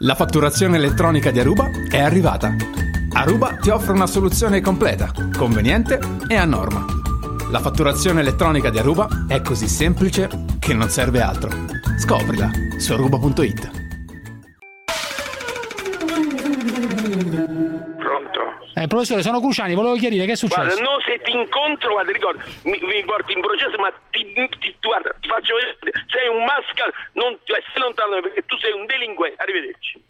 La fatturazione elettronica di Aruba è arrivata. Aruba ti offre una soluzione completa, conveniente e a norma. La fatturazione elettronica di Aruba è così semplice che non serve altro. Scoprila su aruba.it. Eh, professore, sono Cruciani, volevo chiarire che è successo. Guarda, no, se ti incontro, guarda, ricordo, mi, mi porti in processo, ma ti, ti- guarda, ti faccio vedere, sei un mascal, non, cioè, stai lontano perché tu sei un delinquente. Arrivederci.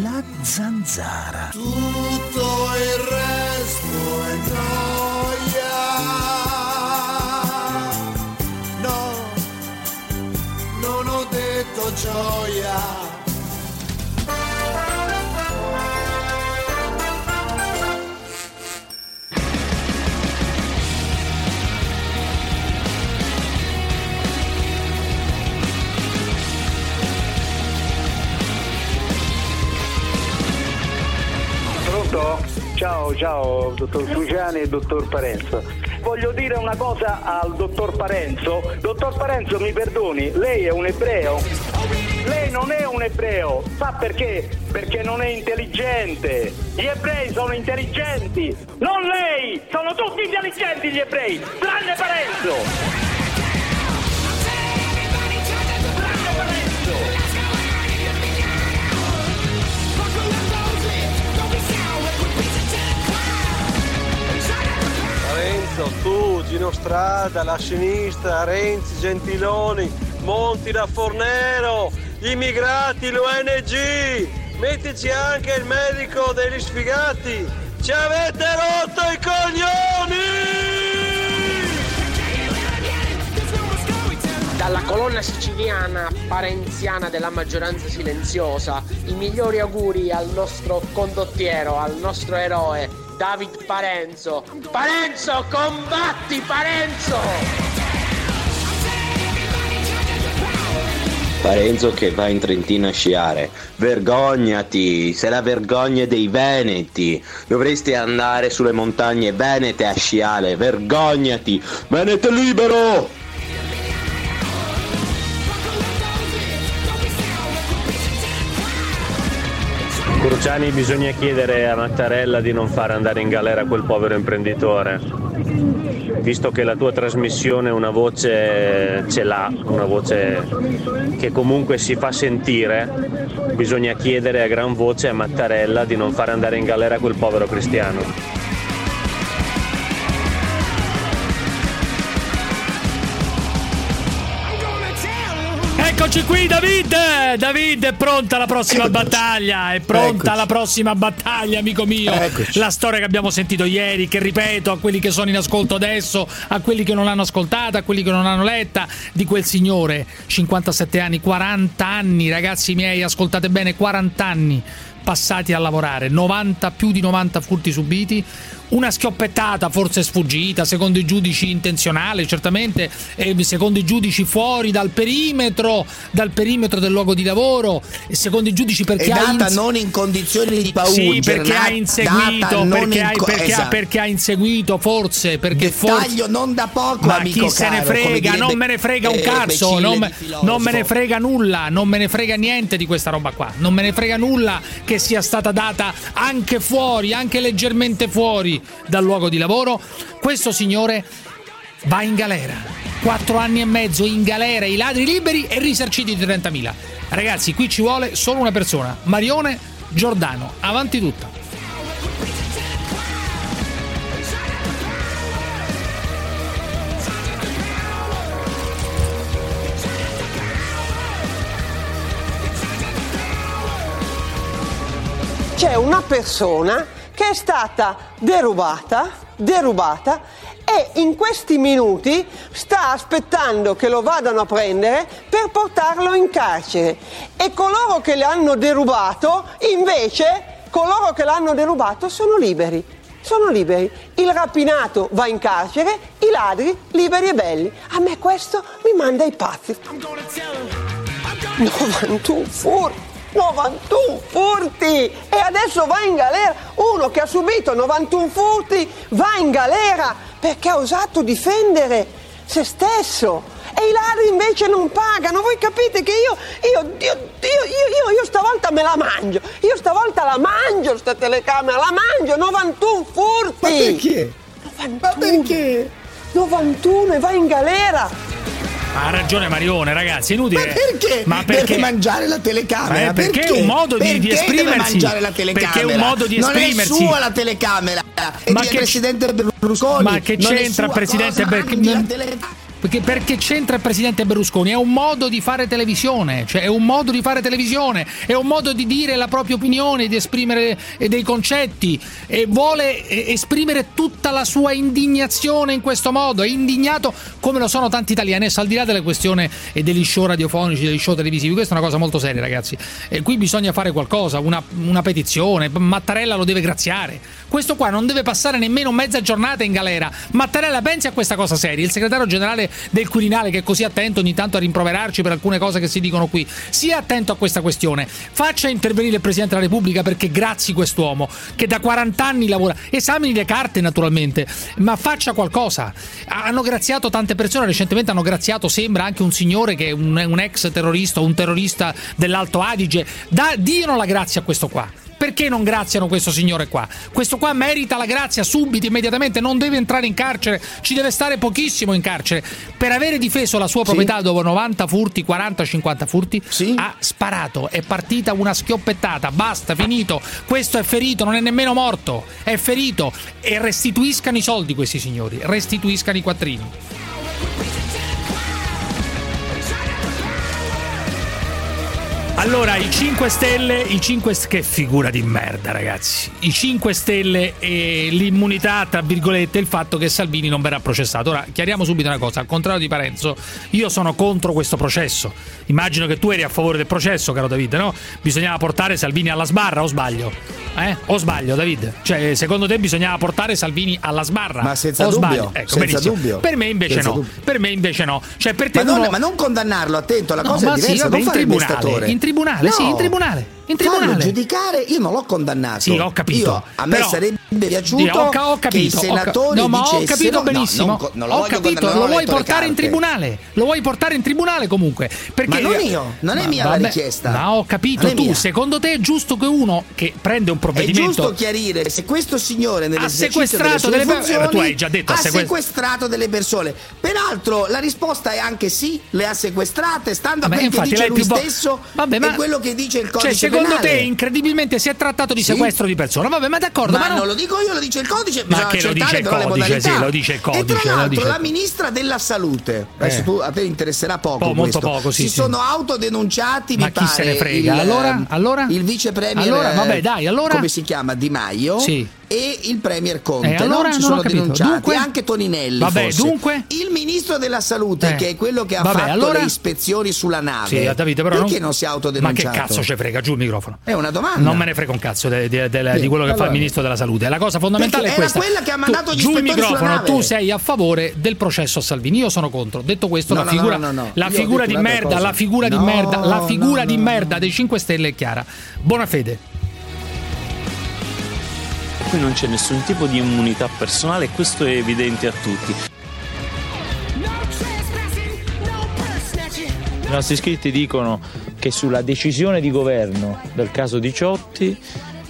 La zanzara. Tutto il resto è gioia. Gioia. Pronto? Ciao, ciao, dottor Cruciani e dottor Parenzo. Voglio dire una cosa al dottor Parenzo. Dottor Parenzo, mi perdoni, lei è un ebreo? Lei non è un ebreo, sa perché? Perché non è intelligente. Gli ebrei sono intelligenti, non lei! Sono tutti intelligenti gli ebrei, tranne Parenzo! Tranne Renzo, tu, Gino Strada, la sinistra, Renzi, Gentiloni, Monti da Fornero, gli immigrati, l'ONG, mettici anche il medico degli sfigati, ci avete rotto i coglioni! Dalla colonna siciliana parenziana della maggioranza silenziosa, i migliori auguri al nostro condottiero, al nostro eroe, David Parenzo. Parenzo, combatti Parenzo! Parenzo che va in Trentino a sciare. Vergognati, sei la vergogna dei Veneti. Dovresti andare sulle montagne venete a sciare. Vergognati. Venete libero! Cruciani bisogna chiedere a Mattarella di non fare andare in galera quel povero imprenditore. Visto che la tua trasmissione una voce ce l'ha, una voce che comunque si fa sentire, bisogna chiedere a gran voce a Mattarella di non fare andare in galera quel povero cristiano. Eccoci qui David! David è pronta la prossima battaglia, è pronta Eccoci. la prossima battaglia amico mio. Eccoci. La storia che abbiamo sentito ieri, che ripeto a quelli che sono in ascolto adesso, a quelli che non l'hanno ascoltata, a quelli che non l'hanno letta, di quel signore, 57 anni, 40 anni, ragazzi miei, ascoltate bene, 40 anni passati a lavorare, 90 più di 90 furti subiti, una schioppettata forse sfuggita, secondo i giudici intenzionale, certamente, secondo i giudici fuori dal perimetro, dal perimetro del luogo di lavoro, e secondo i giudici perché È data ins- non in condizioni di paura. sì, perché ha inseguito, perché, in ha, co- perché esatto. perché ha inseguito, forse, perché. Dettaglio non da poco, Ma chi se ne caro, frega? Non me ne frega un eh, cazzo, non me, non me ne frega nulla, non me ne frega niente di questa roba qua. Non me ne frega nulla che sia stata data anche fuori, anche leggermente fuori dal luogo di lavoro. Questo signore va in galera. Quattro anni e mezzo in galera, i ladri liberi e risarciti di 30.000. Ragazzi, qui ci vuole solo una persona, Marione Giordano. Avanti tutta. c'è una persona che è stata derubata, derubata e in questi minuti sta aspettando che lo vadano a prendere per portarlo in carcere. E coloro che l'hanno derubato, invece, coloro che l'hanno derubato sono liberi. Sono liberi. Il rapinato va in carcere, i ladri liberi e belli. A me questo mi manda i pazzi. 91 furti, 91 furti e adesso va in galera. Uno che ha subito 91 furti va in galera perché ha osato difendere se stesso. E i ladri invece non pagano. Voi capite che io, io, io, io, io, stavolta me la mangio. Io stavolta la mangio, sta telecamera, la mangio. 91 furti. Ma perché? 91. Ma perché? 91 e vai in galera. Ha ragione Marione, ragazzi, è inutile. Ma perché? Ma perché? Deve mangiare la telecamera? Eh, perché è un modo di- di Perché esprimersi? Deve mangiare la telecamera? Perché è un modo di Non esprimersi. è sua la telecamera. È Ma che- presidente Berlusconi. Ma che Non c'entra presidente Berlusconi? Perché, perché c'entra il presidente Berlusconi? È un modo di fare televisione, cioè è un modo di fare televisione, è un modo di dire la propria opinione, di esprimere eh, dei concetti e vuole eh, esprimere tutta la sua indignazione in questo modo. È indignato come lo sono tanti italiani. Adesso, al di là della questione e degli show radiofonici, degli show televisivi, questa è una cosa molto seria, ragazzi. E qui bisogna fare qualcosa, una, una petizione. Mattarella lo deve graziare. Questo qua non deve passare nemmeno mezza giornata in galera. Mattarella pensi a questa cosa seria. Il segretario generale del Quirinale, che è così attento ogni tanto a rimproverarci per alcune cose che si dicono qui, sia attento a questa questione. Faccia intervenire il Presidente della Repubblica perché grazi quest'uomo che da 40 anni lavora. Esamini le carte, naturalmente, ma faccia qualcosa. Hanno graziato tante persone. Recentemente hanno graziato, sembra, anche un signore che è un, un ex terrorista, un terrorista dell'Alto Adige. Da, diano la grazia a questo qua. Perché non graziano questo signore qua? Questo qua merita la grazia subito, immediatamente, non deve entrare in carcere, ci deve stare pochissimo in carcere. Per avere difeso la sua proprietà dopo 90 furti, 40-50 furti, ha sparato, è partita una schioppettata, basta, finito. Questo è ferito, non è nemmeno morto, è ferito. E restituiscano i soldi questi signori, restituiscano i quattrini. Allora, i 5 Stelle, i 5 st- che figura di merda, ragazzi. I 5 Stelle e l'immunità, tra virgolette, il fatto che Salvini non verrà processato. Ora, chiariamo subito una cosa, al contrario di Parenzo, io sono contro questo processo. Immagino che tu eri a favore del processo, caro David, no? Bisognava portare Salvini alla sbarra, o sbaglio? Eh? O sbaglio, David? Cioè, secondo te bisognava portare Salvini alla sbarra? Ma senza o dubbio, sbaglio? Ecco, senza benissimo. dubbio. Per me invece Senza no. dubbio. Per me invece no. Cioè, per te Ma non, uno- ma non condannarlo, attento, la No, cosa è sì, diversa, vabbè, non in fare il tribunale, tribunale, sì, in tribunale. In tribunale. Farlo giudicare, io non l'ho condannato. Sì, ho capito. Io- a me Però- sarebbe piaciuto Sì, ho, ho che i capito, ho senatori no, ma ho capito no, benissimo. non co- non lo ho capito, non lo vuoi portare in tribunale. Lo vuoi portare in tribunale comunque. Perché Ma non io, non è mia la vabbè, richiesta. Ma ho capito Non è tu, mia. secondo te è giusto che uno che prende un È provvedimento giusto chiarire se questo signore nell'esercizio sequestrato delle sue delle funzioni eh, tu hai già detto, ha ha sequest- sequestrato delle persone. Peraltro la risposta è anche sì, le ha sequestrate, stando a quel che dice lui stesso Vabbè, ma- e quello che dice il codice Cioè, secondo te incredibilmente si è trattato di sequestro di persona. Vabbè, ma d'accordo, ma, ma, non lo dico io, lo dice il codice. Ma che lo dice il codice, sì, lo dice il E codice, tra lo l'altro la ministra della salute, adesso Eh. tu, a te interesserà poco Po- molto questo, poco, sì, si sono autodenunciati, Ma mi chi pare, se ne frega? Allora? ehm, Allora? il vice premier Allora, vabbè, dai, allora? come si chiama? Di Maio Sì. E il premier Conte Eh, allora no? si non sono denunciati Dunque? anche Toninelli Vabbè, forse. dunque? il ministro della salute Eh. che è quello che ha Vabbè, fatto allora? le ispezioni sulla nave Sì, capito, però perché non... non, si è Ma autodenunciato che cazzo ci frega? Giù il microfono. è una domanda Non me ne frega un cazzo de- de- de- di quello che fa allora. il ministro della salute. La cosa fondamentale Perché è era questa. quella che ha Tu- mandato gli giù il microfono, tu sei a favore del processo a Salvini. Io sono contro. Detto questo, No, la figura, no, no. La di merda, cosa. la figura di merda, la figura di merda dei 5 Stelle è chiara. Buona fede. Qui non c'è nessun tipo di immunità personale e questo è evidente a tutti. I nostri iscritti dicono che sulla decisione di governo del caso Diciotti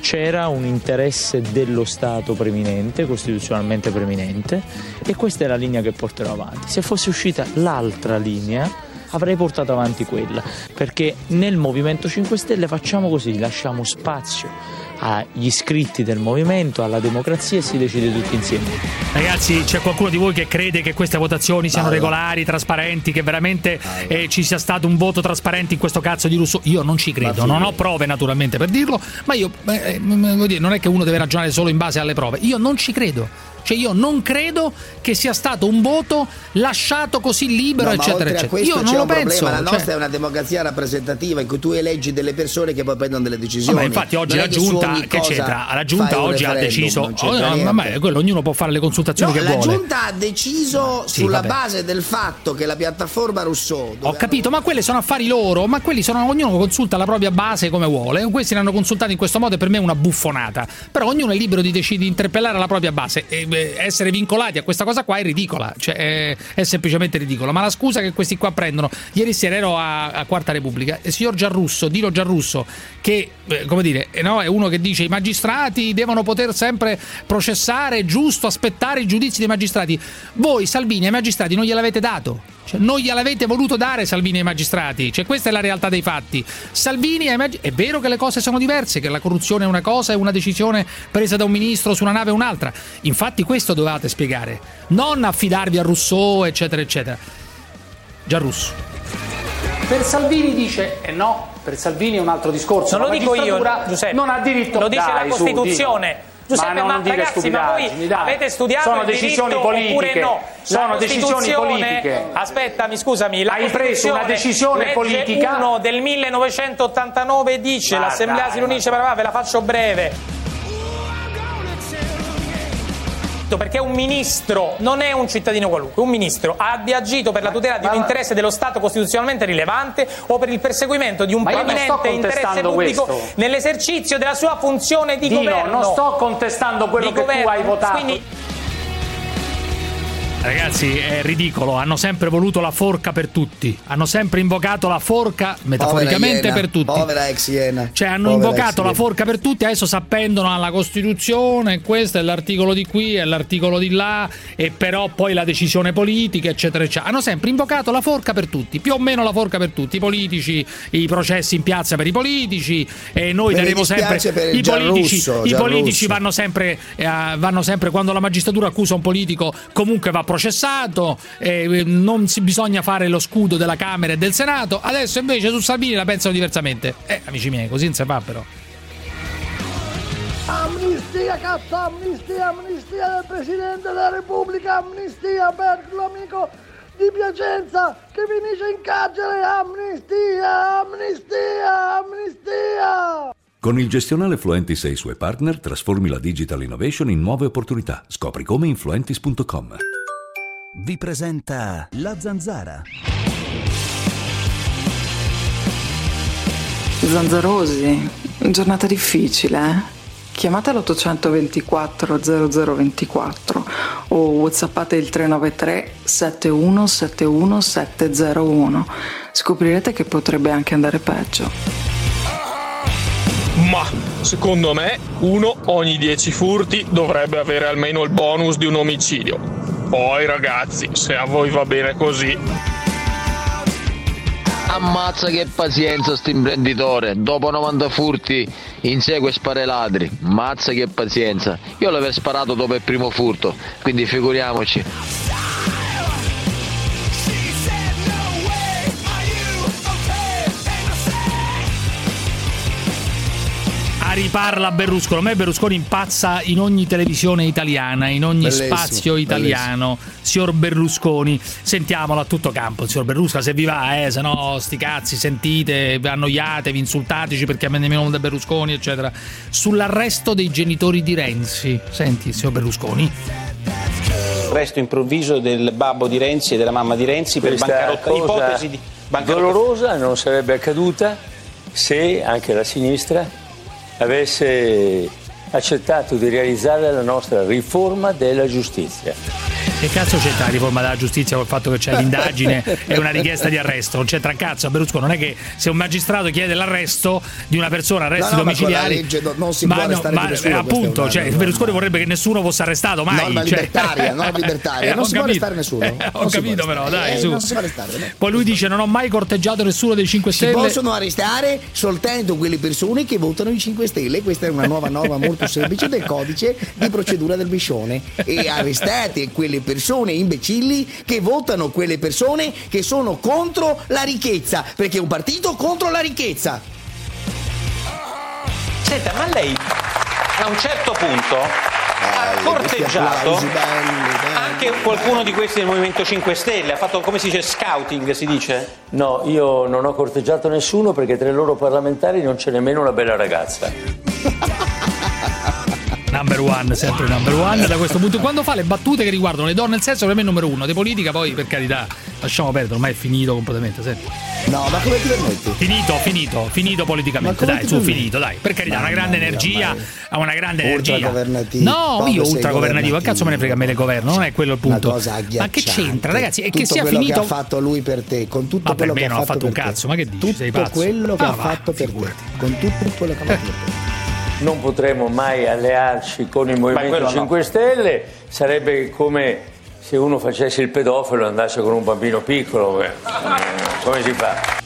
c'era un interesse dello Stato preminente, costituzionalmente preminente, e questa è la linea che porterò avanti. Se fosse uscita l'altra linea avrei portato avanti quella, perché nel Movimento 5 Stelle facciamo così, lasciamo spazio agli iscritti del movimento, alla democrazia e si decide tutti insieme. Ragazzi, c'è qualcuno di voi che crede che queste votazioni siano Vado. regolari, trasparenti, che veramente eh, ci sia stato un voto trasparente in questo cazzo di Russo? Io non ci credo, non ho prove naturalmente per dirlo, ma io eh, eh, non è che uno deve ragionare solo in base alle prove. Io non ci credo. Cioè io non credo che sia stato un voto lasciato così libero, No, eccetera, eccetera. Io non lo un penso. problema, la cioè- nostra è una democrazia rappresentativa in cui tu eleggi delle persone che poi prendono delle decisioni. Vabbè, infatti oggi Non la che giunta che cosa c'entra? La giunta oggi ha deciso oh, no, vabbè, quello ognuno può fare le consultazioni No, che la vuole. giunta ha deciso Sì, sulla vabbè. base del fatto che la piattaforma Rousseau Ho capito, ma quelle sono affari loro, ma quelli sono ognuno consulta la propria base come vuole. Questi ne hanno consultati in questo modo e per me è una buffonata. Però ognuno è libero di decidere di interpellare la propria base. E essere vincolati a questa cosa qua è ridicola, cioè è, è semplicemente ridicola. Ma la scusa che questi qua prendono, ieri sera ero a, a Quarta Repubblica, il signor Giarrusso, Dino Giarrusso, che eh, come dire, eh, no, è uno che dice i magistrati devono poter sempre processare, giusto aspettare i giudizi dei magistrati. Voi Salvini ai magistrati non gliel'avete dato. Cioè, non gliel'avete voluto dare Salvini ai magistrati, cioè, questa è la realtà dei fatti. Salvini ai magistrati. È vero che le cose sono diverse, che la corruzione è una cosa e una decisione presa da un ministro su una nave è un'altra. Infatti, questo dovevate spiegare, non affidarvi a Rousseau, eccetera, eccetera. Gianrusso. Per Salvini dice eh no, per Salvini è un altro discorso. Non lo La dico io, Giuseppe. Non ha diritto Lo dice Dai, la su, Costituzione. dillo. Giuseppe, ma, ma, non ragazzi, ma voi stupidaggini, dai. avete studiato Sono decisioni politiche. no? Sono decisioni politiche. Aspettami, scusami. La Hai preso una decisione politica? 1 del 1989 dice Ma l'Assemblea si riunisce per ve la faccio breve. Perché un ministro non è un cittadino qualunque, un ministro abbia agito per la tutela di un interesse dello Stato costituzionalmente rilevante o per il perseguimento di un prominente interesse pubblico questo. nell'esercizio della sua funzione di Dino, governo. non sto contestando quello Di che tu governo. hai votato. Quindi Ragazzi, è ridicolo. Hanno sempre voluto la forca per tutti. Hanno sempre invocato la forca, metaforicamente, per tutti. Povera ex Iena. Cioè, hanno Povera invocato la forca per tutti, adesso si appendono alla Costituzione, questo è l'articolo di qui, è l'articolo di là, e però poi la decisione politica, eccetera, eccetera. Hanno sempre invocato la forca per tutti, più o meno la forca per tutti, i politici, i processi in piazza per i politici, e noi ne daremo sempre i politici, Gianrusso, i Gianrusso. politici vanno sempre, eh, vanno sempre quando la magistratura accusa un politico, comunque va processato, eh, non si bisogna fare lo scudo della Camera e del Senato. Adesso invece su Salvini la pensano diversamente. Eh, amici miei, così non si fa però. Amnistia, cazzo, amnistia, amnistia del Presidente della Repubblica, amnistia per l'amico di Piacenza che finisce in carcere, amnistia, amnistia, amnistia. Con il gestionale Fluentis e i suoi partner trasformi la digital innovation in nuove opportunità. Scopri come in fluentis.com. Vi presenta La Zanzara. Zanzarosi, giornata difficile, eh? Chiamate l'824 0024 o whatsappate il 393 7171 701. Scoprirete che potrebbe anche andare peggio. Ma secondo me uno ogni 10 furti dovrebbe avere almeno il bonus di un omicidio. Poi ragazzi, se a voi va bene così. Ammazza che pazienza sto imprenditore, dopo 90 furti insegue e spara ai ladri, mazza che pazienza, io l'avevo sparato dopo il primo furto, quindi figuriamoci. Riparla Berlusconi. A me Berlusconi impazza in ogni televisione italiana, in ogni Bellissimo, spazio italiano. Signor Berlusconi, sentiamolo a tutto campo. Signor Berlusconi, se vi va, eh, se no, sti cazzi, sentite, annoiatevi, insultateci perché nemmeno da Berlusconi, eccetera. Sull'arresto dei genitori di Renzi. Senti, signor Berlusconi. Arresto improvviso del babbo di Renzi e della mamma di Renzi per Questa bancarotta, cosa ipotesi di bancarotta. dolorosa non sarebbe accaduta se anche la sinistra avesse accettato di realizzare la nostra riforma della giustizia. Che cazzo c'entra la riforma della giustizia col fatto che c'è l'indagine e una richiesta di arresto? Non c'entra un cazzo a Berlusconi. Non è che se un magistrato chiede l'arresto di una persona, arresti No, no, ma domiciliari. legge no- non si ma può no, arrestare ma, nessuno, appunto, cioè. Berlusconi vorrebbe che nessuno fosse arrestato mai. Norma cioè- libertaria, norma libertaria. Eh, non si può capito. arrestare nessuno. Eh, ho Non si può capito però, dai, Eh, su. Non si può arrestare. no. Poi lui dice: Non ho mai corteggiato nessuno dei 5 Si Stelle. possono arrestare soltanto quelle persone che votano i 5 Stelle. Questa è una nuova norma molto semplice del codice di procedura del Biscione. E arrestate quelle persone imbecilli che votano quelle persone che sono contro la ricchezza. Perché è un partito contro la ricchezza. Senta, ma lei a un certo punto ha corteggiato applausi, belli, anche qualcuno di questi del Movimento 5 Stelle, ha fatto come si dice scouting, si dice? No, io non ho corteggiato nessuno perché tra i loro parlamentari non c'è nemmeno una bella ragazza. Una number one, sempre number one da questo punto. Quando fa le battute che riguardano le donne, il sesso per me è numero uno. Di politica poi, per carità, lasciamo perdere, ormai è finito completamente. Senti. No, ma come ti permetti? Finito, finito, finito politicamente. Ma Dai, su, finito, dai. Per carità, una Mamma grande mia, energia, ha una grande energia. Ultragovernativo. No, io sei ultragovernativo, che cazzo me ne frega a me del governo, non è quello il punto. Una Ma che c'entra, ragazzi? È che Tutto sia quello finito. che ha fatto lui per te, con tutto Ma per quello me che non ha fatto un per te. cazzo, ma che dici? Tutto Sei pazzo? quello che Ah, ha va, fatto per te, con tutto quello che ha fatto per te. Non potremo mai allearci con il Movimento quello no. 5 Stelle, sarebbe come se uno facesse il pedofilo e andasse con un bambino piccolo. Come si fa?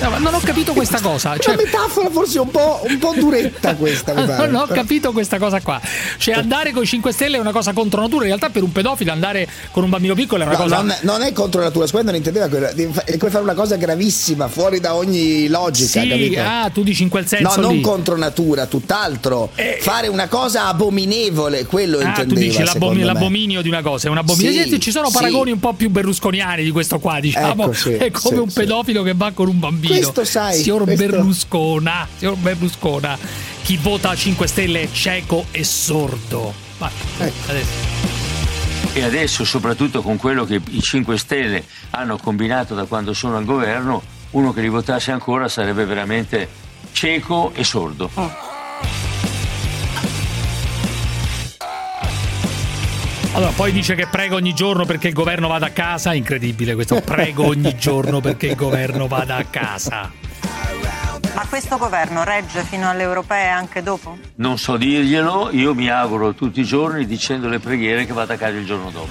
Non ho capito questa cosa. Cioè, Una metafora forse un po', un po' duretta questa, non ho capito questa cosa qua. Cioè, andare con i 5 Stelle è una cosa contro natura. In realtà, per un pedofilo, andare con un bambino piccolo è una No, cosa. non, non è contro natura, secondo me non intendeva È come fare una cosa gravissima, fuori da ogni logica, Sì, capito? ah, tu dici in quel senso No, non lì. contro natura, tutt'altro. fare una cosa abominevole, quello Ah, tu intendeva. dici l'abom- secondo me. l'abominio di una cosa, è un abominio. Sì, ci sono sì. paragoni un po' più berlusconiani di questo qua, diciamo. Ecco, sì, è come un pedofilo che va con un bambino. Questo sai, Signor questo- Berluscona, signor Berluscona, chi vota 5 Stelle è cieco e sordo. Vai, Ecco. adesso. E adesso, soprattutto con quello che i 5 Stelle hanno combinato da quando sono al governo, uno che li votasse ancora sarebbe veramente cieco e sordo. Allora, poi dice che prega ogni giorno perché il governo vada a casa. Incredibile questo. Prego ogni giorno perché il governo vada a casa. Ma questo governo regge fino alle europee anche dopo? Non so dirglielo, io mi auguro tutti i giorni dicendo le preghiere che vada a casa il giorno dopo.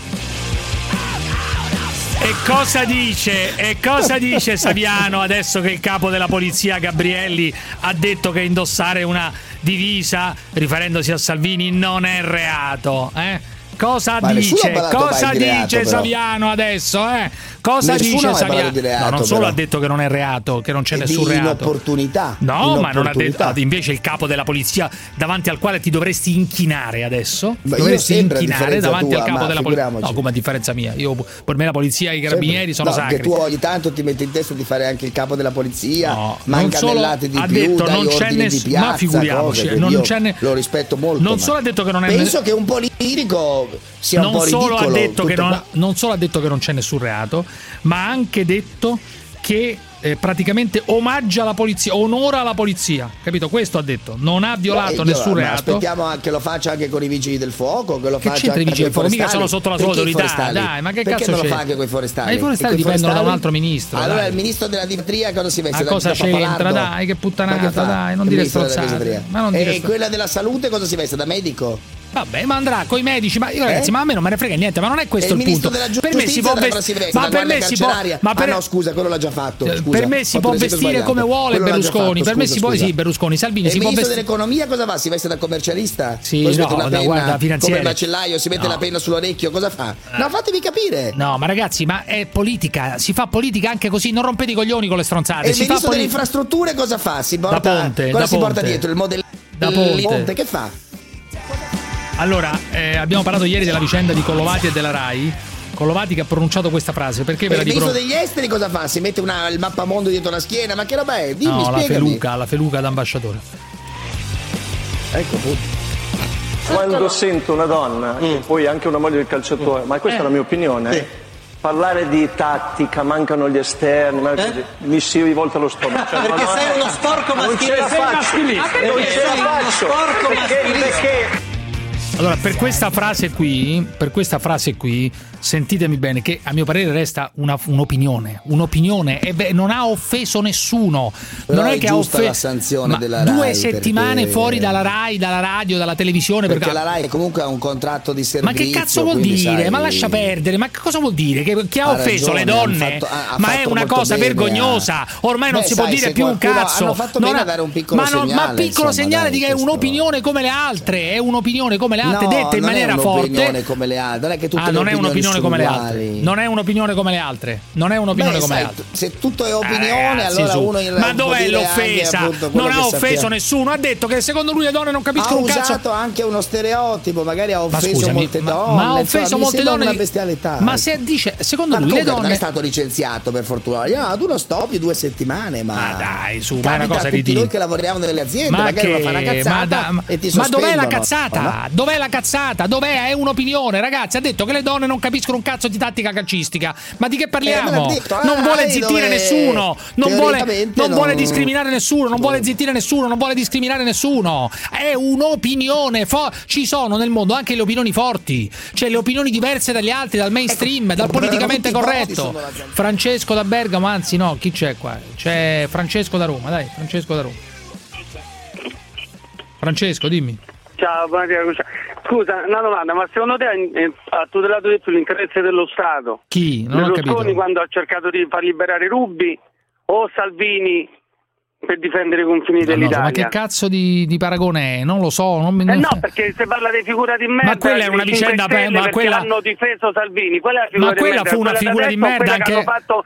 E cosa dice? E cosa dice Saviano adesso che il capo della polizia Gabrielli ha detto che indossare una divisa, riferendosi a Salvini, non è reato? Eh? Cosa Ma nessuno dice? Cosa dice reato. Saviano adesso? Eh? Cosa Nessuno dice Saviano? di reato, no, non solo però. ha detto che non è reato, che non c'è E nessun di reato. inopportunità. No, ma non ha detto. Inopportunità. ah, Invece il capo della polizia davanti al quale ti dovresti inchinare adesso. Ma dovresti sempre, inchinare davanti tua, al capo della polizia. No, come a differenza mia. Io, per me la polizia e i carabinieri sono no, sacri. Che tu ogni tanto ti metti in testa di fare anche il capo della polizia, No, ma non solo di ha più, detto non c'è ordini ness- di piazza, ma figuriamoci, non c'è ne- lo rispetto molto. Non solo ha detto che non è Penso che un politico sia non un po' solo, ridicolo. ha detto che non, non solo ha detto che non c'è nessun reato, ma ha anche detto che eh, praticamente omaggia la polizia, onora la polizia. Capito? Questo ha detto. Non ha violato Eh, io- nessun ma reato. Aspettiamo anche che lo faccia anche con i vigili del fuoco, che lo Che faccia c'entra i anche vigili del fuoco? Mica sono sotto la sua autorità, dai, ma che Perché cazzo non lo c'è? fa anche con i forestali? Ma i forestali dipendono da un altro ministro, Allora dai. il ministro della dietria cosa si veste? Da- cosa c'entra? Dai, che puttanata, dai, non dire. Ma non dire E quella della salute cosa si veste? Da medico? Vabbè, ma andrà coi medici. Ma io, ragazzi, Eh? ma a me non me ne frega niente. Ma non è questo E il il ministro punto. della per me si può vestire. Ma per me si può. Ma per Ah no, scusa, quello l'ha già fatto. Eh, scusa. per me si può vestire come vuole Quello Berlusconi. fatto, Per me si può. Sì, Berlusconi. Salvini E si il può ministro vestire. dell'economia cosa fa? Si veste da commercialista? Sì, Poi no, da- guarda, finanziere. come il macellaio, si mette No. la penna sull'orecchio, cosa fa? No, fatemi capire. No, ma ragazzi, ma è politica. Si fa politica anche così. Non rompete i coglioni con le stronzate. E il si fa ministro delle politica. infrastrutture cosa fa? Si porta, Da Ponte, cosa si porta Ponte. dietro? Il modello Da Ponte. che fa? Allora, eh, abbiamo parlato ieri della vicenda di Collovati e della Rai. Collovati che ha pronunciato questa frase. Perché ve la il dico? ministro degli esteri cosa fa? Si mette una, il mappamondo dietro la schiena? Ma che roba è? Dimmi, No, la feluca, la feluca d'ambasciatore. Ecco appunto. Quando sento una donna, e poi anche una moglie del calciatore, ma questa è la mia opinione, parlare di tattica, mancano gli esterni, così, mi si rivolta lo stomaco. Cioè, Perché ma no, sei uno storco Non ce la maschilista. Faccio, maschilista. non Perché ce la uno faccio, perché, maschilista. perché Allora, per questa frase qui, per questa frase qui, sentitemi bene, che a mio parere resta una- un'opinione. Un'opinione e beh, non ha offeso nessuno. Però non è, è che ha offeso la sanzione della due Rai, settimane perché- fuori dalla Rai, dalla radio, dalla televisione. Perché la Rai comunque ha un contratto di Ma servizio. che cazzo vuol dire? sai, Ma lascia perdere, ma che cosa vuol dire? Che, che ha, Ha offeso ragione, le donne? fatto- ha- ha ma è una cosa bene, vergognosa. ha- Ormai non Beh, si può sai, dire se più un cazzo. hanno fatto Non bene ha- dare un piccolo ma, non- ma segnale, piccolo insomma, segnale dai, di che è un'opinione come le altre. È un'opinione come le altre No, dette in non è maniera un'opinione forte. come le altre, non è che tutte ah, le non è un'opinione come le altre. Non è un'opinione come le altre. Non è un'opinione Beh, come sai, le altre. Se tutto è opinione, Eh, allora su. uno in- Ma dov'è l'offesa? Non ha offeso sappiamo. nessuno. Ha detto che secondo lui le donne non capiscono ha un cazzo. usato anche uno stereotipo, magari ha offeso scusami, molte ma- donne. ma ha offeso mi molte donne una di- bestialità. Ma se dice, secondo Ma lui le comunque non donne. è stato licenziato per fortuna. Ha dato uno stop di due settimane, ma, dai, su, ma è una cosa ridicolo. noi che lavoriamo nelle aziende, Ma magari che- fa una ma cazzata da- e ti ma dov'è la sospendono. cazzata? No. Dov'è la cazzata? Dov'è? È un'opinione, ragazzi. Ha detto che le donne non capiscono un cazzo di tattica calcistica. Ma di che Eh, parliamo? detto, non ah, vuole zittire nessuno. Non vuole, non vuole discriminare nessuno. Non vuole zittire nessuno. Non vuole discriminare nessuno. È un'opinione. fo- Ci sono nel mondo anche le opinioni forti. Cioè le opinioni diverse dagli altri, dal mainstream, dal politicamente corretto. Francesco da Bergamo, anzi no, chi c'è qua? C'è Francesco da Roma, dai, Francesco da Roma. Francesco, dimmi. Ciao, buonasera. Lucia. Scusa, una domanda, ma secondo te eh, ha tutelato di più l'interesse dello Stato? Chi? Non ho Berlusconi capito. quando ha cercato di far liberare Rubi o Salvini per difendere i confini so, dell'Italia? ma che cazzo di, di paragone è? Non lo so. Non, mi- Eh no, perché se parla di figura di merda, quella è una vicenda 5 Stelle pe- ma quella- hanno difeso Salvini, quella Ma di quella fu una quella figura di merda quella che anche- hanno fatto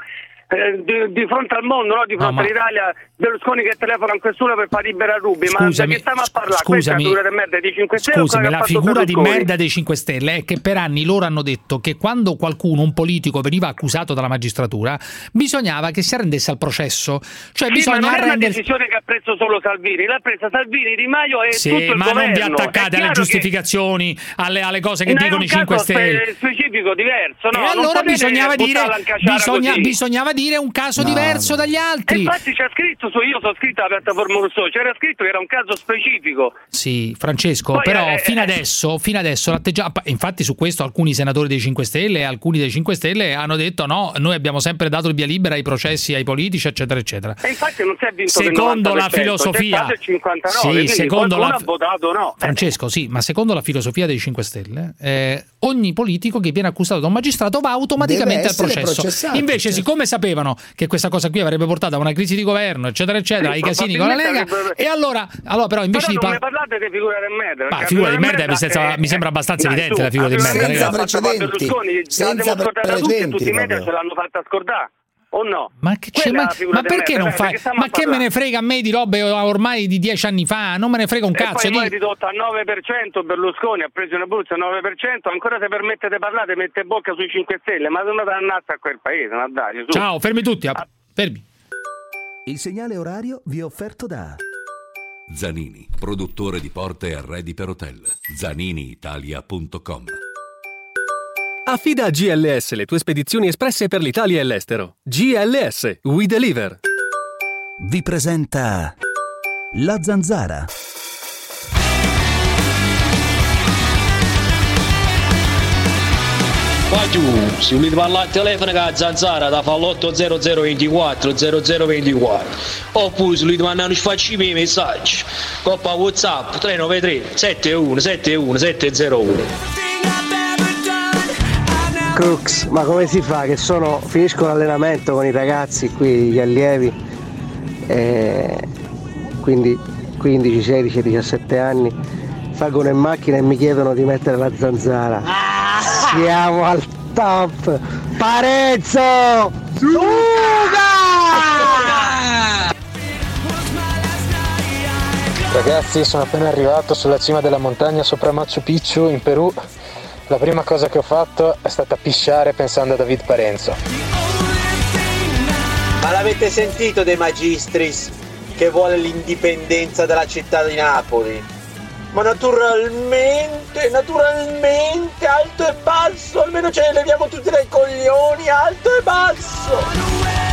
eh, di, di fronte al mondo, no? di fronte ma- all'Italia, Berlusconi che telefona in questura per far liberare Rubi, ma Scusami, da che stiamo a parlare? Questa è la scusami. figura di merda dei 5 Stelle Scusami, la figura di merda dei 5 Stelle è che per anni loro hanno detto che quando qualcuno, un politico, veniva accusato dalla magistratura, bisognava che si arrendesse al processo. Cioè Sì, ma bisogna non è una decisione che ha preso solo Salvini, l'ha presa Salvini, Di Maio e Sì, tutto il ma governo. non vi È attaccate alle giustificazioni, alle, alle cose che No, è dicono i 5 caso Stelle. spe- specifico diverso, no? e allora bisognava dire, bisogna- bisognava dire un caso diverso dagli E altri. infatti c'è scritto su io sono scritto alla piattaforma Rousseau, c'era scritto che era un caso specifico. Sì, Francesco, Poi, però eh, fino eh, adesso, fino adesso l'atteggiamento. Infatti, su questo alcuni senatori dei 5 Stelle e alcuni dei 5 Stelle hanno detto: no, noi abbiamo sempre dato il via libera ai processi ai politici, eccetera, eccetera. E infatti non si è vinto Secondo la 90%, filosofia- c'è stato il 59, Sì, secondo la- ha votato no. Francesco, sì, ma secondo la filosofia dei 5 Stelle, eh, ogni politico che viene accusato da un magistrato va automaticamente al processo. Invece, certo. siccome sapevano che questa cosa qui avrebbe portato a una crisi di governo, eccetera, eccetera, Sì, ai casini con la Lega, avrebbe- e allora, allora però invece Però di non par- parlate di figura di merda. Ma figura di merda mi senza- è- mi sembra abbastanza Dai, evidente su, la figura di merda, con Berlusconi, Senza scordata tutti precedenti, tutti i media ce l'hanno fatta scordare. O no? Ma, che c'è- è ma- ma perché non dai, fai? Ma a che me ne frega a me di robe ormai di dieci anni fa? Non me ne frega un E cazzo. poi, poi di- ridotto al 9% Berlusconi ha preso in Abruzzo al 9% ancora se permette di parlare mette bocca sui 5 Stelle ma non dannazza a quel paese ma dai su. Ciao, fermi tutti. ah, Fermi. Il segnale orario vi è offerto da Zanini, produttore di porte e arredi per hotel. ZaniniItalia.com Affida a GLS le tue spedizioni espresse per l'Italia e l'estero. GLS, We Deliver. vi presenta La Zanzara. Ma tu, se volete parlare al telefono con la zanzara da fa l'80024 0024 oppure se volete mandare un sfaccimi i messaggi coppa whatsapp 393 71 71 701 Crux, ma come si fa? Che sono, finisco l'allenamento con i ragazzi qui, gli allievi, eh, quindi 15, 16, 17 anni, salgono in macchina e mi chiedono di mettere la zanzara. Siamo al top! Parezzo! Ragazzi, sono appena arrivato sulla cima della montagna sopra Machu Picchu in Perù. La prima cosa che ho fatto è stata pisciare pensando a David Parenzo. Ma l'avete sentito De Magistris che vuole l'indipendenza della città di Napoli? Ma naturalmente, naturalmente, alto e basso, almeno ce ne leviamo tutti dai coglioni, alto e basso!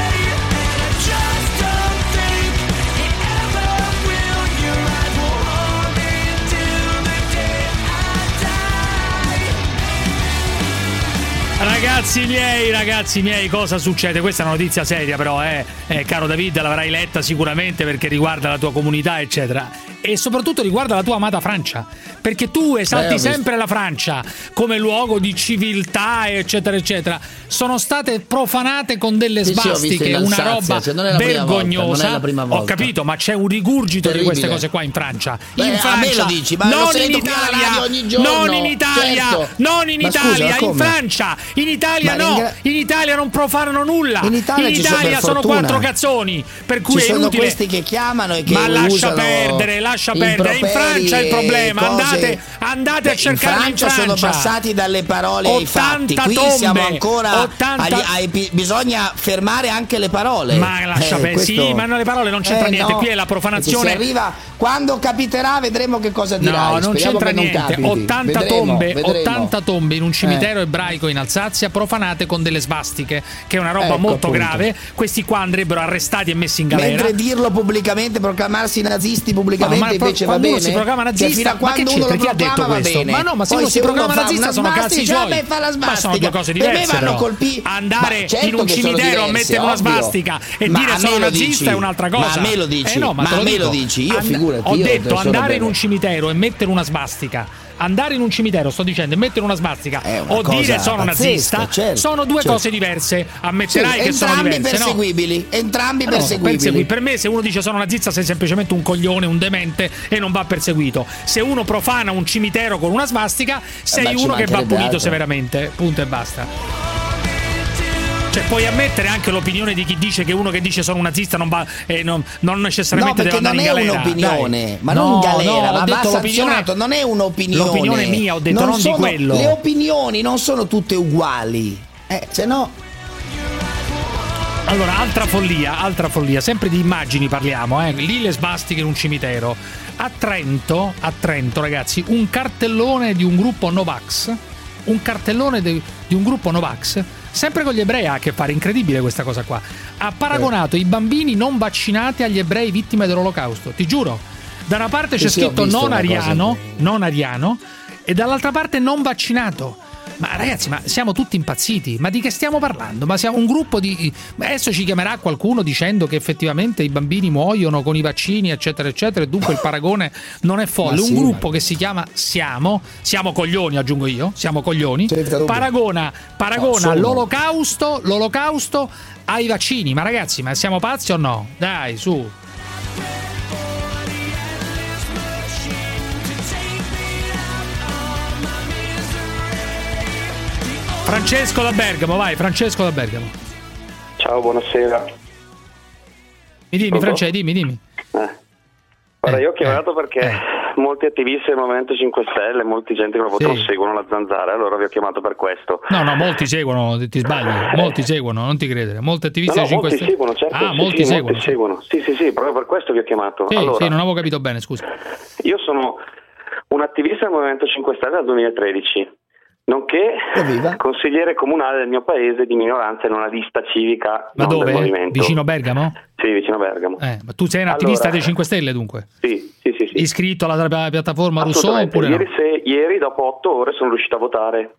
Ragazzi miei, ragazzi miei, cosa succede? Questa è una notizia seria, però, eh. eh caro David, l'avrai letta sicuramente perché riguarda la tua comunità, eccetera. E soprattutto riguarda la tua amata Francia. Perché tu esalti Beh, sempre la Francia come luogo di civiltà, eccetera, eccetera. Sono state profanate con delle Sì, in una roba non è la prima volta, vergognosa. prima Ho volta. capito, ma c'è un rigurgito Terribile. di queste cose qua in Francia. Beh, in Francia, dici, non in Italia, giorno. non in Italia, Certo. non in Ma scusa, Italia, in come? Francia, in Italia Ma no, ringra- in Italia non profanano nulla. In Italia sono, per Italia sono fortuna. quattro cazzoni, per cui Ci è sono inutile. questi che chiamano e che Ma lascia perdere, lascia perdere. In Francia è il problema. Andate, andate a Beh, cercarli in Francia, sono passati dalle parole ai fatti. 80 Qui tombe, siamo ancora 80 agli- ai bisogna fermare anche le parole. Ma lascia Eh, perdere. questo- Sì, ma no, le parole non c'entra Eh, niente. no, Qui è la profanazione. Arriva quando capiterà, vedremo che cosa dirai. No, non Speriamo c'entra non niente. capiti. 80 Vedremo, tombe, vedremo. 80 tombe in un cimitero Eh. ebraico in Alsazia profanate con delle svastiche, che è una roba Ecco, molto appunto. grave. Questi qua andrebbero arrestati e messi in galera. Mentre dirlo pubblicamente, proclamarsi nazisti pubblicamente ma invece va bene. si proclama Cioè, nazista, fino a quando uno Chi ha detto questo? bene. Ma no, ma se Poi uno si fa nazista sono cazzi suoi. vabbè, fa la Ma sono due cose Per me diverse. vanno colpi- Andare certo in un cimitero a diverse, mettere una svastica e dire sono nazista è un'altra cosa. Ma a me lo dici? Eh ma, me lo dici? Io figurati, Ho detto andare in un cimitero e mettere una svastica. Andare in un cimitero, sto dicendo, e mettere una svastica o cosa dire sono pazzesca, nazista certo, sono due certo. cose diverse. Ammetterai Sì, che sono entrambi diverse, no? perseguibili, entrambi Ma no, perseguibili. persegui- Per me, se uno dice sono nazista, sei semplicemente un coglione, un demente e non va perseguito. Se uno profana un cimitero con una svastica, sei ma ci uno che va punito severamente. Punto e basta. Cioè, puoi ammettere anche l'opinione di chi dice che uno che dice sono un nazista non, va, eh, non, non No, necessariamente perché deve non andare è in galera. un'opinione, Dai. ma No, non galera, no, ma va detto l'opinione- sanzionato, non è un'opinione. L'opinione mia, ho detto, non di sono- quello. Le opinioni non sono tutte uguali. Eh, se no Allora, altra follia, altra follia, sempre di immagini parliamo, eh. Lì le svastiche in un cimitero. A Trento, a Trento, ragazzi, un cartellone di un gruppo Novax, un cartellone de- di un gruppo Novax, sempre con gli ebrei ha a che fare, incredibile questa cosa qua. Ha paragonato i bambini non vaccinati agli ebrei vittime dell'olocausto, ti giuro. Da una parte c'è sì, scritto non ariano, non ariano, e dall'altra parte non vaccinato. Ma ragazzi, ma siamo tutti impazziti. Ma di che stiamo parlando? Ma siamo un gruppo di. Adesso ci chiamerà qualcuno dicendo che effettivamente i bambini muoiono con i vaccini, eccetera, eccetera. E dunque il paragone non è folle. Ma un sì, gruppo che si chiama Siamo, siamo coglioni, aggiungo io, siamo coglioni. Paragona, paragona No, l'olocausto, l'olocausto ai vaccini. Ma ragazzi, ma siamo pazzi o no? Dai, su. Francesco da Bergamo, vai, Francesco da Bergamo. Ciao, buonasera. Mi dimmi? Francesco, dimmi, dimmi. Guarda, io ho chiamato perché Eh. molti attivisti del Movimento 5 Stelle, molti gente che lo votano Sì. seguono la zanzara, allora vi ho chiamato per questo. No, no, molti seguono, ti sbagli, molti seguono, non ti credere. Molti attivisti No, no, dei 5 molti Stelle. seguono, certo. Ah, sì, molti sì, seguono. Molti seguono. Sì, sì, sì, proprio per questo vi ho chiamato. Sì, allora, sì, non avevo capito bene, scusa. io sono un attivista del Movimento 5 Stelle dal 2013, nonché consigliere comunale del mio paese di minoranza in una lista civica Ma non del dove? movimento. Vicino Bergamo? Sì, vicino a Bergamo. Eh, ma tu sei un attivista Allora- dei 5 Stelle dunque? Sì, sì, sì. sì. Iscritto alla alla piattaforma Rousseau oppure no? ieri, se- ieri dopo otto ore sono riuscito a votare.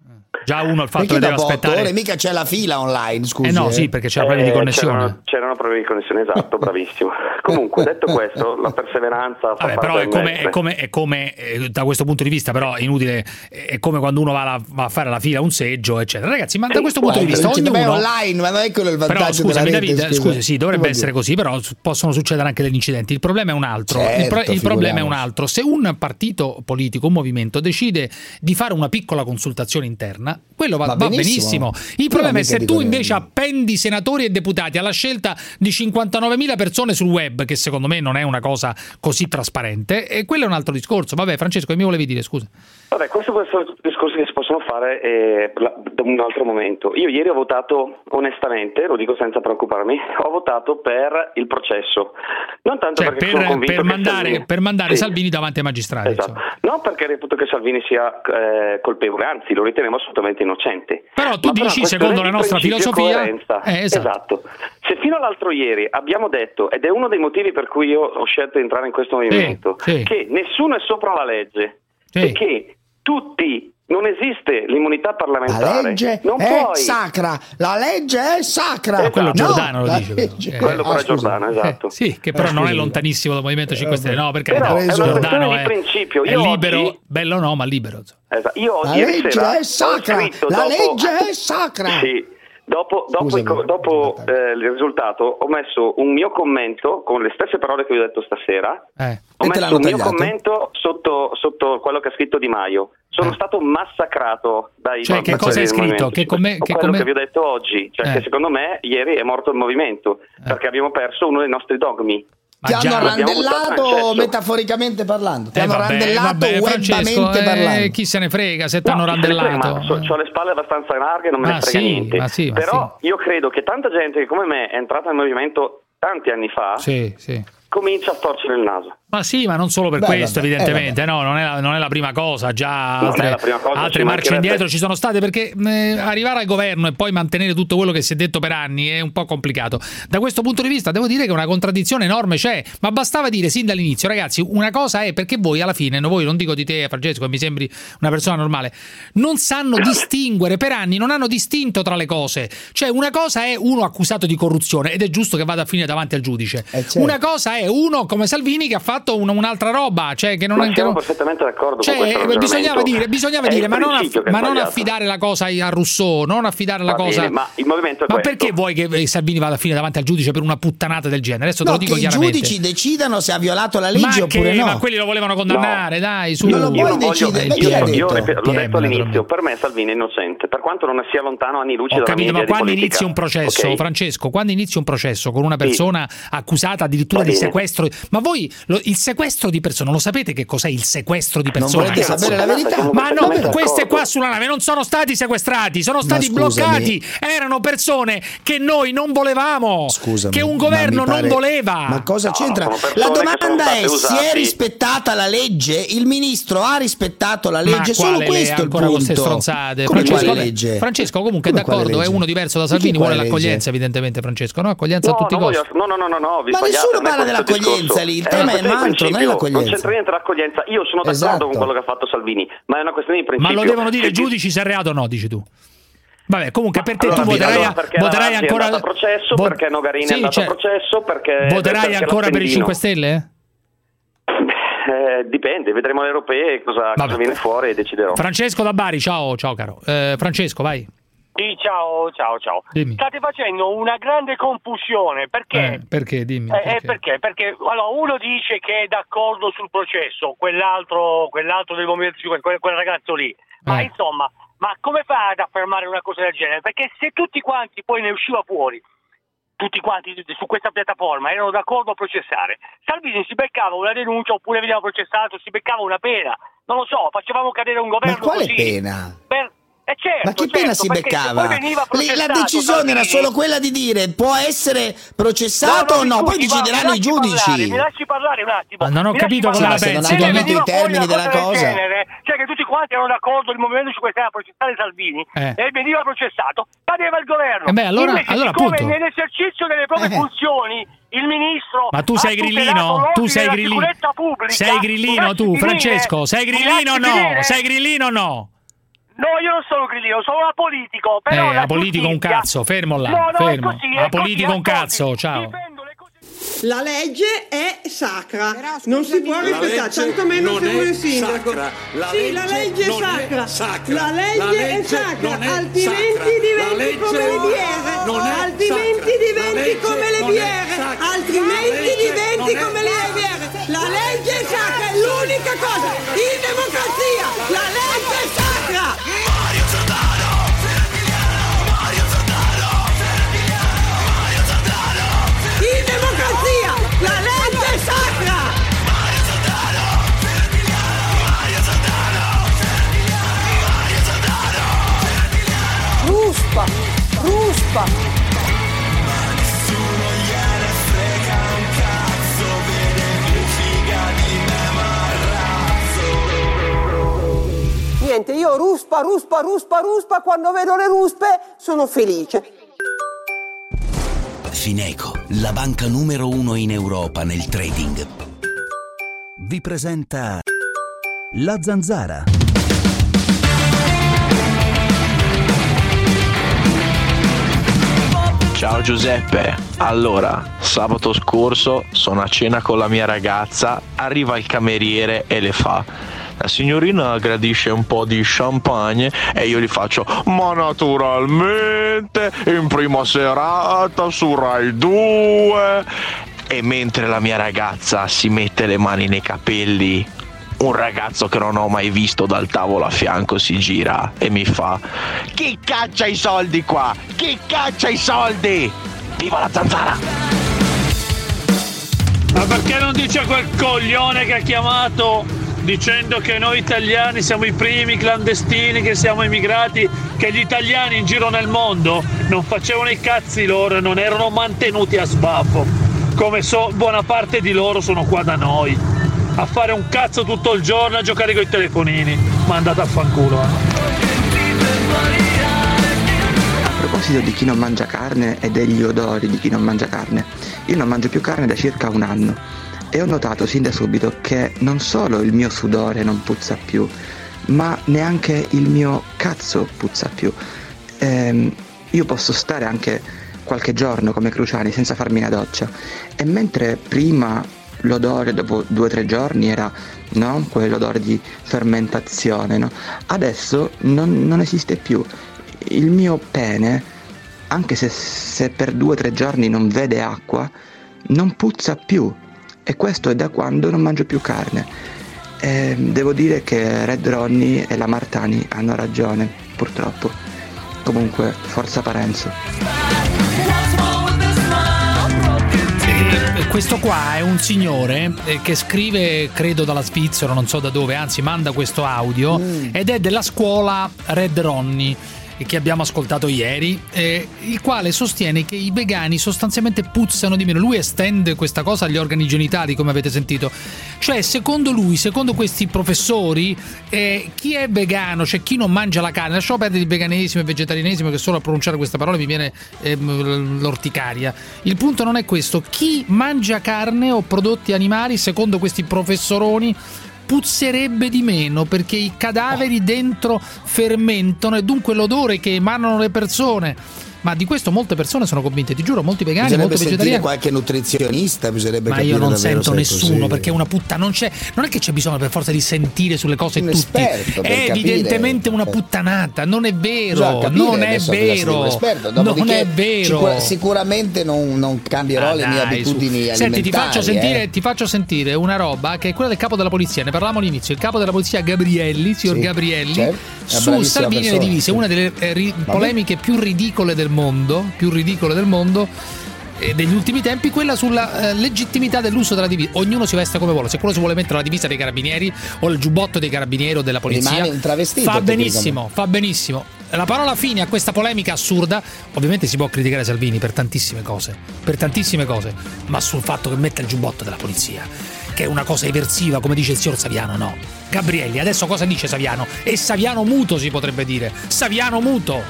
Già uno il fatto che deve aspettare. ore mica c'è la fila online, scusi. Eh no, sì, perché c'era problemi di Eh, connessione. C'erano, c'erano problemi di connessione, esatto, bravissimo. Comunque, detto questo, la perseveranza fa Vabbè, però è come, è come- è come, eh, da questo punto di vista, però è inutile, è come quando uno va, alla- va a fare la fila a un seggio, eccetera. Ragazzi, ma da questo punto di vista ognuno... vabbè, online, ma non è quello il vantaggio Però scusami della rete, David, scusa. scusi, sì, dovrebbe Che essere così, però possono succedere anche degli incidenti. Il problema è un altro. il, pro- Certo, il problema è un altro. Se un partito politico, un movimento decide di fare una piccola consultazione interna, quello va, Va va benissimo. benissimo. Il problema è se tu invece appendi senatori e deputati alla scelta di 59.000 persone sul web, che secondo me non è una cosa così trasparente, e quello è un altro discorso. Vabbè, Francesco, che mi volevi dire, scusa? Vabbè, questo può essere discorsi che si possono fare eh, da un altro momento. Io ieri ho votato onestamente, lo dico senza preoccuparmi, ho votato per il processo. Non tanto Cioè, perché sono per, convinto per mandare, Salvini- per mandare Sì. Salvini davanti ai magistrati. Esatto. Non perché reputo che Salvini sia eh, colpevole, anzi lo ritenevo assolutamente innocente. Però tu Ma dici, secondo la nostra filosofia-. Eh, esatto. Se fino all'altro ieri abbiamo detto, ed è uno dei motivi per cui io ho scelto di entrare in questo movimento, sì. che nessuno è sopra la legge Sì. e che tutti Non esiste l'immunità La parlamentare. legge non è puoi. sacra, la legge è sacra. Eh, quello No, Giordano lo la dice, però. legge- Eh, Quello però Ah, è Giordano, scusa. esatto. Sì, che però Eh, non è scusi. lontanissimo dal Movimento 5 Stelle, no, perché Però è Giordano è, principio. è Io libero, oggi- bello no, ma libero. Esatto. Io La legge sera è sacra, la dopo- legge è sacra. Sì. Dopo, dopo Scusami. dopo, eh, il risultato ho messo un mio commento con le stesse parole che vi ho detto stasera. Eh. Ho messo un mio tagliato? commento sotto, sotto quello che ha scritto Di Maio. Sono stato massacrato dai Eh. Cioè, che cosa hai scritto? Che come- che quello come- che vi ho detto oggi, cioè Eh. che secondo me ieri è morto il movimento perché abbiamo perso uno dei nostri dogmi. Ti hanno randellato metaforicamente parlando, ti Eh, hanno vabbè, randellato vabbè, Francesco, eh, parlando. chi se ne frega se ti hanno No, frega, randellato. ma so- ho le spalle abbastanza larghe, non me Ma ne frega sì, niente. ma sì, ma Però io credo che tanta gente che come me è entrata nel movimento tanti anni fa Sì, sì. Comincia a storcere il naso. Ma sì, ma non solo per Beh, questo, vabbè, evidentemente, no, non è, la, non è la prima cosa, già altre, prima cosa, altre marce indietro ci sono state perché eh, arrivare al governo e poi mantenere tutto quello che si è detto per anni è un po' complicato. Da questo punto di vista devo dire che una contraddizione enorme c'è, ma bastava dire sin dall'inizio, ragazzi, una cosa è perché voi alla fine, no, voi non dico di te Francesco, che mi sembri una persona normale, non sanno distinguere per anni, non hanno distinto tra le cose. Cioè una cosa è uno accusato di corruzione ed è giusto che vada a finire davanti al giudice. Eh, certo. Una cosa è uno come Salvini che ha fatto un- un'altra roba, cioè che non Ma che siamo non- perfettamente d'accordo cioè, con questo eh, bisognava dire, bisognava È dire ma, non, aff- è ma non affidare la cosa a Rousseau, non affidare la Va cosa. bene, ma il movimento è Ma questo. perché vuoi che eh, Salvini vada a finire davanti al giudice per una puttanata del genere? Adesso te No, lo dico che i chiaramente. giudici decidano se ha violato la legge ma, oppure che, no. ma quelli lo volevano condannare, dai, su. Non lo Io puoi non voglio, decidere, io, io detto? l'ho detto all'inizio, per me Salvini è innocente, per quanto non sia lontano anni luce Ho dalla capito, ma quando politica. inizi un processo? Francesco, quando inizi un processo con una persona accusata addirittura di. Sequestro, ma voi lo- il sequestro di persona, lo sapete che cos'è il sequestro di Non persona? volete sapere la verità? Ma no, queste qua sulla nave non sono stati sequestrati, sono stati bloccati. Erano persone che noi non volevamo, Scusami, che un governo pare- non voleva. Ma cosa No, c'entra? persone La domanda è: si è usati. rispettata la legge? Il ministro ha rispettato la Ma legge? Solo questo è il punto. Francesco, legge? Francesco comunque è Come d'accordo, è uno diverso da Salvini, vuole legge? l'accoglienza evidentemente Francesco, no? Accoglienza No, a tutti i non costi. no, no, no, no, no, vi Ma nessuno non parla questo discorso. lì, il tema è un altro, non è l'accoglienza. Non c'entra niente l'accoglienza, io sono d'accordo Esatto. con quello che ha fatto Salvini, ma è una questione di Ma principio. lo devono dire i giudici se è reato o no, dici tu. Vabbè, comunque per te Allora, tu voterai, allora, perché voterai ancora è andato a processo, vo- perché Nogarini Sì, è andato cioè, a processo, perché Voterai perché ancora per i l'Appendino. 5 Stelle? Eh, dipende, vedremo le europee cosa, cosa viene fuori e deciderò. Francesco da Bari, ciao, ciao caro. Eh, Francesco, vai. Sì, ciao, ciao, ciao. Dimmi. State facendo una grande confusione perché? Eh, perché? Dimmi. Eh, eh, perché? perché? Perché allora, uno dice che è d'accordo sul processo, quell'altro, quell'altro del Movimento 5, quel, quel ragazzo lì. Ma Eh. insomma, ma come fa ad affermare una cosa del genere? Perché se tutti quanti poi ne usciva fuori, tutti quanti su questa piattaforma erano d'accordo a processare, Salvini si beccava una denuncia oppure veniva processato, si beccava una pena. Non lo so, facevamo cadere un governo Ma quale così. pena? Per- eh certo, Ma che certo, pena si beccava? poi La decisione era solo quella di dire può essere processato o mi no, poi scusi, ma decideranno i lasci parlare, giudici. mi lasci parlare un attimo. Ma non ho Mi capito cosa la pensi, Se Domenico. veniva i termini della del cosa. genere, cioè che tutti quanti erano d'accordo, il Movimento 5 Stelle a processare Salvini Eh. e veniva processato, cadeva il governo. Eh beh, allora- Invece, allora, siccome appunto. nell'esercizio delle proprie Eh. funzioni il ministro Ma tu sei grillino? Tu sei grillino? sicurezza pubblica, Sei grillino tu, Francesco? Sei grillino o no? Sei grillino o no? No, io non sono grillino, sono un politico. Però Eh, la apolitico un giustizia- cazzo, fermo là, No, no, è fermo. così, è Apolitico così, un cazzo, ciao. La legge è sacra, non si può rispettare, tantomeno se è è sindaco. sacra. La sì, la legge è non è sacra. sacra. La legge, La legge è sacra, è altrimenti sacra. La diventi legge come le biere. Altrimenti sacra. Diventi come le non è biere. sacra. Altrimenti La legge diventi come le biere. La legge è sacra, è l'unica cosa. In democrazia, la legge è sacra. Mario Santano. Mario Santano. Mario Santano. Y democracia. La ley de sacra. Mario Santano. Mario Santano. Mario Santano. Ruspa. Ruspa. niente, io ruspa, ruspa, ruspa, ruspa, quando vedo le ruspe sono felice. Fineco, la banca numero uno in Europa nel trading, vi presenta La Zanzara. Ciao Giuseppe, allora sabato scorso sono a cena con la mia ragazza, arriva il cameriere e le fa la signorina gradisce un po' di champagne e io gli faccio ma naturalmente in prima serata su Rai 2 e mentre la mia ragazza si mette le mani nei capelli un ragazzo che non ho mai visto dal tavolo a fianco si gira e mi fa chi caccia i soldi qua? Chi caccia i soldi? Viva la zanzara! Ma perché non dice quel coglione che ha chiamato dicendo che noi italiani siamo i primi clandestini, che siamo immigrati, che gli italiani in giro nel mondo non facevano i cazzi loro e non erano mantenuti a sbaffo, come so buona parte di loro sono qua da noi, a fare un cazzo tutto il giorno, a giocare con i telefonini, ma andate a fanculo. Eh. A proposito di chi non mangia carne e degli odori di chi non mangia carne, io non mangio più carne da circa un anno e ho notato sin da subito che non solo il mio sudore non puzza più, ma neanche il mio cazzo puzza più. Ehm, io posso stare anche qualche giorno come Cruciani senza farmi una doccia e mentre prima l'odore dopo due o tre giorni era no? quell'odore di fermentazione, no? adesso non, non esiste più. Il mio pene, anche se, se per due o tre giorni non vede acqua, non puzza più e questo è da quando non mangio più carne. E devo dire che Red Ronnie e la Martani hanno ragione, purtroppo. Comunque, forza Parenzo. E Questo qua è un signore eh, che scrive, credo dalla Svizzera, non so da dove, anzi manda questo audio ed è della scuola Red Ronnie che abbiamo ascoltato ieri, eh, il quale sostiene che i vegani sostanzialmente puzzano di meno. Lui estende questa cosa agli organi genitali, come avete sentito. Cioè, secondo lui, secondo questi professori, eh, chi è vegano, cioè chi non mangia la carne, lasciamo perdere il veganesimo e il vegetarianesimo, che solo a pronunciare queste parole mi viene ehm, l'orticaria. Il punto non è questo. Chi mangia carne o prodotti animali, secondo questi professoroni, puzzerebbe di meno perché i cadaveri dentro fermentano e dunque l'odore che emanano le persone. Ma di questo molte persone sono convinte, ti giuro, molti vegani, Bisognerebbe molti vegetariani. qualche nutrizionista, bisognerebbe Ma capire io non sento nessuno perché è una puttana. Non, c'è, non è che c'è bisogno per forza di sentire sulle cose Un tutti. È capire. evidentemente una puttanata. Non è vero. Capire non è vero. esperto, Non è vero. sicura- sicuramente non, non cambierò Ah, le mie dai, abitudini su. alimentari. Senti, ti faccio, eh. sentire, ti faccio sentire una roba che è quella del capo della polizia. Ne parlavamo all'inizio. Il capo della polizia Gabrielli, signor Sì, Gabrielli, certo. Su Salvini e le persona, divise, una delle eh, ri- polemiche più ridicole del mondo. Più ridicole del mondo. eh, degli ultimi tempi quella sulla eh, legittimità dell'uso della divisa. Ognuno si veste come vuole. Se quello si vuole mettere la divisa dei carabinieri o il giubbotto dei carabinieri o della polizia fa benissimo fa benissimo. La parola fine a questa polemica assurda ovviamente si può criticare Salvini per tantissime cose per tantissime cose ma sul fatto che mette il giubbotto della polizia che è una cosa eversiva come dice il signor Saviano no. Gabrielli adesso cosa dice Saviano? E Saviano muto si potrebbe dire. Saviano muto.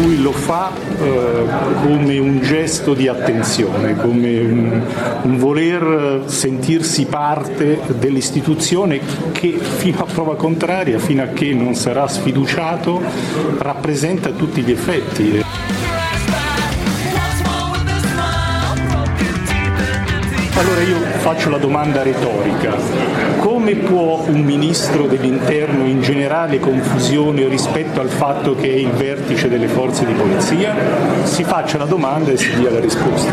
Lui lo fa eh, come un gesto di attenzione, come un, un voler sentirsi parte dell'istituzione che fino a prova contraria, fino a che non sarà sfiduciato, rappresenta tutti gli effetti. Allora io faccio la domanda retorica. Come può un ministro dell'interno in generale confusione rispetto al fatto che è il vertice delle forze di polizia? Si faccia la domanda e si dia la risposta.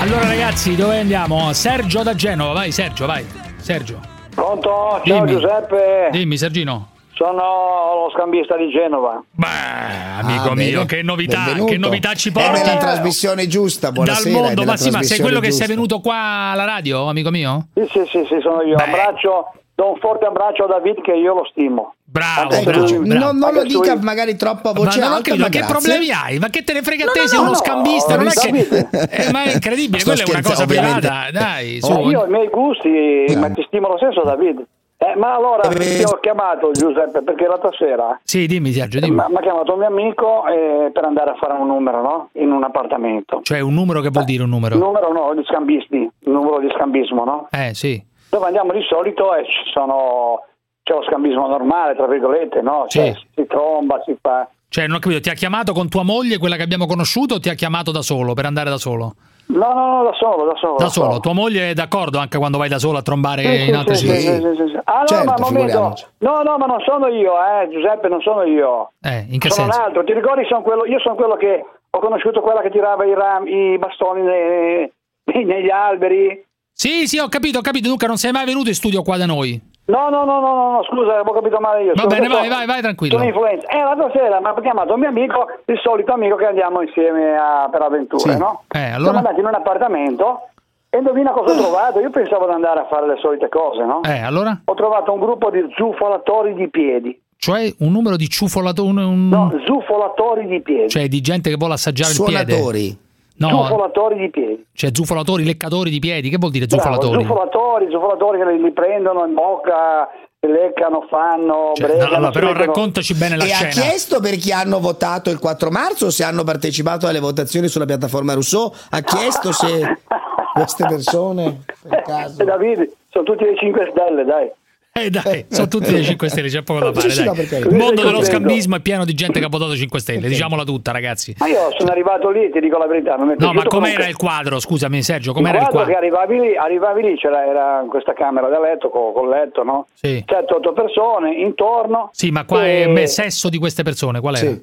allora ragazzi dove andiamo Sergio da Genova vai Sergio vai Sergio Pronto? Ciao Dimmi. Giuseppe, dimmi Sergino sono lo scambista di Genova. amico Ah, mio che novità Benvenuto. che novità ci È porti nella trasmissione giusta, buonasera. dal è mondo ma sì ma sei quello che giusta. sei venuto qua alla radio amico mio Sì, sì, sì, sì, sono io. Abbraccio, do un forte abbraccio a David che io lo stimo. Bravo, se bravo, bravo. Non, non lo dica lui- magari troppo a ma voce ho alta, capito, ma che problemi hai? Ma che te ne frega a No, te? no, sei no, uno no, scambista, non è che. Eh, ma è incredibile, quella è una cosa ovviamente. privata. Dai, su. Ma io i miei gusti, ma ti stimo lo stesso David. Eh, ma allora ti ho chiamato Giuseppe perché l'altra sera Sì, dimmi, Sergio, dimmi. mi ha chiamato un mio amico eh, per andare a fare un numero, no? In un appartamento. Cioè, un numero che vuol dire un numero? Il numero no, di scambisti, il numero di scambismo, no? Eh, sì. Dove andiamo di solito e ci sono c'è lo scambismo normale, tra virgolette, no? Cioè, Sì. si tromba, si fa... Cioè, non ho capito, ti ha chiamato con tua moglie, quella che abbiamo conosciuto, o ti ha chiamato da solo, per andare da solo? No, no, no, da solo, da solo. Da solo. Tua moglie è d'accordo anche quando vai da solo a trombare Sì, sì, in altre sì, città? sì, sì, sì. Ah no, Certo, ma momento. No, no, ma non sono io, eh, Giuseppe, non sono io. Eh, in che sono senso? un altro. Ti ricordi, sono quello, io sono quello che ho conosciuto quella che tirava i, ram, i bastoni nei- negli alberi. Sì, sì, ho capito, ho capito. Dunque non sei mai venuto in studio qua da noi. No, no, no, no, no, no, scusa, avevo capito male io. Va Sono- bene, vai, vai, vai, tranquillo. Sono influenza. Eh, l'altra sera mi ha chiamato un mio amico, il solito amico che andiamo insieme a- per avventure, Sì. no? Eh, Siamo allora? andati in un appartamento e indovina cosa ho trovato? Io pensavo di andare a fare le solite cose, no? Eh, allora? Ho trovato un gruppo di zufolatori di piedi. Cioè un numero di ciufolatori, un, No, zufolatori di piedi. cioè di gente che vuole assaggiare il Suonatori. No, Zufolatori di piedi. cioè zufolatori, leccatori di piedi. Che vuol dire Bravo, zufolatori? zufolatori, zufolatori che li, li prendono in bocca, li leccano, fanno, Cioè, bregano, no, allora, però mettono- raccontaci bene la e ha scena. chiesto per chi hanno votato il 4 marzo se hanno partecipato alle votazioni sulla piattaforma Rousseau. Ha chiesto se queste persone. Per caso. Eh, Davide, sono tutti le 5 stelle, dai. Eh dai, sono tutti dei 5 Stelle, c'è poco da Sì, fare. sì, no, perché- Il mondo dello scambismo è pieno di gente che ha votato 5 Stelle, diciamola tutta, ragazzi. Ma io sono arrivato lì, ti dico la verità, è No, ma com'era comunque. il quadro? Scusami, Sergio, Il com'era il quadro quadro? che arrivavi lì, arrivavi lì c'era era in questa camera da letto con, col letto, no? Sì. 7-8 persone intorno. Sì, ma qua e- è beh, sesso di queste persone, qual era?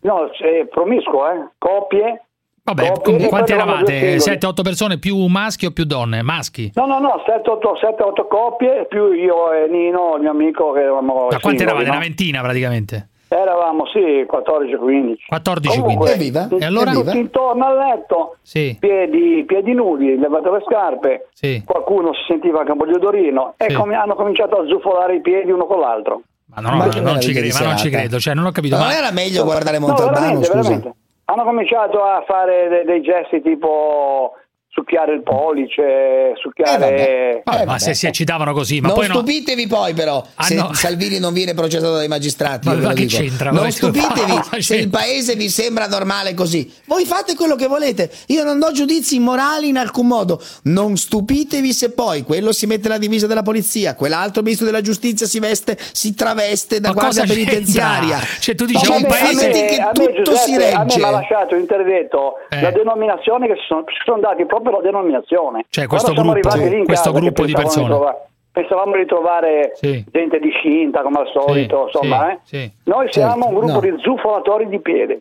No, è promiscuo, eh? Coppie. Vabbè, coppie, com- e quanti eravate? singoli. 7-8 persone più maschi o più donne? Maschi. No, no, no, 7-8 coppie, più io e Nino, il mio amico, che eravamo Ma quanti eravate? no? Una ventina praticamente. Eravamo, sì, 14-15. 14 Comunque, quindi. tutti- E allora? Tutti intorno al letto, Sì. piedi, piedi nudi, levate le scarpe, Sì. qualcuno si sentiva anche un po' di odorino e Sì. com- hanno cominciato a zuffolare i piedi uno con l'altro. Ma no, no, Ma non ci meraviglia credo, ma non ci credo, cioè non ho capito. Ma ma- non era meglio guardare No, Montalbano, veramente, scusa? veramente. Hanno cominciato a fare de- dei gesti tipo succhiare il pollice, succhiare... Vabbè, ma se si eccitavano così, ma non poi no. stupitevi poi però se no. Salvini non viene processato dai magistrati. Ma- ma che dico. c'entra Non stupitevi se il paese vi sembra normale così. Voi fate quello che volete. Io non do giudizi morali in alcun modo. Non stupitevi se poi quello si mette la divisa della polizia, quell'altro ministro della giustizia si veste, si traveste da Ma guardia cosa c'entra? penitenziaria. Cioè, tu dici, un paese- che a me, tutto si Giuseppe, A me regge. mi ha lasciato interdetto Eh. la denominazione che si sono, si sono dati proprio la denominazione. Cioè, questo Quando gruppo, sì, questo gruppo di pensavamo persone. trova- pensavamo di trovare Sì. gente discinta come al solito, Sì, insomma, sì, eh. sì. Noi siamo Certo, un gruppo no. di zufolatori di piede.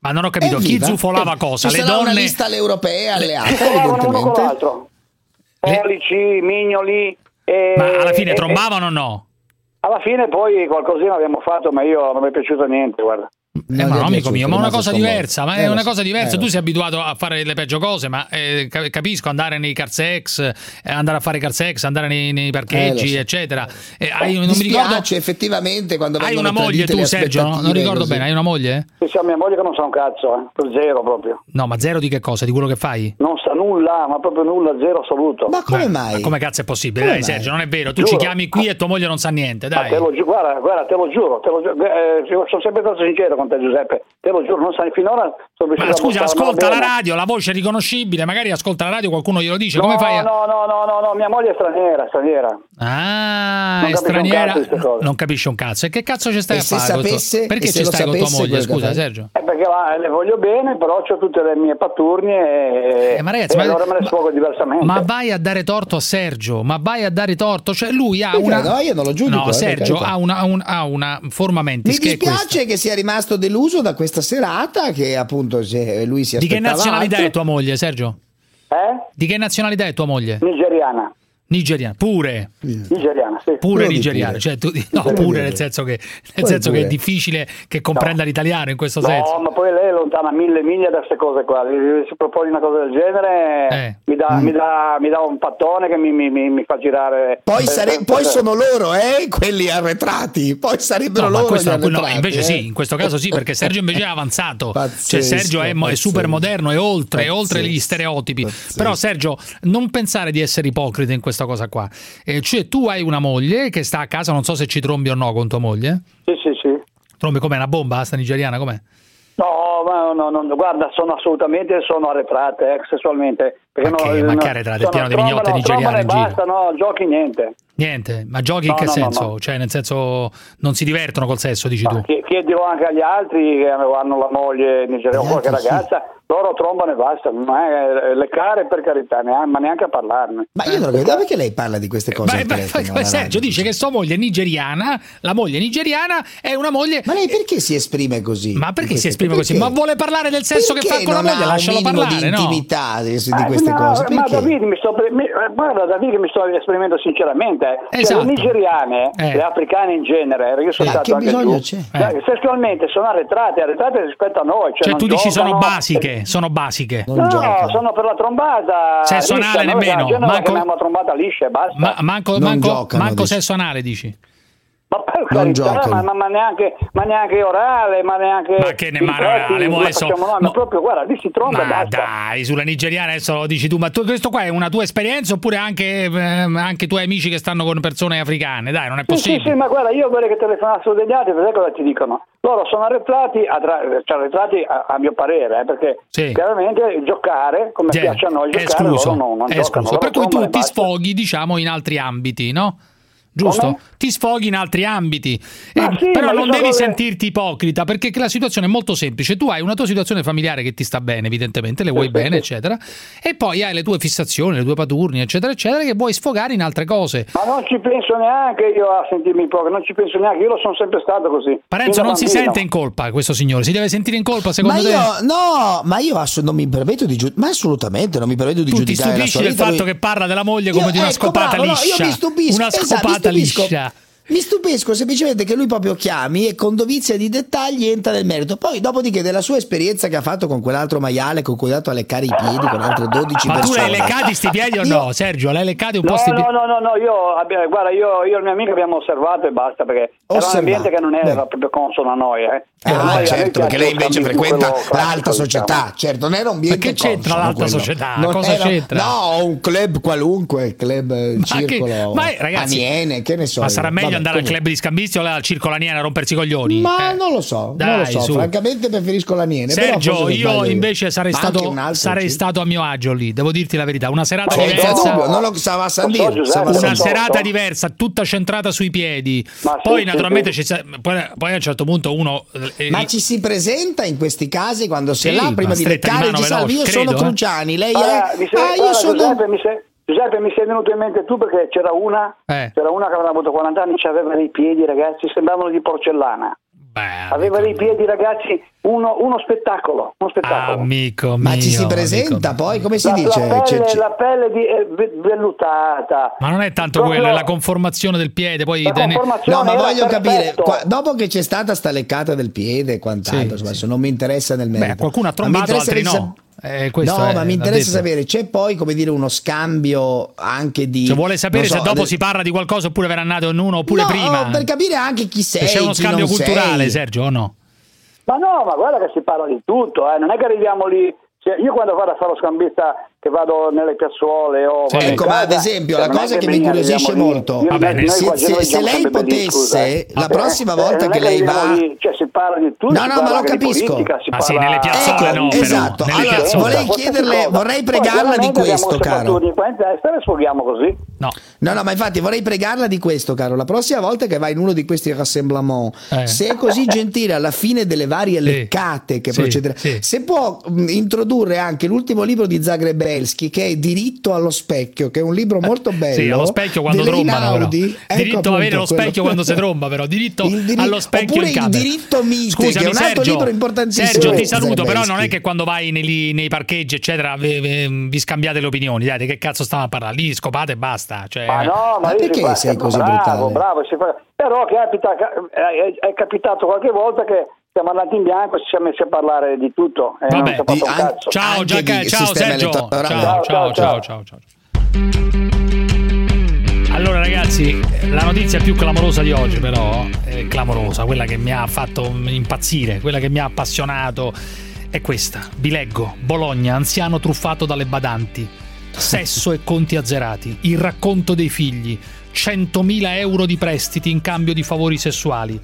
Ma non ho capito, chi Evviva. zufolava Eh, cosa? Ci Le sarà una donne? lista all'europea alleata, Si trovavano uno con evidentemente. l'altro. Pollici, mignoli. E, Ma alla fine e- trombavano o no? Alla fine poi qualcosina abbiamo fatto, ma io non mi è piaciuto niente, guarda. Eh, ma no, amico mio, ma è una cosa diversa, ma è Eh, una cosa diversa. eh, tu sei abituato a fare le peggio cose, ma eh, ca- capisco andare nei car sex, eh, andare a fare car sex, andare nei, nei parcheggi, Eh, eccetera. Eh, hai, non Mi ricordo. effettivamente quando Hai una moglie tu, Sergio? no? Non ricordo così. bene, hai una moglie? Sì, sì, mia moglie che non sa un cazzo, eh. zero proprio. No, ma zero di che cosa? Di quello che fai? Non sa nulla, ma proprio nulla, zero assoluto. Ma come Beh, mai? Ma come cazzo è possibile? Come dai, mai? Sergio, non è vero. Tu Giuro. ci chiami qui e tua moglie non sa niente, Ma dai. te lo giuro, guarda, guarda, te lo giuro, te lo giuro sono sempre stato sincero con te Giuseppe, te lo giuro, non sai finora sono riuscito Ma scusa, ascolta la radio, la voce è riconoscibile, magari ascolta la radio, qualcuno glielo dice. No, Come fai a... no, no, no, no, no, mia moglie è straniera, straniera. Ah, Non è capisce un straniera. Non capisce un cazzo. E che cazzo ci stai E a se fare? sapesse- Perché ci stai con tua moglie? Scusa? Sergio. Eh, perché va- le voglio bene, però ho tutte le mie patturnie e, Eh, ma ragazzi, e ma- allora me ne sfogo diversamente. Ma vai a dare torto a Sergio, ma vai a dare torto. Cioè, lui ha una. no, io non lo giudico, No, eh, Sergio ha una, ha un- ha una forma mentis Mi dispiace che sia rimasto deluso da questa serata, che appunto se lui si Di che aspettava nazionalità altro. è tua moglie, Sergio? Eh? Di che nazionalità è tua moglie? Nigeriana. Nigeriana, pure. Nigeriana, sì. Pure nigeriana, cioè tu, no, pure nel senso che, nel senso che è difficile che comprenda l'italiano in questo senso. No, ma poi lei è lontana mille miglia da queste cose qua. Se si propone una cosa del genere, Eh. mi, dà, mi, dà, mi dà un pattone che mi, mi- mi- mi fa girare. Poi, Eh, sare- eh, poi eh, sono loro, eh, quelli arretrati. Poi sarebbero No, loro questo- gli no, invece eh. sì, in questo caso sì, perché Sergio invece è avanzato. Pazzesco, cioè Sergio è, è super moderno, è oltre, è oltre gli stereotipi. pazzesco. Però Sergio, non pensare di essere ipocrita in questa cosa qua. Eh, cioè tu hai una moglie che sta a casa, non so se ci trombi o no con tua moglie. Sì, sì, sì. Trombi com'è una bomba sta nigeriana, com'è? No, no, no, guarda, sono assolutamente sono arretrate eh, sessualmente. Perché okay, no, eh, ma che arretrate? Piano di vignotte no, nigeriano in basta, giro. no, giochi niente. Niente, ma giochi in che senso? Cioè, nel senso, non si divertono col sesso, dici tu? Chiedilo anche agli altri che hanno la moglie nigeriana o oh, qualche ragazza, sì. loro trombano e basta. Ma è, eh, le care, per carità, ne ma neanche a parlarne. Ma io non lo vedo perché lei parla di queste eh, cose. Ma, ma, Sergio dice che sua moglie è nigeriana, la moglie nigeriana è una moglie. Ma lei perché si esprime così? Ma perché si esprime perché? così? Ma vuole parlare del sesso perché che fa con la moglie? Lascialo parlare. Di intimità no? di, di ah, queste queste no, cose? Perché? Ma David, mi sto pre- mi, eh, guarda, David, mi sto esprimendo sinceramente. Esatto. Cioè, le esatto. nigeriane, eh. le africane in genere, io sono eh, stato anche bisogno giù, cioè, eh. sessualmente sono arretrate, arretrate rispetto a noi. Cioè, cioè tu dici sono basiche, sono basiche. No, giocano. sono per la trombata. Sessuale liscia, nemmeno. Cioè, manco, manco, manco, manco sessuale dici. Ma per non carità, ma, ma, ma, neanche, ma, neanche, orale, ma neanche. Ma che ne male orale, ma adesso. Noi, ma proprio guarda, lì si tromba. Ma dai, sulla nigeriana adesso lo dici tu, ma tu, questo qua è una tua esperienza oppure anche, eh, anche tuoi amici che stanno con persone africane? Dai, non è possibile. Sì, sì, sì ma guarda, io vorrei che telefonassero degli altri, perché cosa ti dicono? Loro sono arretrati, cioè arretrati a, a, mio parere, eh, perché sì. chiaramente giocare come sì. piace a noi, giocare escluso, loro non, non è escluso. Per cui tu ti sfoghi, diciamo, in altri ambiti, no? giusto? Come? Ti sfoghi in altri ambiti, eh, sì, però non devi so sentirti ipocrita perché la situazione è molto semplice. Tu hai una tua situazione familiare che ti sta bene, evidentemente, le vuoi sì, bene, sì. eccetera, e poi hai le tue fissazioni, le tue paturni, eccetera, eccetera, che vuoi sfogare in altre cose. Ma non ci penso neanche io a sentirmi ipocrita, non ci penso neanche, io lo sono sempre stato così. Parenzo non bambina. si sente in colpa questo signore, si deve sentire in colpa secondo ma te? Io, no, ma io ass- non mi permetto di giudicare, ma assolutamente non mi permetto di tu giudicare. Tu ti stupisci del fatto lui... che parla della moglie come io, di una eh, ecco, scopata bravo, liscia, no, io mi stupisco, una esatto, capitalista Mi stupisco semplicemente che lui proprio chiami e con dovizia di dettagli entra nel merito. Poi, dopodiché, della sua esperienza che ha fatto con quell'altro maiale con cui è andato a leccare i piedi con altre 12 Ma persone. Ma tu l'hai leccati sti piedi o no. Sergio? L'hai leccati un no, po' sti piedi? No, no, no, no, io, abbiamo, guarda, io, io e il mio amico abbiamo osservato e basta perché osservato. era un ambiente che non era Beh. proprio consono a noi. Eh. eh ah, cioè, noi, certo, perché lei invece frequenta l'alta società, diciamo. certo, non era un ambiente Ma che c'entra l'alta quello. società? Non Cosa era... c'entra? No, un club qualunque, club, Ma circolo, che... Ma, eh, ragazzi, Aniene, che ne so. Ma sarà meglio voglio andare comunque. al club di scambisti o al circo Laniera a rompersi i coglioni. Ma eh. non lo so, Dai, non lo so. Su. Francamente preferisco Laniera. Sergio, io invece sarei, stato, sarei stato, a mio agio lì, devo dirti la verità. Una serata ma diversa. Dubbio, non lo stava a San Dio, una serata diversa, tutta centrata sui piedi. Ma poi, sì, naturalmente, sì. Ci, poi, poi, a un certo punto uno. Eh, ma ci si presenta in questi casi quando si sì, è là prima di leccare e ci salvi. Io credo, eh. sono Cruciani, lei è. Ah, io sono. Giuseppe, mi sei venuto in mente tu perché c'era una, eh. c'era una che aveva avuto 40 anni, e aveva dei piedi, ragazzi, sembravano di porcellana. Beh, aveva dei piedi, ragazzi, uno, uno spettacolo. Uno spettacolo. Amico Ma mio, ci si presenta poi, come si la, dice? La pelle, cioè, c'è, la pelle di, eh, vellutata. Ma non è tanto Proprio... quella, è la conformazione del piede. Poi tene... No, ma voglio capire, qua, dopo che c'è stata sta leccata del piede e quant'altro, sì, insomma, sì. non mi interessa nel merito. Beh, qualcuno ha trombato, altri no. Sa- eh, no, è, ma mi interessa sapere, c'è poi come dire uno scambio anche di... Cioè vuole sapere so, se dopo de... si parla di qualcosa oppure verrà nato in uno oppure no, prima. per capire anche chi sei. Se c'è uno scambio culturale, sei. Sergio, o no? Ma no, ma guarda che si parla di tutto, eh. non è che arriviamo lì... Cioè, io quando vado a fare lo scambista che vado nelle piazzuole o sì, ecco, ma ad esempio la cosa che mi incuriosisce molto io, Vabbè, noi, se, se, se, lei potesse eh. la prossima eh, volta che lei va cioè si parla di tutto no no ma lo capisco. politica, ma ah, sì nelle piazzole ecco, no esatto. Allora, vorrei chiederle vorrei pregarla di questo caro. e sfoghiamo così. No. no. No, ma infatti vorrei pregarla di questo, caro. La prossima volta che vai in uno di questi rassemblement, eh. se è così gentile alla fine delle varie sì. leccate che sì, procederà, sì. se può introdurre anche l'ultimo libro di Zagrebelski che è Diritto allo specchio, che è un libro eh, molto bello. Sì, allo specchio quando trombano. Ecco diritto appunto, a avere lo quello. specchio quando si tromba, però. Diritto, diritto allo specchio Oppure il diritto mite, Scusami, che è un altro Sergio, libro importantissimo. Sergio, ti saluto, però non è che quando vai nei, nei parcheggi, eccetera, vi, vi, scambiate le opinioni. Dai, che cazzo stiamo a parlare? Lì scopate e basta basta. Cioè, ma no, ma, ma perché fa, così bravo, brutale? Bravo, fa... però capita, è, capitato qualche volta che siamo andati in bianco, e ci siamo messi a parlare di tutto. Eh, Vabbè, di, an- ciao, Giacca, eh, ciao Sergio. Ciao ciao ciao, ciao, ciao, ciao, ciao. Allora ragazzi, la notizia più clamorosa di oggi però, è clamorosa, quella che mi ha fatto impazzire, quella che mi ha appassionato, è questa. Vi leggo, Bologna, anziano truffato dalle badanti sesso e conti azzerati, il racconto dei figli, 100.000 euro di prestiti in cambio di favori sessuali.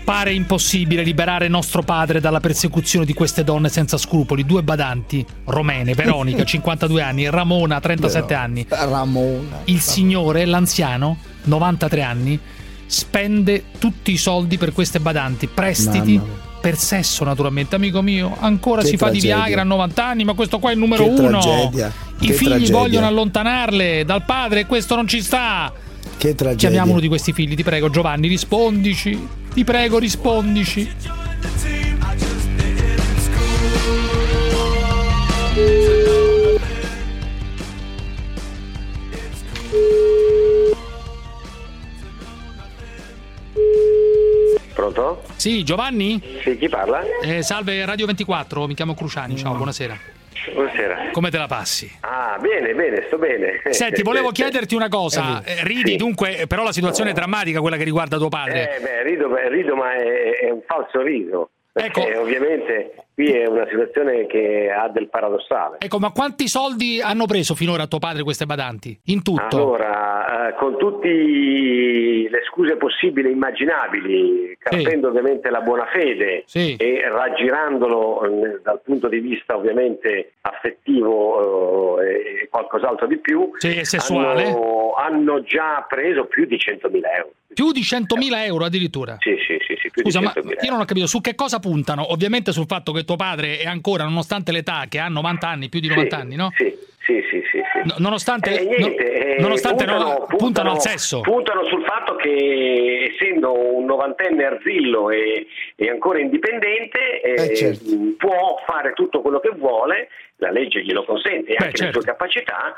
Appare impossibile liberare nostro padre dalla persecuzione di queste donne senza scrupoli. Due badanti romene, Veronica, 52 anni, Ramona, 37 anni. Ramona. Il signore, l'anziano, 93 anni, spende tutti i soldi per queste badanti, prestiti. Mamma. Per sesso, naturalmente, amico mio. Ancora Che si fa di tragedia. Viagra a 90 anni, ma questo qua è il numero Che uno. tragedia. I Che figli tragedia. vogliono allontanarle dal padre e questo non ci sta. Che tragedia. Chiamiamo uno di questi figli, ti prego, Giovanni, rispondici. Ti prego, rispondici. Pronto? Sì, Giovanni? Sì, chi parla? Eh, salve Radio 24, mi chiamo Cruciani, ciao, buonasera. Buonasera. Come te la passi? Ah, bene, bene, sto bene. Senti, volevo chiederti una cosa. Eh, ridi dunque, però la situazione è drammatica quella che riguarda tuo padre. Eh, beh, rido, rido ma è, è un falso riso. Perché Ecco. ovviamente qui è una situazione che ha del paradossale. Ecco, ma quanti soldi hanno preso finora tuo padre queste badanti? In tutto? Allora, eh, con tutte le scuse possibili e immaginabili, carpendo ovviamente la buona fede e raggirandolo eh, dal punto di vista ovviamente affettivo eh, e qualcos'altro di più, Sì, sessuale? Hanno, hanno già preso più di 100.000 euro. Più di 100.000 euro addirittura? Sì, sì, sì, sì più Scusa, di ma 100.000 io non ho capito su che cosa puntano. Ovviamente sul fatto che tuo padre è ancora, nonostante l'età, che ha 90 anni, più di 90 anni, no? Sì, sì, sì, sì. sì. No- nonostante, Eh, niente, no- eh, nonostante puntano, no- puntano, al sesso. Puntano sul fatto che essendo un novantenne arzillo e, e ancora indipendente eh, certo. mh, può fare tutto quello che vuole, la legge glielo consente anche le certo. sue capacità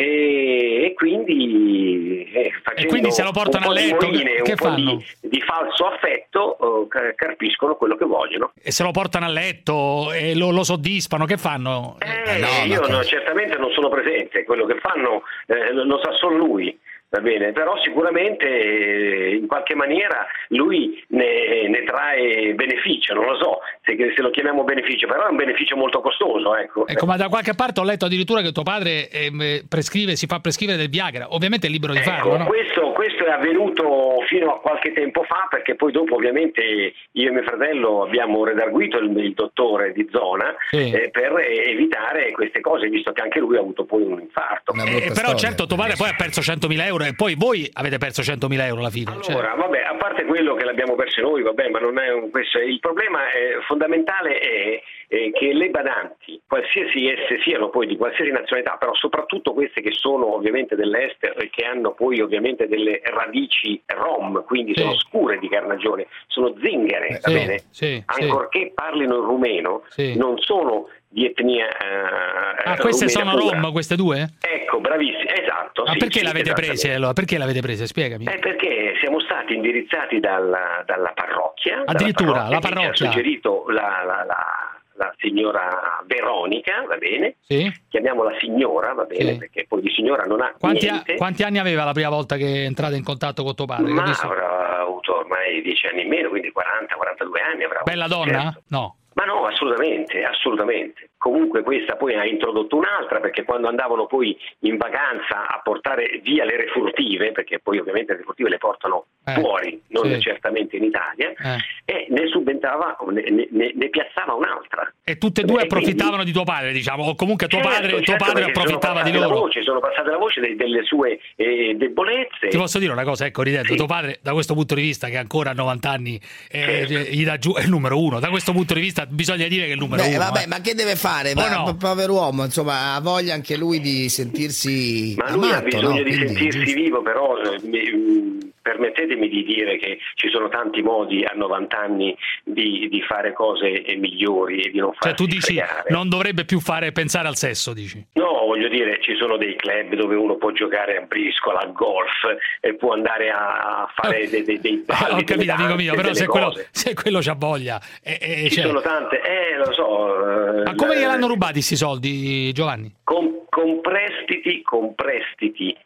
e, e quindi eh, facendo quindi se lo portano a letto, di moine, che fanno? di, di falso affetto eh, car- carpiscono quello che vogliono. E se lo portano a letto e lo, lo soddisfano, che fanno? Eh, io no, certamente non sono presente, quello che fanno eh, lo sa solo lui. Va bene, però sicuramente eh, in qualche maniera lui ne, ne trae beneficio, non lo so se, se lo chiamiamo beneficio, però è un beneficio molto costoso. Ecco. Ecco, ma da qualche parte ho letto addirittura che tuo padre ehm, prescrive, si fa prescrivere del Viagra. Ovviamente è libero di farlo, no? Ecco, questo, questo è avvenuto fino a qualche tempo fa perché poi dopo ovviamente io e mio fratello abbiamo redarguito il, il dottore di zona Sì. eh, per evitare queste cose visto che anche lui ha avuto poi un infarto. Eh, però certo tuo padre poi ha perso 100.000 euro e poi voi avete perso 100.000 euro alla fine. cioè. Allora, vabbè, a parte quello che l'abbiamo perso noi, vabbè, ma non è un, questo, il problema eh, fondamentale è, eh, che le badanti, qualsiasi esse siano poi di qualsiasi nazionalità, però soprattutto queste che sono ovviamente dell'estero e che hanno poi ovviamente delle radici rom, quindi Sì. sono scure di carnagione, sono zingare, va Sì, bene? sì. Ancorché parlino il rumeno, non sono di etnia eh, Ah, queste sono pura. rom, queste due? Ecco, bravissimi, esatto. Ma sì, perché l'avete prese esattamente. allora? Perché l'avete prese? Spiegami. Eh, perché siamo stati indirizzati dalla, dalla parrocchia. Addirittura, dalla la che ci parrocchia. ha suggerito la, la- la- la signora Veronica, va bene? Sì? Chiamiamola signora, va bene? Sì. Perché poi di signora non ha Quanti, a- quanti anni aveva la prima volta che è entrata in contatto con tuo padre? Ma avrà avuto ormai 10 anni in meno, quindi 40-42 anni avrà Bella avuto, donna? certo. No. Ma no, assolutamente, assolutamente. Comunque questa poi ha introdotto un'altra perché quando andavano poi in vacanza a portare via le refurtive, perché poi ovviamente le refurtive le portano Eh, fuori, non sì. certamente in Italia, Eh. e ne subentrava, ne, ne- ne piazzava un'altra. E tutte e due E quindi- approfittavano di tuo padre, diciamo, o comunque tuo Certo, padre, tuo certo, padre approfittava di loro. voce, sono passate la voce de- delle sue eh, debolezze. Ti posso dire una cosa, ecco, ridendo, tuo padre da questo punto di vista, che ancora a 90 anni eh, Certo. gli dà giù, è il numero uno, da questo punto di vista bisogna dire che è il numero Beh, uno. vabbè, eh. ma che deve fare? O Ma- no? Povero uomo, insomma, ha voglia anche lui di sentirsi Ma lui ha amato, bisogno no? di Quindi, sentirsi giusto. vivo, però eh, mi- mh, permettetemi di dire che ci sono tanti modi a 90 anni di, di fare cose eh, migliori e di non Cioè farsi tu dici fregare. non dovrebbe più fare pensare al sesso, dici. No, voglio dire, ci sono dei club dove uno può giocare a briscola, a golf e può andare a fare dei, dei, dei balli, ho capito, amico mio, però se quello, se quello c'ha voglia. eh, eh, Ci cioè- sono tante, eh, lo so. Eh, Ma come la- gliel'hanno rubati questi soldi, Giovanni? con, con prestiti, con prestiti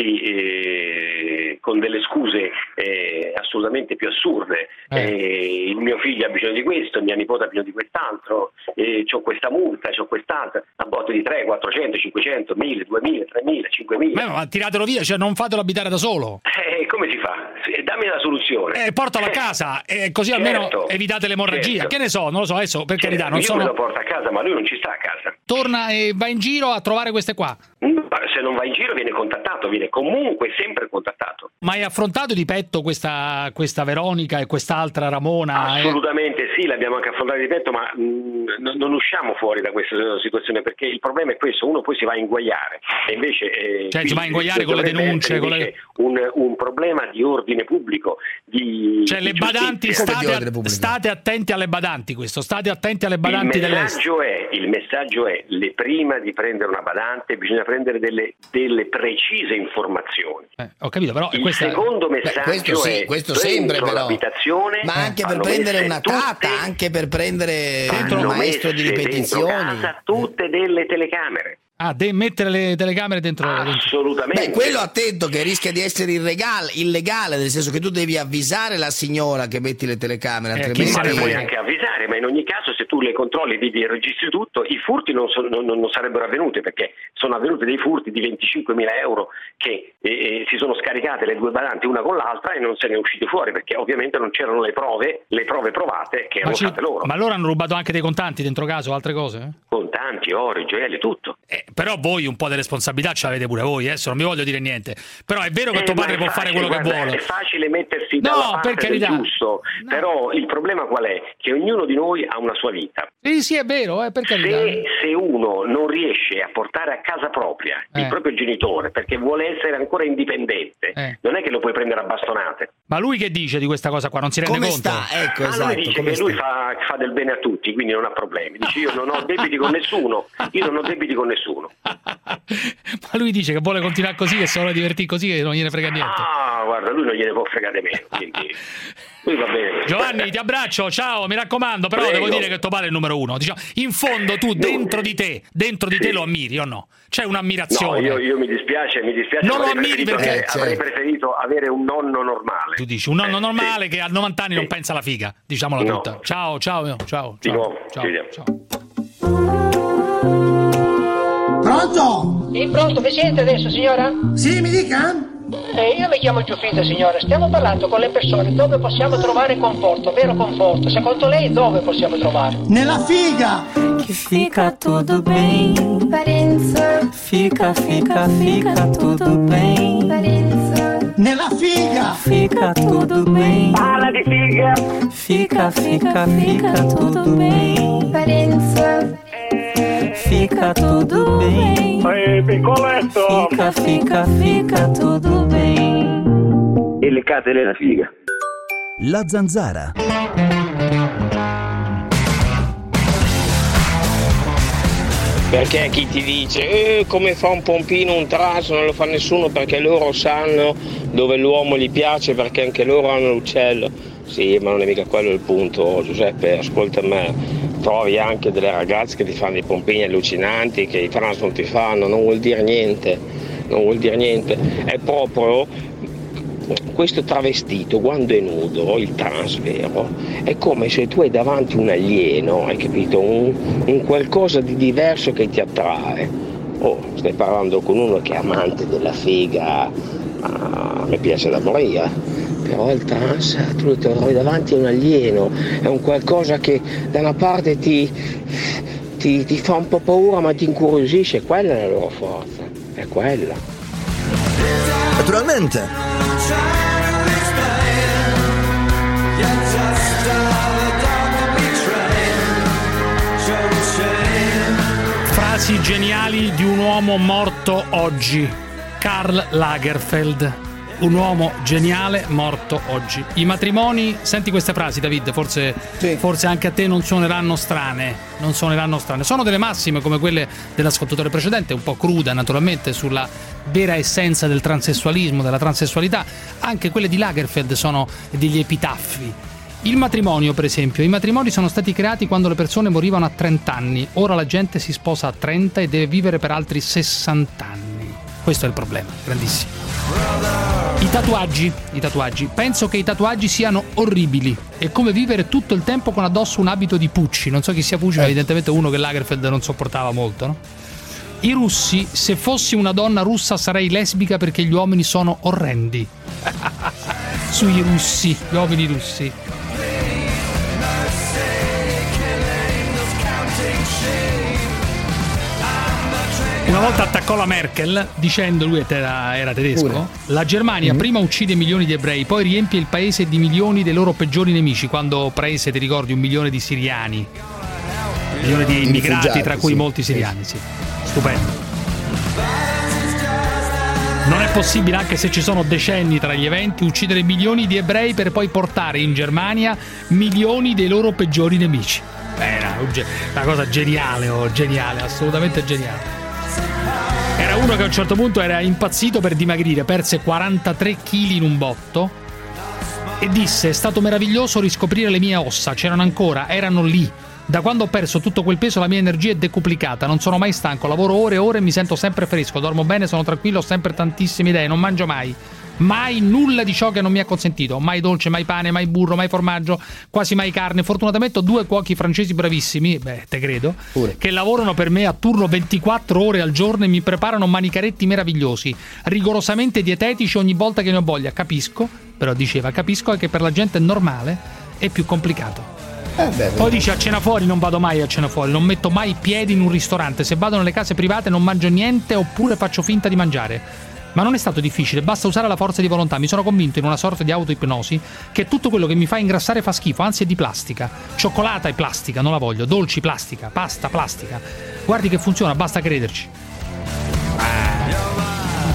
tutti eh, con delle scuse eh, assolutamente più assurde. Eh, il mio figlio ha bisogno di questo, mia nipote ha bisogno di quest'altro, eh, ho questa multa, ho quest'altra, a botte di 3, 400, 500, 1000, 2000, 3000, 5000. Beh, ma tiratelo via, cioè non fatelo abitare da solo. Eh, come si fa? Dammi la soluzione. Eh, portalo a casa e così almeno Certo. evitate l'emorragia. Certo. Che ne so, non lo so, adesso per carità, non Io me lo sono. porto a casa, ma lui non ci sta a casa. Torna e va in giro a trovare queste qua. Se non va in giro viene contattato, viene comunque sempre contattato. Ma hai affrontato di petto questa, questa Veronica e quest'altra Ramona? eh? Assolutamente sì, l'abbiamo anche affrontato di petto, ma mh, n- non usciamo fuori da questa situazione perché il problema è questo, uno poi si va a inguaiare e invece... eh, Cioè, si va a inguaiare con le denunce, con le- Un, un problema di ordine pubblico, di Cioè, le di badanti, giustizia. state, state attenti alle badanti, questo, state attenti alle badanti il dell'est. messaggio, è, il messaggio è, le prima di prendere una badante bisogna prendere delle, delle precise informazioni. Ho capito, però il questa- secondo Beh, messaggio questo sì, è questo sempre però. l'abitazione Ma anche per prendere una tata, anche per prendere un maestro di ripetizioni. casa tutte delle telecamere. Ah, de- mettere le telecamere dentro. Assolutamente. Beh, quello attento che rischia di essere irregale- illegale, nel senso che tu devi avvisare la signora che metti le telecamere, Ma altrimenti le puoi anche avvisare, ma in ogni caso se tu le controlli, vedi e registri tutto, i furti non, so- non- non sarebbero avvenuti perché sono avvenuti dei furti di 25.000 euro che eh, eh, si sono scaricate le due badanti una con l'altra e non se ne è usciti fuori perché ovviamente non c'erano le prove, le prove provate che erano ci- state loro. ma loro hanno rubato anche dei contanti dentro casa o altre cose? Contanti, oro, gioielli, tutto. Eh, però voi un po' di responsabilità ce l'avete pure voi, adesso non vi voglio dire niente. Però è vero che Eh, tuo padre può fare facile, quello che guarda, vuole. È facile mettersi No, dalla parte per carità. giusto, però il problema qual è? Che ognuno di noi ha una sua vita. Sì, sì, è vero, eh, per carità. Se, se uno non riesce a portare a casa propria Eh. il proprio genitore perché vuole essere ancora indipendente, Eh. non è che lo puoi prendere a bastonate. Ma lui che dice di questa cosa qua? Non si rende Come conto? sta? Ecco, ah, esatto, lui dice come che lui sta? fa, fa del bene a tutti, quindi non ha problemi. Dice io non ho debiti con nessuno, io non ho debiti con nessuno. Ma lui dice che vuole continuare così, che se vuole divertire così, che non gliene frega niente. Ah, guarda, lui non gliene può fregare meno, quindi lui. Giovanni, ti abbraccio, ciao, mi raccomando, però Prego. devo dire che tuo padre è il numero uno. Diciamo, in fondo tu dentro di te, dentro di te lo ammiri o no? C'è No, un'ammirazione. io, io mi dispiace, mi dispiace. Non lo ammiri perché- Eh, avrei preferito avere un nonno normale. Tu dici un nonno Eh, normale sì. che a 90 anni non pensa alla figa, diciamola No. tutta. Ciao, ciao, ciao. Di ciao, nuovo, ciao, ciao. Pronto? Sì, pronto, mi sente adesso, signora? Sì, mi dica? Eh, io mi chiamo Giuffrida, signora. Stiamo parlando con le persone dove possiamo trovare conforto, vero conforto. Secondo lei dove possiamo trovare? Nella figa! Que fica tudo bem. Fica, fica, fica tudo bem. Nella figa! Fica tudo bem. Fala di figa! Fica, fica, fica tudo bem. Fica tudo bem. Ehi, piccoletto! Fica, fica, fica tudo bem. E le case nella figa. La zanzara. Perché chi ti dice eh, come fa un pompino un traso non lo fa nessuno perché loro sanno dove l'uomo gli piace perché anche loro hanno l'uccello. Sì, ma non è mica quello il punto, Giuseppe, ascolta me. Trovi anche delle ragazze che ti fanno dei pompini allucinanti, che i trans non ti fanno, non vuol dire niente, non vuol dire niente. È proprio questo travestito quando è nudo, il trans vero, è come se tu hai davanti un alieno, hai capito? Un, un qualcosa di diverso che ti attrae. Oh, stai parlando con uno che è amante della figa, ah, mi piace da morire. Però il trans, tu lo trovi davanti a un alieno, è un qualcosa che da una parte ti, ti, ti fa un po' paura ma ti incuriosisce, quella è la loro forza, è quella. Naturalmente. Frasi geniali di un uomo morto oggi. Karl Lagerfeld. Un uomo geniale morto oggi. I matrimoni, senti queste frasi David, forse, forse anche a te non suoneranno strane, non suoneranno strane. Sono delle massime come quelle dell'ascoltatore precedente, un po' cruda naturalmente sulla vera essenza del transessualismo, della transessualità. Anche quelle di Lagerfeld sono degli epitaffi. Il matrimonio, per esempio, i matrimoni sono stati creati quando le persone morivano a 30 anni, ora la gente si sposa a 30 e deve vivere per altri 60 anni. Questo è il problema, grandissimo. I tatuaggi, i tatuaggi. Penso che i tatuaggi siano orribili. È come vivere tutto il tempo con addosso un abito di Pucci. Non so chi sia Pucci, ma evidentemente uno che Lagerfeld non sopportava molto, no? I russi, se fossi una donna russa sarei lesbica perché gli uomini sono orrendi. Sui russi, gli uomini russi. Una volta attaccò la Merkel dicendo, lui era, era tedesco, Pure. la Germania Mhm. prima uccide milioni di ebrei, poi riempie il paese di milioni dei loro peggiori nemici, quando prese, ti ricordi, un milione di siriani, un milione di immigrati, tra cui sì. molti siriani, sì. Stupendo. Non è possibile, anche se ci sono decenni tra gli eventi, uccidere milioni di ebrei per poi portare in Germania milioni dei loro peggiori nemici. Beh, Era una cosa geniale, oh, geniale, assolutamente geniale. Era uno che a un certo punto era impazzito per dimagrire, perse 43 kg in un botto e disse: È stato meraviglioso riscoprire le mie ossa, c'erano ancora, erano lì. Da quando ho perso tutto quel peso la mia energia è decuplicata, non sono mai stanco, lavoro ore e ore e mi sento sempre fresco, dormo bene, sono tranquillo, ho sempre tantissime idee, non mangio mai. Mai nulla di ciò che non mi ha consentito, mai dolce, mai pane, mai burro, mai formaggio, quasi mai carne. Fortunatamente ho due cuochi francesi bravissimi, beh, te credo, che lavorano per me a turno 24 ore al giorno e mi preparano manicaretti meravigliosi, rigorosamente dietetici ogni volta che ne ho voglia. Capisco, però diceva, capisco che per la gente normale è più complicato. Eh, beh, Poi dice a cena fuori non vado mai a cena fuori, non metto mai piedi in un ristorante, se vado nelle case private non mangio niente oppure faccio finta di mangiare. Ma non è stato difficile, basta usare la forza di volontà. Mi sono convinto in una sorta di autoipnosi che tutto quello che mi fa ingrassare fa schifo, anzi è di plastica. Cioccolata è plastica, non la voglio. Dolci plastica, pasta plastica. Guardi che funziona, basta crederci.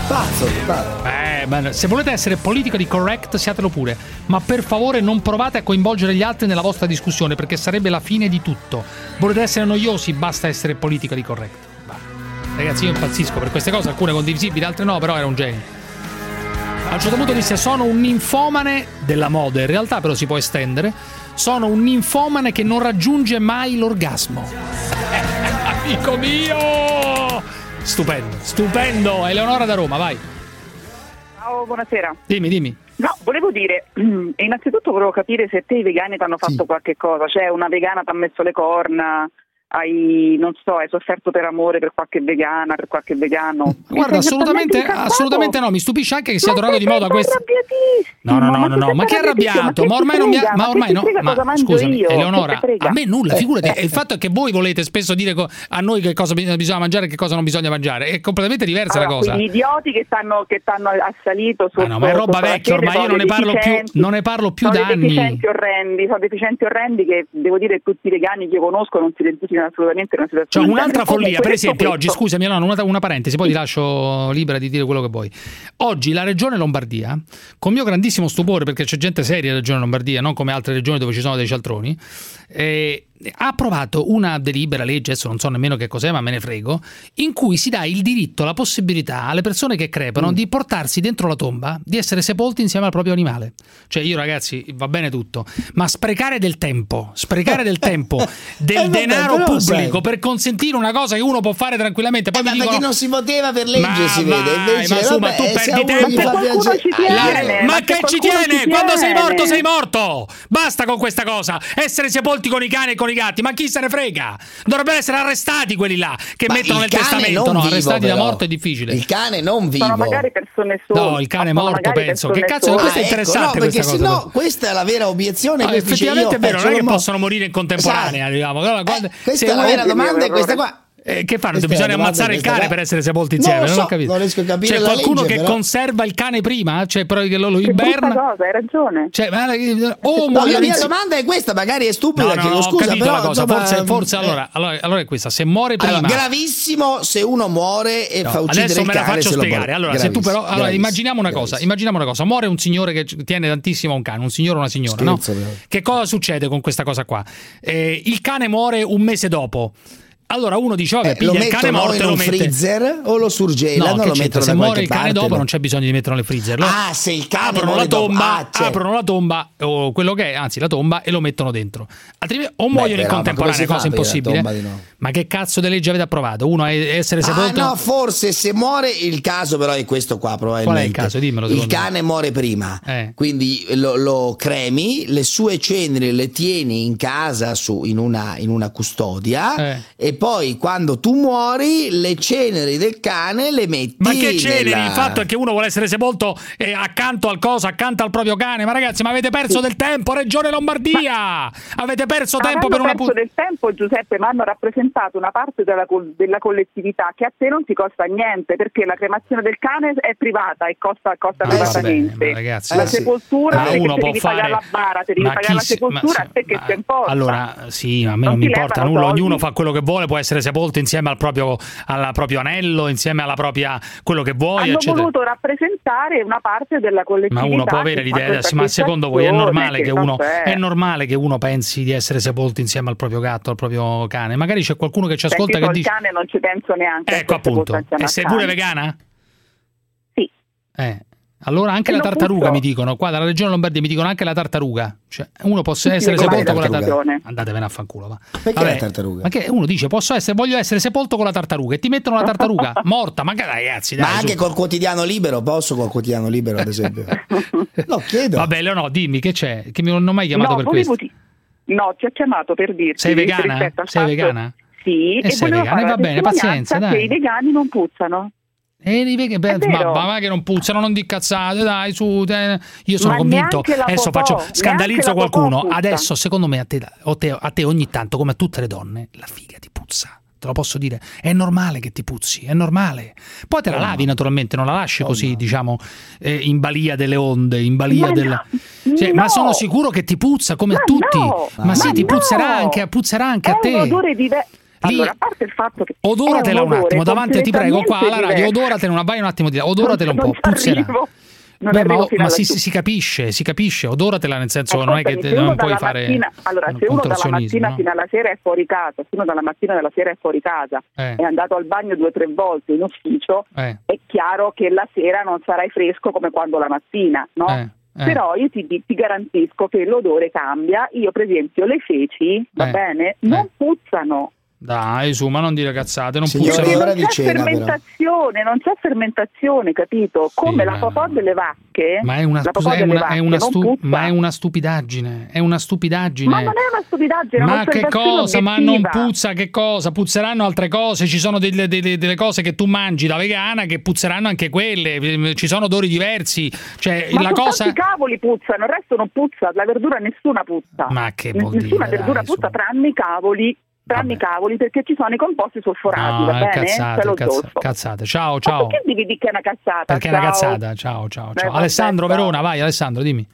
Pazzo, pazzo. Eh, beh, se volete essere politically correct, siatelo pure. Ma per favore non provate a coinvolgere gli altri nella vostra discussione, perché sarebbe la fine di tutto. Volete essere noiosi, basta essere politically correct. Ragazzi, io impazzisco per queste cose, alcune condivisibili, altre no, però era un genio. A un certo punto disse: Sono un ninfomane della moda, in realtà però si può estendere. Sono un ninfomane che non raggiunge mai l'orgasmo. Amico mio! Stupendo, stupendo! Eleonora da Roma, vai. Ciao, buonasera. Dimmi, dimmi. No, volevo dire, innanzitutto volevo capire se te i vegani ti hanno fatto qualche cosa, cioè una vegana ti ha messo le corna, hai, non so, hai sofferto per amore per qualche vegana, per qualche vegano. Guarda, assolutamente, assolutamente no. Mi stupisce anche che sia tornato di moda questo. No, no, no, no, no. Ma che arrabbiato? Ma ormai non mi ha. Ma ormai no. Ma scusami, Eleonora, a me nulla. Figurati, il fatto è che voi volete spesso dire a noi che cosa bi- bisogna mangiare e che cosa non bisogna mangiare. È completamente diversa la Allora, cosa. quegli idioti che stanno, che stanno assalito su Ah, no, ma è roba vecchia ormai, io non ne parlo più, non ne parlo più sono da anni. deficienti orrendi, sono deficienti orrendi che devo dire tutti i vegani che io conosco non si identificano assolutamente una Cioè, situazione un'altra del genere. follia, per esempio, detto oggi, questo- scusami, no, una, una parentesi, poi ti lascio libera di dire quello che vuoi. Oggi la regione Lombardia, con mio grandissimo stupore, perché c'è gente seria in regione Lombardia, non come altre regioni dove ci sono dei cialtroni, eh, ha approvato una delibera, legge, adesso non so nemmeno che cos'è, ma me ne frego, in cui si dà il diritto, la possibilità alle persone che crepano di portarsi dentro la tomba, di essere sepolti insieme al proprio animale. Cioè io ragazzi, va bene tutto, ma sprecare del tempo, sprecare del tempo, del Eh, vabbè, denaro però, pubblico per consentire una cosa che uno può fare tranquillamente, poi mi Ma dicono perché non si poteva per legge, Ma si vede. vai, Invece, ma su, ma vabbè, tu eh, perdi tempo. Ma ci tiene, La- ma che ci tiene? ci Quando sei tiene. morto, sei morto! Basta con questa cosa. Essere sepolti con i cani e con i gatti, ma chi se ne frega? Dovrebbero essere arrestati quelli là che Ma mettono il nel cane testamento. non No, vivo, arrestati da però. morto è difficile. Il cane non vivo. Sono magari persone sole. No, il cane è morto, penso. Che cazzo sole. questo è Ah, ecco, interessante no, perché questa se cosa. no, questa è la vera obiezione. Ah, effettivamente è vero, non è che mo- possono morire in contemporanea, Sai, diciamo. Guarda, guarda, questa se è la vera domanda, è questa qua. Eh, che fanno? Questa Bisogna la ammazzare il cane qua. per essere sepolti Non insieme? Non, so, ho capito. non riesco a capire C'è la qualcuno legge, che però. conserva il cane prima? Cioè, però che lo, lo iberna? cosa, hai ragione. Cioè, ma- oh, No, la mia insi- domanda è questa, magari è stupida, No, no, chiedo ho scusa, capito però la cosa. insomma, Forse, forse eh, allora, allora, allora è questa: se muore prima. allora, gravissimo se uno muore e No, fa uccidere adesso il me la cane faccio spiegare. Allora, se tu però. Allora, immaginiamo una cosa: immaginiamo una cosa. Muore un signore che tiene tantissimo un cane, un signore o una signora, no? Che cosa succede con questa cosa qua? Eh, il cane muore un mese dopo. Allora uno dice, vabbè, Eh, piglia il cane morto e in lo mette... freezer o lo surgelano No, lo mettono se muore il cane dopo non c'è bisogno di metterlo nel freezer. Lo- Ah, se il cane aprono la tomba, Ah, aprono la tomba o quello che è, anzi la tomba e lo mettono dentro. Altrimenti o muoiono in però, ma contemporanea, cosa impossibile. Ma che cazzo di legge avete approvato? Uno è essere Ah sepolto no, forse se muore il caso però è questo qua probabilmente. Qual è il caso? Dimmelo, Il secondo me. cane muore prima, Eh. quindi lo, lo cremi, le sue ceneri le tieni in casa su, in, una, in una custodia Eh. e poi quando tu muori le ceneri del cane le metti Ma che ceneri? nella- Il fatto è che uno vuole essere sepolto eh, accanto al coso, accanto al proprio cane. Ma ragazzi, ma avete perso del tempo, Regione Lombardia! Avete perso tempo per una perso pu- del tempo, Giuseppe, mi hanno rappresentato una parte della, col- della collettività che a te non ti costa niente perché la cremazione del cane è privata e costa, costa Ah, privatamente. vabbè, ma ragazzi, la ma sì. sepoltura, Ma uno può devi fare- pagare la bara, se devi Ma pagare chi la ma sepoltura, sì, a te che ti importa? Allora, sì, a me Non non, mi importa nulla, soldi. ognuno fa quello che vuole, può essere sepolto insieme al proprio, al proprio anello, insieme alla propria quello che vuoi, Hanno eccetera. voluto rappresentare una parte della collettività. Ma uno può avere l'idea, ma secondo voi è normale, che uno, è normale che uno pensi di essere sepolto insieme al proprio gatto, al proprio cane? Magari c'è qualcuno che ci Senti, ascolta io che dice... cane non ci penso neanche. Ecco appunto, e sei pure vegana? Sì. Eh. Allora anche E la tartaruga mi dicono, qua dalla regione Lombardia mi dicono anche la tartaruga. Cioè, uno può Tutti essere sepolto con la tartaruga. Andatevene a fanculo, va. Perché Vabbè, la tartaruga? Ma che uno dice, posso essere, voglio essere sepolto con la tartaruga e ti mettono la tartaruga morta, ma che ragazzi, dai, Ma anche su. col quotidiano libero, posso col quotidiano libero ad esempio? no, chiedo. Vabbè, no, dimmi che c'è, che mi non ho mai chiamato no, per questo. di- No, ti ho chiamato per dirti. Sei vegana? Sei fatto- vegana? Sì, E e, sei vegana, e va bene, pazienza, dai. che i vegani non puzzano. E i vegani, beh, È ma, ma che non puzzano, non di cazzate, dai, su. te- io sono Ma convinto. Adesso popò, faccio scandalizzo qualcuno. Adesso, secondo me, a te, a te- a ogni tanto, come a tutte le donne, la figa ti puzza. Te lo posso dire, è normale che ti puzzi, è normale. Poi te la lavi naturalmente, non la lasci così, diciamo, eh, in balia delle onde, in balia Ma della. no, Cioè, Ma no. sono sicuro che ti puzza come a Ma tutti. no, ma sì, ma ti no. puzzerà anche, puzzerà anche a È te. un odore diverso. Allora, a parte il fatto che Odoratela un, odore attimo, davanti, ti prego, qua alla radio, odoratela una, vai un attimo di là, odoratela un Non po', puzzerà. Beh, ma, ma si, si capisce, si capisce, odoratela nel senso non è che te- non puoi fare mattina- allora, un se uno dalla mattina no? fino alla sera è fuori casa, se uno dalla mattina alla sera è fuori casa, Eh. è andato al bagno due o tre volte in ufficio, Eh. è chiaro che la sera non sarai fresco come quando la mattina, no? Eh, eh. Però io ti, ti garantisco che l'odore cambia. Io, per esempio, le feci, va Eh. bene, non puzzano. Dai, su, ma non dire cazzate, non Signori, ora non di c'è cena, però. fermentazione, non c'è fermentazione, capito? Come la ma- popò delle vacche, Ma è una, la scusa, è una, vacche è una stu- puzza. ma è una stupidaggine, è una stupidaggine. Ma non è una stupidaggine, Ma che cosa? Ma non obiettiva. puzza che cosa? Puzzeranno altre cose, ci sono delle, delle- delle cose che tu mangi da vegana che puzzeranno anche quelle, ci sono odori diversi, cioè Ma la cosa... i cavoli puzzano, il resto non puzza, la verdura nessuna puzza. Ma che N- vuol Nessuna dire, verdura dai, puzza tranne i cavoli, tranne i cavoli perché ci sono i composti solforati, No, va è bene? cazzate, zolfo. cazzate. Ciao, Ma ciao. perché devi dire che è una cazzata? Perché è una Ciao. cazzata. Ciao, ciao, ciao. vabbè, Alessandro ciao. Verona, vai Alessandro, dimmi.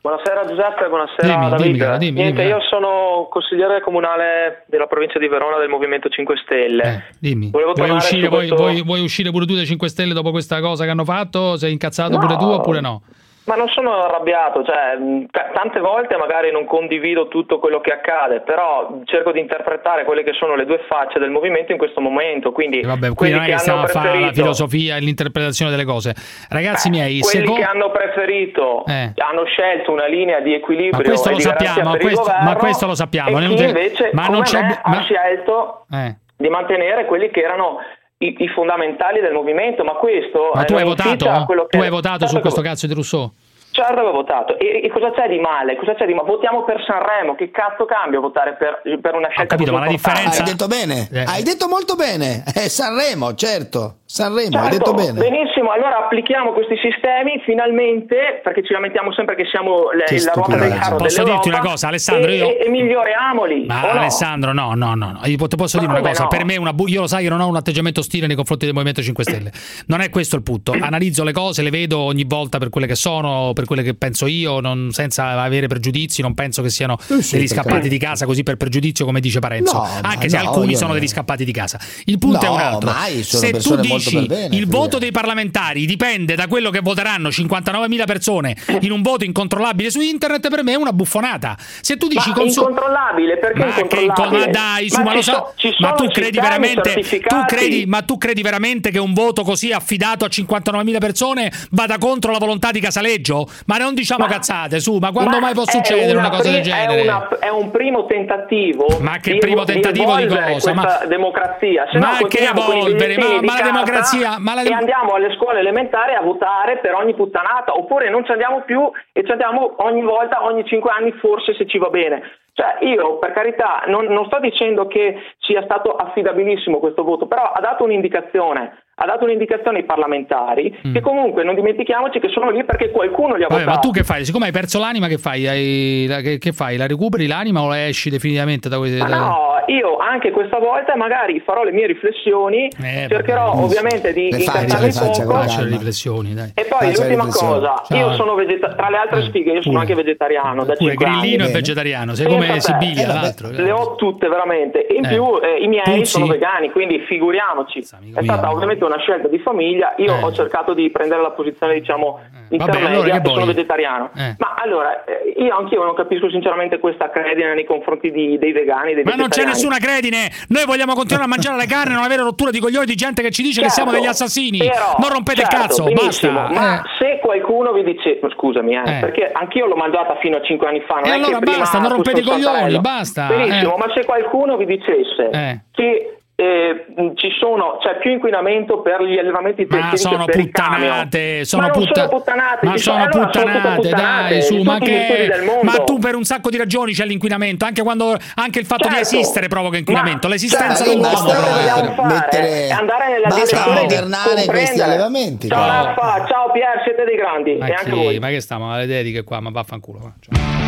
Buonasera Giuseppe, buonasera Dimmi, David. dimmi, cara, dimmi, Niente, dimmi, io sono consigliere comunale della provincia di Verona del Movimento 5 Stelle. Dimmi. Volevo Vuoi uscire, vuoi, questo- vuoi- vuoi uscire pure tu dai 5 Stelle dopo questa cosa che hanno fatto? Sei incazzato No. pure tu oppure no? Ma non sono arrabbiato, cioè t- tante volte magari non condivido tutto quello che accade, però cerco di interpretare quelle che sono le due facce del movimento in questo momento. Quindi E Vabbè, qui non è che stiamo a fare la filosofia e l'interpretazione delle cose. Ragazzi miei, quelli secondo... che hanno preferito Eh. hanno scelto una linea di equilibrio Ma questo e lo sappiamo, questo- governo, ma questo lo sappiamo, e chi invece ma non c'è- ma- ha scelto Eh. di mantenere quelli che erano i, i fondamentali del movimento, ma questo Ma tu hai votato? Tu hai votato su Certo questo cazzo di Rousseau? Certo avevo votato. E, e cosa c'è di male? Cosa c'è di male? Votiamo per Sanremo. Che cazzo cambia votare per, per una scelta capito, così ma la differenza- Hai detto bene, Eh. hai detto molto bene. Eh, Sanremo, certo. Sanremo, hai Certo, detto bene. benissimo, allora applichiamo questi sistemi finalmente, perché ci lamentiamo sempre che siamo le- Che la ruota del carro Posso dell'Europa dirti una cosa, Alessandro, e, io- e, e miglioriamoli. Ma o no? Alessandro, no, no, no, no. Io ti posso dire una cosa, no? per me una bu- io lo sai che non ho un atteggiamento ostile nei confronti del Movimento 5 Stelle. Non è questo il punto. Analizzo le cose, le vedo ogni volta per quelle che sono, per quelle che penso io, non- senza avere pregiudizi, non penso che siano Sì, sì, degli scappati carità. di casa così per pregiudizio, come dice Parenzo. No, ma Anche se no, alcuni sono no. degli scappati di casa. Il punto è un No, altro. mai, se tu dici bene, il voto dei parlamentari dipende da quello che voteranno 59.000 persone in un voto incontrollabile su internet, per me è una buffonata. Se tu dici Ma consu- incontrollabile, perché ma, che inco- incontrollabile? ma dai, su, ma, ci lo so- ma tu credi veramente tu credi, ma tu credi veramente che un voto così affidato a 59.000 persone vada contro la volontà di Casaleggio? Ma non diciamo cazzate, su, ma quando Ma mai può succedere una, cosa pri- del genere? È, una- è un primo tentativo. Ma che di primo tentativo di evolvere cosa? Questa Ma- democrazia. Se Ma no, che evolvere? Ma- di ma la democrazia- ma la E dem- andiamo alle scuole elementari a votare per ogni puttanata, oppure non ci andiamo più e ci andiamo ogni volta, ogni cinque anni, forse se ci va bene. Cioè, io per carità non, non sto dicendo che sia stato affidabilissimo questo voto, però ha dato un'indicazione. Ha dato un'indicazione ai parlamentari che comunque non dimentichiamoci che sono lì perché qualcuno li ha Mm. Vabbè, votati. ma tu che fai? Siccome hai perso l'anima, che fai? Hai- la- che, che fai? La recuperi l'anima o la esci definitivamente da questi... Ma no, io anche questa volta magari farò le mie riflessioni, Eh, cercherò ovviamente di incantarmi le poco. riflessioni, dai. E poi Faccia le l'ultima cosa, Ciao. io sono vegeta- tra le altre sfighe, io sono Pure. anche vegetariano da Pure 5 anni. grillino e vegetariano, sei Pensa come te, Sibilia, eh, vabbè, l'altro. Le ho tutte veramente. In Eh. più eh, i miei Puzzi? sono vegani, quindi figuriamoci. È stata ovviamente una scelta di famiglia. Io ho cercato di prendere la posizione, diciamo, intermedia Eh. allora che e sono vegetariano. Eh. Ma allora, eh, io anch'io non capisco sinceramente questa credine nei confronti di- dei vegani, dei Ma non c'è nessuna credine! Noi vogliamo continuare a mangiare le carni e non avere rottura di coglioni di gente che ci dice che Certo, siamo degli assassini! però, non rompete certo, il cazzo, benissimo, basta! Ma Eh. se qualcuno vi dice, scusami, eh, Eh. perché anch'io l'ho mangiata fino a 5 anni fa. Non E allora che basta, non rompete i coglioni, basta, Benissimo, eh. ma se qualcuno vi dicesse Eh. che eh, ci sono, c'è più inquinamento per gli allevamenti Ma tecnici sono puttanate, sono, ma non putta- sono puttanate, ma sono allora sono tutte puttanate, puttanate, dai, su, ma che del mondo. ma tu per un sacco di ragioni c'è l'inquinamento, anche quando anche il fatto di Certo. esistere provoca inquinamento, Ma- l'esistenza Certo, dell'uomo basta provoca. mettere- andare nella basta di modernare questi allevamenti, Ciao. Raffa, ciao Pier, siete dei grandi Ma, e anche voi. ma che stiamo alle dediche qua, ma vaffanculo. va. Cioè.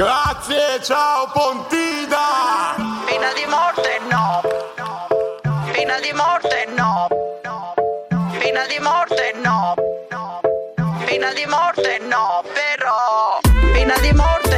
Grazie, ciao Pontina! Pena di morte no. Pena di morte no. Pena di morte no. Pena di morte no, però. Pena di morte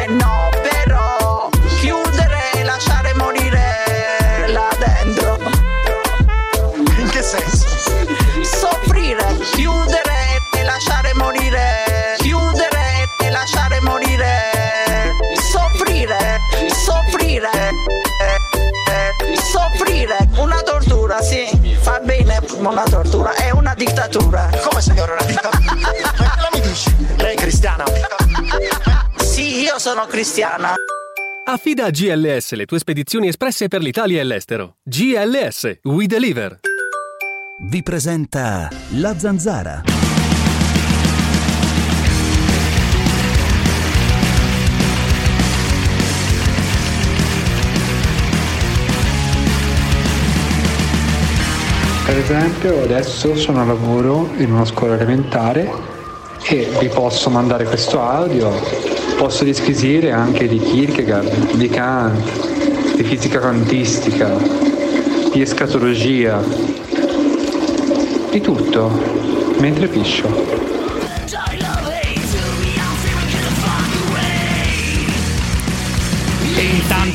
Soffrire, una tortura, sì, fa bene una tortura, è una dittatura. Come signore una dittatura? Ma che la mi dici? Lei è cristiana? Sì, io sono cristiana. Affida a GLS le tue spedizioni espresse per l'Italia e l'estero. GLS, We Deliver. Vi presenta La Zanzara. Per esempio adesso sono a lavoro in una scuola elementare e vi posso mandare questo audio, posso disquisire anche di Kierkegaard, di Kant, di fisica quantistica, di escatologia, di tutto, mentre piscio.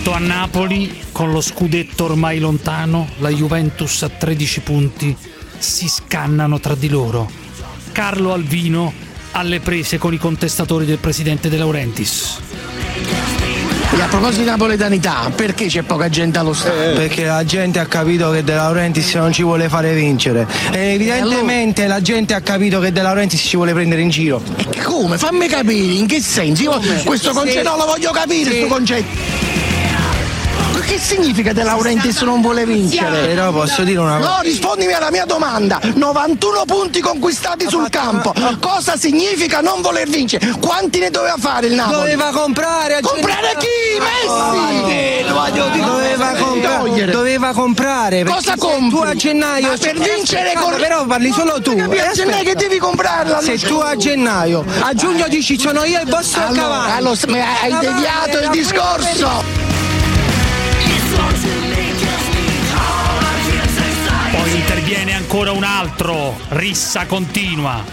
Intanto a Napoli, con lo scudetto ormai lontano, la Juventus a 13 punti si scannano tra di loro. Carlo Alvino alle prese con i contestatori del presidente De Laurentiis. E a proposito di napoletanità, perché c'è poca gente allo stadio? Perché la gente ha capito che De Laurentiis non ci vuole fare vincere. E evidentemente la gente ha capito che De Laurentiis ci vuole prendere in giro. E come? Fammi capire, in che senso? Io questo concetto non lo voglio capire, questo concetto. Che significa De Laurentiis non vuole vincere? Però posso dire una cosa. No, rispondimi alla mia domanda. 91 punti conquistati sul campo. Cosa significa non voler vincere? Quanti ne doveva fare il Napoli? Doveva comprare a Comprare chi? Messi! Doveva, compra- doveva comprare Cosa compri? tu a gennaio Ma per vincere Aspetta, con- però parli solo tu capire, a Eh, gennaio che devi comprarla, se tu a gennaio a giugno dici sono io il vostro Allora, cavallo allora, hai deviato il discorso. Ancora un altro, rissa continua.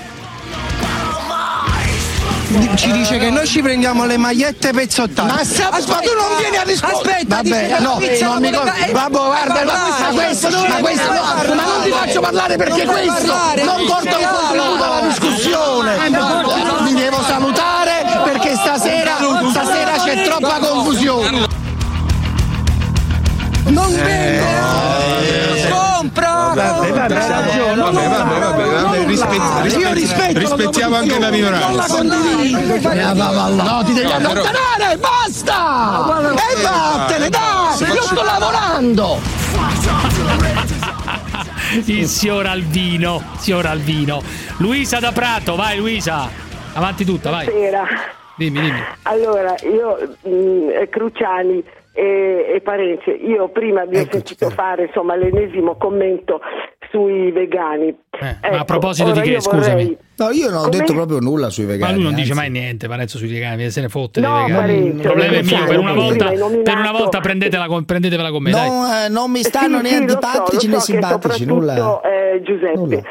Ci dice che noi ci prendiamo le magliette pezzottate. Ma se- aspetta, tu non vieni a rispondere. Aspetta, Vabbè, no, non mi con- Vabbè, guarda, ma, ma questo, non ma questo, parlare. ma non ti faccio parlare perché questo parlare, non porta un che contributo alla discussione. Eh, ma- Mi devo salutare perché stasera, stasera c'è troppa confusione. Non vende! Vabbè, vabbè. Vabbè, vabbè, vabbè, vabbè, rispe- Io rispe- rispetto rispettiamo anche la Non la minoranza. condividi! No, ti devi allontanare, basta! E vattene, dai! Io sto lavorando! Il signor Alvino, signor Alvino. Luisa da Prato, vai Luisa. Avanti tutta, vai. Buonasera. Dimmi, dimmi. Allora, io mh, eh, Cruciani e, e Parenze, io prima vi ho sentito fare insomma l'ennesimo commento sui vegani. Eh, Ecco, ma a proposito di che, io scusami? vorrei- No, io non ho Come? detto proprio nulla sui vegani. Ma lui non dice anzi. mai niente, Parenzo sui vegani, se ne fotte No, dei vegani. Parenzo, Il problema è mio, per una volta, per una volta prendetela con, prendetevela con me, dai. No, eh, non mi stanno Sì, né sì, so, antipatici lo né so simpatici, nulla. eh, Giuseppe. Nulla.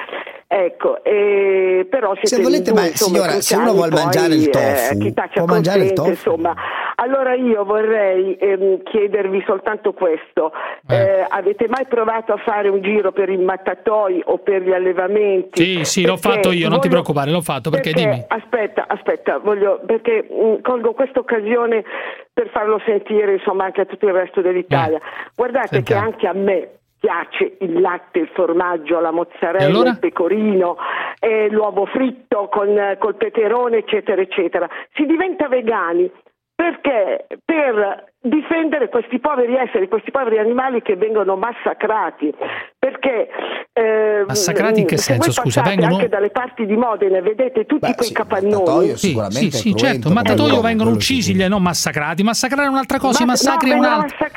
Ecco, eh, però siete Se volete, due, ma, insomma, signora, se uno Cruciani, vuol poi, mangiare il eh, tofu, chi taccia può mangiare il tofu. insomma. Allora io vorrei ehm, chiedervi soltanto questo. Eh, avete mai provato a fare un giro per i mattatoi o per gli allevamenti? Sì, sì, l'ho Perché fatto io, non ti voglio- preoccupare, l'ho fatto, perché, dimmi. Aspetta, aspetta, voglio, perché mh, colgo questa occasione per farlo sentire insomma anche a tutto il resto dell'Italia. Guardate Eh, sentiamo. che anche a me piace il latte, il formaggio, la mozzarella, allora? il pecorino, eh, l'uovo fritto con, col peperone, eccetera, eccetera. Si diventa vegani perché per difendere questi poveri esseri, questi poveri animali che vengono massacrati. Perché eh, Massacrati in che se senso, scusa? Vengono- anche dalle parti di Modena vedete tutti quei capannoni. Sì, sì, sì, certo, mattatoio vengono uccisi, gli- non massacrati. Massacrare è un'altra cosa, i Ma- massacri no, è vengono un'altra.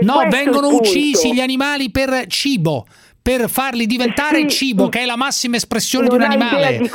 No, vengono uccisi gli animali per cibo. Per farli diventare Sì, cibo, che è la massima espressione non di un animale. di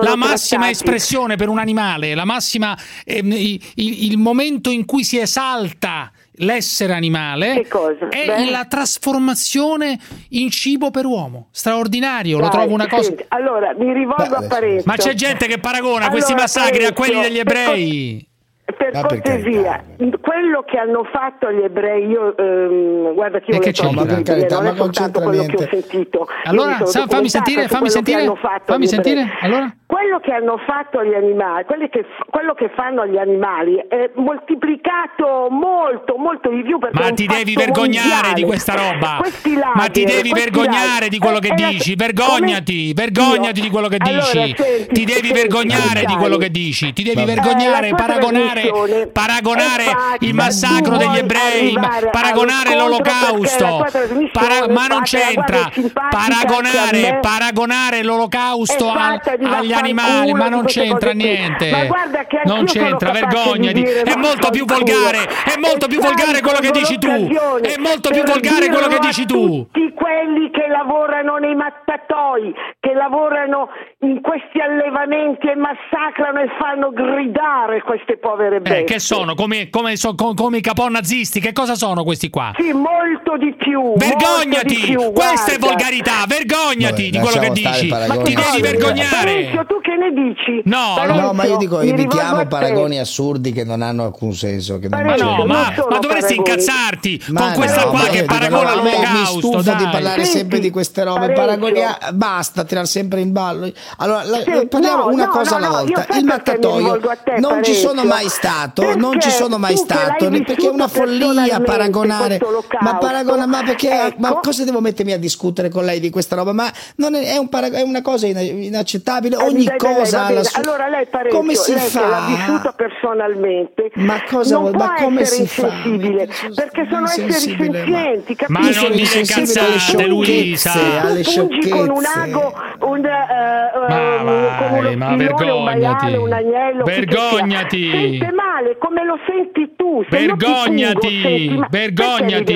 La massima trattati. espressione per un animale, la massima, ehm, il, il momento in cui si esalta l'essere animale è Beh. la trasformazione in cibo per uomo. Straordinario, lo Dai, trovo una cosa. senti, allora, mi rivolgo a Parenzo. Ma c'è gente che paragona questi Allora, massacri a quelli Parenzo, degli ebrei. Per Ah, per cortesia, quello che hanno fatto gli ebrei, io ehm, guarda che io che c'entra? trovo Per carità, non ma è soltanto quello che ho niente. sentito. Allora, sa- fammi sentire, fammi sentire, fammi sentire, allora? Quello che hanno fatto gli animali, che quello che fanno agli animali è moltiplicato molto, molto di più. Ma ti devi vergognare mondiale. di questa roba. Lager, Ma ti devi vergognare lager- di quello che è la- dici. Vergognati, come- vergognati Io- di quello che Allora, dici. senti, Ti devi senti, vergognare di Cruciani. quello che dici. Ti devi Vabbè. vergognare, Eh, paragonare, paragonare fatta- il massacro degli ebrei, paragonare l'olocausto. Para- ma non c'entra. Paragonare, paragonare l'olocausto di agli vaffanculo, animali, ma di non c'entra niente. Ma guarda che Non c'entra, di vergognati. dire È molto più volgare, è molto più volgare quello che dici tu. È molto più volgare quello che dici tu. Tutti quelli che lavorano nei mattatoi, che lavorano in questi allevamenti e massacrano e fanno gridare queste povere bestie. Eh, che sono? Come, come, so- co- come i capò nazisti? Che cosa sono questi qua? Sì, molto di più. molto di Vergognati! più, Questa è volgarità, vergognati Vabbè, di quello che dici. Ti devi vergognare. Parenzo, tu che ne dici? No, Parenzo, No, ma io dico, evitiamo paragoni assurdi che non hanno alcun senso. Che non Ma no, ma, ma dovresti paragoni. incazzarti Ma con questa no, qua ma che paragona me Mi l'olocausto. stufo di parlare Senti, sempre di queste robe. Parenzo. Paragonia, basta tirare sempre in ballo. Allora, la- Sì, parliamo no, una no, cosa no, alla volta. Il mattatoio rivolgo a te, non ci sono Parenzo? mai stato, non ci sono mai stato, perché è una follia paragonare. Ma paragona, ma perché? ecco. Ma cosa devo mettermi a discutere con lei di questa roba? Ma non è, è un para- è una cosa ina- inaccettabile. Eh, Ogni cosa bene. la sua. Allora lei Parenzo, Come si lei che l'ha fa? vissuto personalmente Ma cosa non vuoi- può ma come essere si fa? insensibile perché sono esseri ma- senzienti Ma capisci? non dire insensibile alle cazzate, Luisa. sciocchezze, alle tu pungi con un sciocchezze. ago un, eh, Ma con vai, uno ma spillone, un vergognati. maiale, un agnello. Vergognati. sente male come lo senti tu Se Vergognati, pungo, senti ma- vergognati,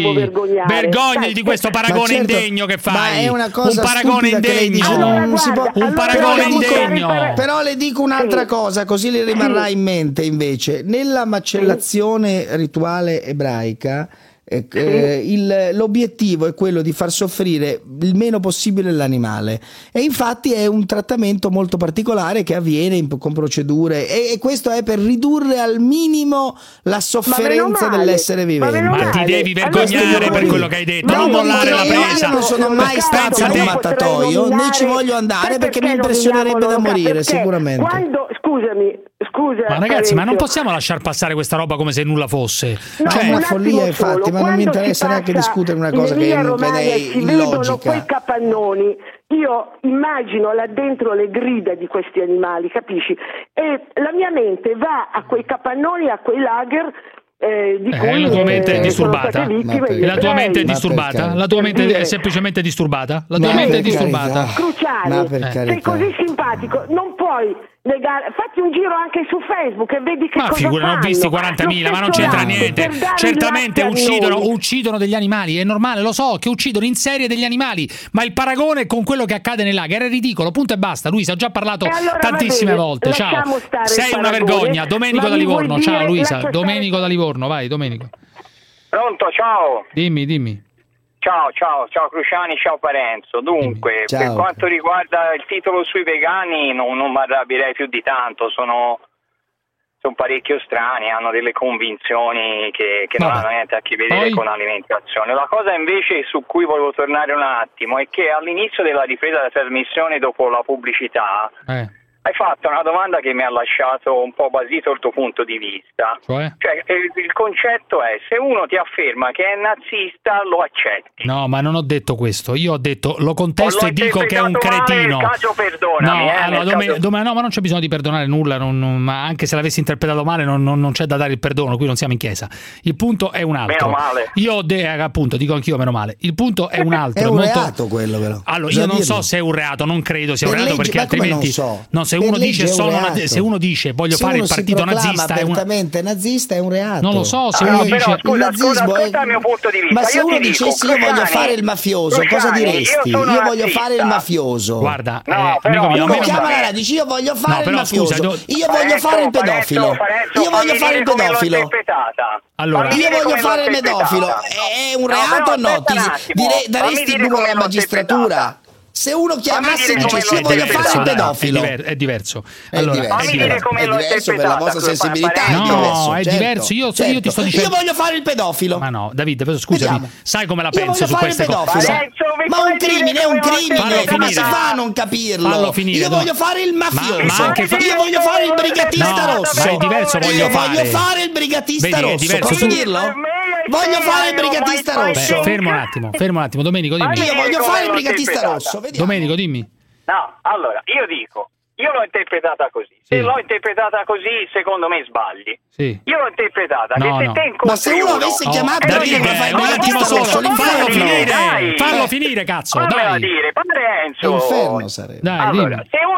vergognati di questo paragone Ma certo, indegno che ma fai. è una cosa un paragone lei indegno, dice, Allora, non si può- guarda, un allora paragone indegno. Pare- Però le dico un'altra Sì. cosa, così le rimarrà in mente invece. Nella macellazione rituale ebraica eh, eh, il- l'obiettivo è quello di far soffrire il meno possibile l'animale. E infatti è un trattamento molto particolare che avviene in- con procedure e, e questo è per ridurre al minimo la sofferenza male, dell'essere vivente. Ma ti devi vergognare per quello che hai detto, No, non no, mollare io- la io presa. non sono mai stato in un mattatoio, né ci voglio andare perché mi impressionerebbe da morire, sicuramente. Quando, scusami, scusa. Ma ragazzi, ma non Parenzo, possiamo lasciar passare questa roba come se nulla fosse. No, Cioè, un una follia, infatti, solo. ma non mi interessa neanche discutere una cosa che Emilia è- Romagna è si vedono illogica. quei capannoni. Io immagino là dentro le grida di questi animali, capisci? E la mia mente va a quei capannoni, a quei lager eh, di eh, cui la tua mente è eh, sono disturbata? vittime La tua mente è disturbata? La tua mente è semplicemente disturbata? La Ma tua mente è disturbata? Ma per sei così simpatico, non puoi. Fatti un giro anche su Facebook e vedi che Ma cosa figura, ne ho fanno. visti 40.000, ma non c'entra niente. Certamente uccidono, uccidono degli animali, è normale, lo so, che uccidono in serie degli animali, ma il paragone con quello che accade nei laghi era ridicolo, punto e basta. Luisa, ho già parlato allora tantissime bene, volte. Ciao. Sei una paragone, vergogna. Domenico da Livorno, ciao Luisa. lascia stare- Domenico da Livorno, vai, Domenico. Pronto, ciao. Dimmi, dimmi. Ciao, ciao, ciao Cruciani, ciao Parenzo. Dunque, Ciao. per quanto riguarda il titolo sui vegani, non, non mi arrabbierei più di tanto, sono, sono parecchio strani, hanno delle convinzioni che, che non hanno niente a che vedere Poi? con l'alimentazione. La cosa invece su cui volevo tornare un attimo è che all'inizio della ripresa della trasmissione dopo la pubblicità Eh, hai fatto una domanda che mi ha lasciato un po' basito il tuo punto di vista. cioè? Cioè, il, il concetto è se uno ti afferma che è nazista lo accetti. No, ma non ho detto questo. Io ho detto lo contesto e dico che è un male, cretino. nel caso perdonami, no, eh, allora, Dome- caso- Dome- no, ma non c'è bisogno di perdonare nulla, non- non- ma anche se l'avessi interpretato male non, non- non c'è da dare il perdono, qui non siamo in chiesa. Il punto è un altro. Meno male. Io ho de- appunto, dico anch'io meno male. Il punto è un altro. È un molto- reato quello però. Allora, Bisogna io non dirlo. so se è un reato, non credo sia un reato legge- perché altrimenti non so? No, se Per uno dice è un sono una- se uno dice voglio Se fare uno il partito nazista è apertamente nazista è un reato. Non lo so, se Ah, uno però, dice- scusa, il nazismo scusa, è- ascolta il mio punto di vista. Ma se Io uno dico, dicesse io voglio fare il mafioso, cosa Cruciani, io diresti? sono Io voglio fare il mafioso. Guarda, No, eh, però, amico mio, chiama la io voglio fare No, il però, mafioso. scusa, io voglio fare il pedofilo. Io voglio fare il pedofilo. Allora- Io voglio fare il pedofilo. È un No, reato o però no? un daresti duro come alla magistratura? Se uno chiamasse e dicesse io voglio fare il pedofilo. È, diver- è diverso. È Allora, diverso. Dire diverso. come È diverso per la vostra sensibilità. È No, diverso, è certo, diverso. Io- io certo. ti sto dicendo- Io voglio fare il pedofilo. Ma no, Davide, scusami, Vediamo. sai come la Io penso voglio su fare queste il cose? Ma un crimine è un crimine, come si fa a non capirlo? Fallo finire, Io voglio fare il mafioso. Ma- ma anche fa- Io voglio fare il brigatista No, rosso. ma è diverso, voglio Io fare. voglio fare il brigatista Vedi, è rosso. diverso, Posso tu- dirlo? Voglio fare il brigatista Beh, rosso. fermo un attimo, fermo un attimo, Domenico, dimmi. Io voglio fare il brigatista rosso. Vediamo. Domenico, dimmi. No, allora, io dico, io l'ho interpretata così. Se Sì. l'ho interpretata così, secondo me sbagli. Sì. Io l'ho interpretata No, che se no. te incontri Ma se uno uno- avesse Oh, chiamato Eh, Davide, fai un attimo brigatista solo, fallo l'inferno. finire, Dai. fallo Eh. finire, cazzo, Fammela dai. dire, Parenzo. L'inferno sarebbe. Dai, Allora, dimmi. se, u- se io ti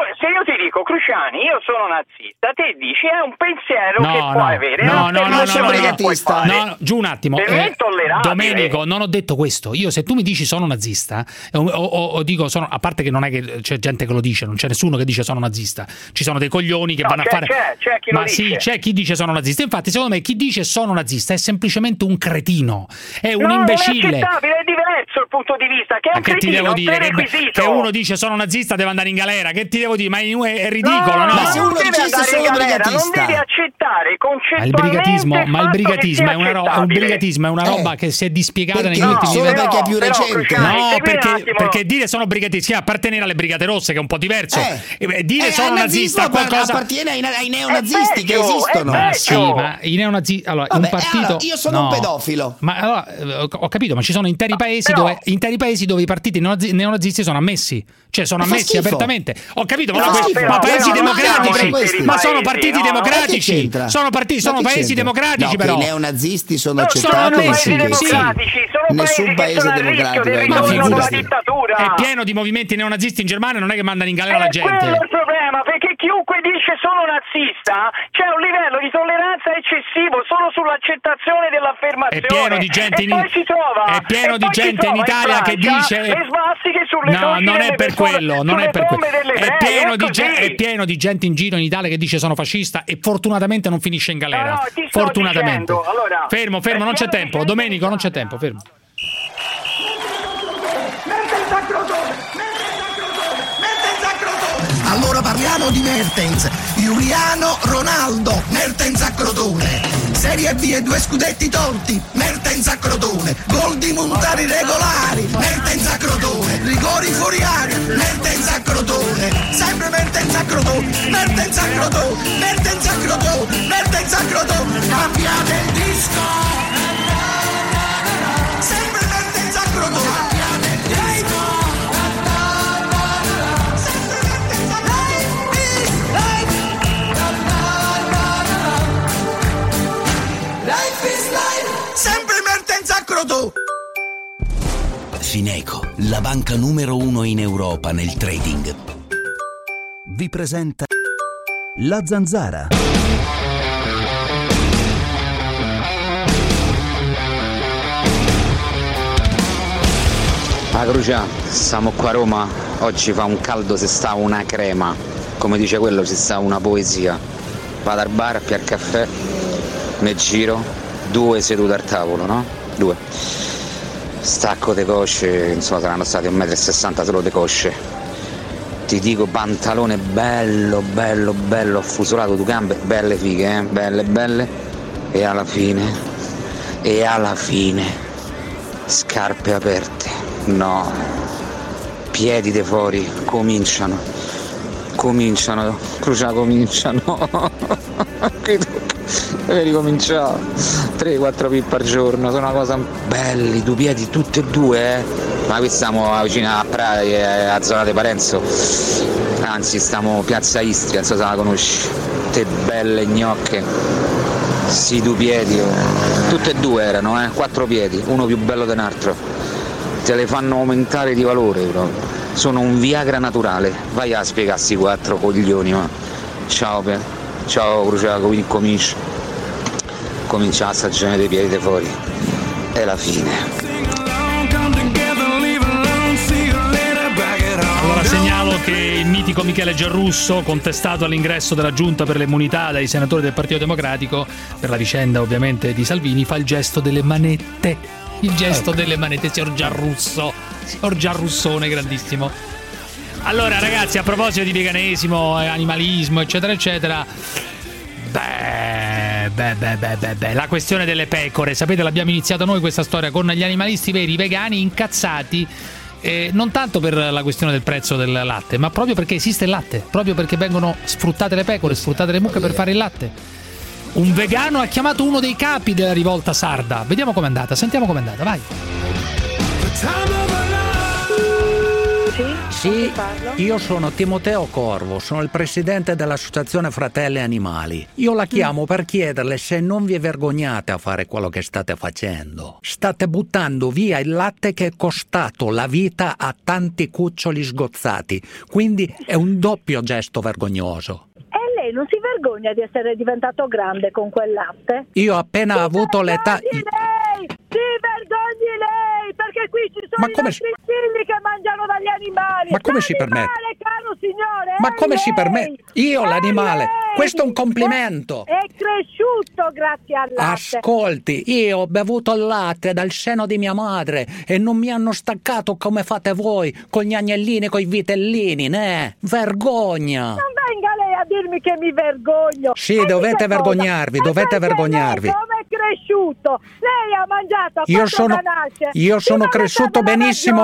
dico Cruciani, io sono nazista, te dici è un pensiero che No, puoi no, avere. no, no, no, no, no, fare. no, no, giù un attimo. Eh. Domenico, non ho detto questo. Io se tu mi dici sono nazista, eh, o, o- o dico sono, a parte che non è che c'è gente che lo dice, non c'è nessuno che dice sono nazista. Ci sono dei coglioni che No, vanno a fare c'è- c'è chi Ma sì, dice. c'è chi dice sono nazista. Infatti, secondo me chi dice sono nazista è semplicemente un cretino, è un no, imbecille. Non è è diverso il punto di vista. Che è Ma un che ti cretino, devo un dire? Che, che uno dice sono nazista deve andare in galera. Che ti devo dire? Ma è ridicolo, no? Ma se non uno dicesse solo galera, non brigatista. deve accettare Ma il concettualmente brigatismo, ma il brigatismo è una, ro- un brigatismo è una Eh. roba che si è dispiegata negli No, ultimi solo perché è più recente. No, un perché, perché dire sono brigatisti, appartenere alle brigate rosse, che è un po' diverso. Eh. E dire Eh, sono nazista, qualcosa. appartiene ai, ai neonazisti che esistono. Ma sì, ma i neonazisti. Allora, Vabbè, un e partito. allora, io sono un no. pedofilo. Ma allora, eh, ho capito, ma ci sono interi paesi, dove, interi paesi dove i partiti neonazi- neonazisti sono ammessi. Cioè, sono ammessi apertamente. Ho capito, ma, Ma ma, fa que- schifo. Ma paesi democratici. Ma sono partiti democratici. Sono partiti, sono paesi c'entra? democratici, no, però. i neonazisti sono No, accettati sono in sono Nessun paese democratico è Ma ritorno dittatura. È pieno di movimenti neonazisti in Germania, non è che mandano in galera la Eh, quello è gente. il problema, chiunque dice sono nazista c'è un livello di tolleranza eccessivo solo sull'accettazione dell'affermazione. È pieno di gente e in- trova, è pieno e di gente in Italia che Francia dice- svastiche sulle No, non è per persone, quello, non è per quello. È pieno, è ge- è pieno di gente in giro in Italia che dice sono fascista e fortunatamente non finisce in galera. No, no, fortunatamente. allora, fermo, fermo, non c'è tempo. Domenico, non c'è tempo, fermo. Allora parliamo di Mertens, Giuliano Ronaldo, Mertens a Crotone. Serie B e due scudetti tolti, Mertens a Crotone. Gol di Montari regolari, Mertens a Crotone. Rigori fuori aria, Mertens a Crotone. Sempre Mertens a Crotone, Mertens a Crotone, Mertens a Crotone, Mertens a Crotone. Cambiate il disco! A Crotone. Fineco, la banca numero uno in Europa nel trading. Vi presenta La Zanzara. La Crucia, siamo qua a Roma, oggi fa un caldo se sta una crema, come dice quello si sta una poesia. Vado al bar, a piar caffè, mi giro, due sedute al tavolo, no? Due. Stacco le cosce, insomma saranno stati 1,60 m solo le cosce. Ti dico pantalone bello, bello, bello, affusolato, due gambe, belle fighe, eh? belle, belle. E alla fine, e alla fine, scarpe aperte, no, piedi de fuori, cominciano, cominciano, Crucia cominciano, deve ricominciare, 3-4 pippe al giorno, sono una cosa belli, due piedi tutti e due, eh. ma qui stiamo vicino a Praia, a zona di Parenzo, anzi stiamo piazza Istria, non so se la conosci, te belle gnocche, sì, due piedi, oh. tutte e due erano, eh, quattro piedi, uno più bello di un altro. Te le fanno aumentare di valore proprio. Sono un Viagra naturale. Vai a spiegarsi quattro coglioni, ma. Ciao, Pe. Ciao Cruciaco, quindi comincia. La stagione dei piedi di fuori. È la fine. Allora segnalo che il mitico Michele Giarrusso, contestato all'ingresso della giunta per le immunità dai senatori del Partito Democratico, per la vicenda ovviamente di Salvini, fa il gesto delle manette. Il gesto delle manette, signor Giarrusso. Signor Giarrussone, grandissimo. Allora ragazzi, a proposito di veganesimo, eh, animalismo, eccetera, eccetera, Beh, beh, beh, beh, beh, la questione delle pecore, sapete l'abbiamo iniziata noi questa storia con gli animalisti veri, i vegani incazzati, eh, non tanto per la questione del prezzo del latte, ma proprio perché esiste il latte, proprio perché vengono sfruttate le pecore, sfruttate le mucche per fare il latte. Un vegano ha chiamato uno dei capi della rivolta sarda. Vediamo com'è andata, sentiamo com'è andata, vai. Sì, io sono Timoteo Corvo, sono il presidente dell'associazione Fratelli Animali. Io la chiamo per chiederle se non vi vergognate a fare quello che state facendo. State buttando via il latte che è costato la vita a tanti cuccioli sgozzati, quindi è un doppio gesto vergognoso. E lei non si vergogna di essere diventato grande con quel latte? Io ho appena avuto l'età... Lei! Si vergogni lei! Perché qui ci sono i come figli che mangiano dagli animali! Ma come si permette? caro signore! Ma è come si lei! permette? Io È l'animale? lei! Questo è un complimento! È cresciuto grazie al latte! Ascolti, io ho bevuto il latte dal seno di mia madre e non mi hanno staccato come fate voi con gli agnellini, con i vitellini, né? Vergogna! Non venga a dirmi che mi vergogno! Sì, E dovete cosa? vergognarvi, E dovete vergognarvi. Come è cresciuto? Lei ha mangiato Io sono, io sono cresciuto benissimo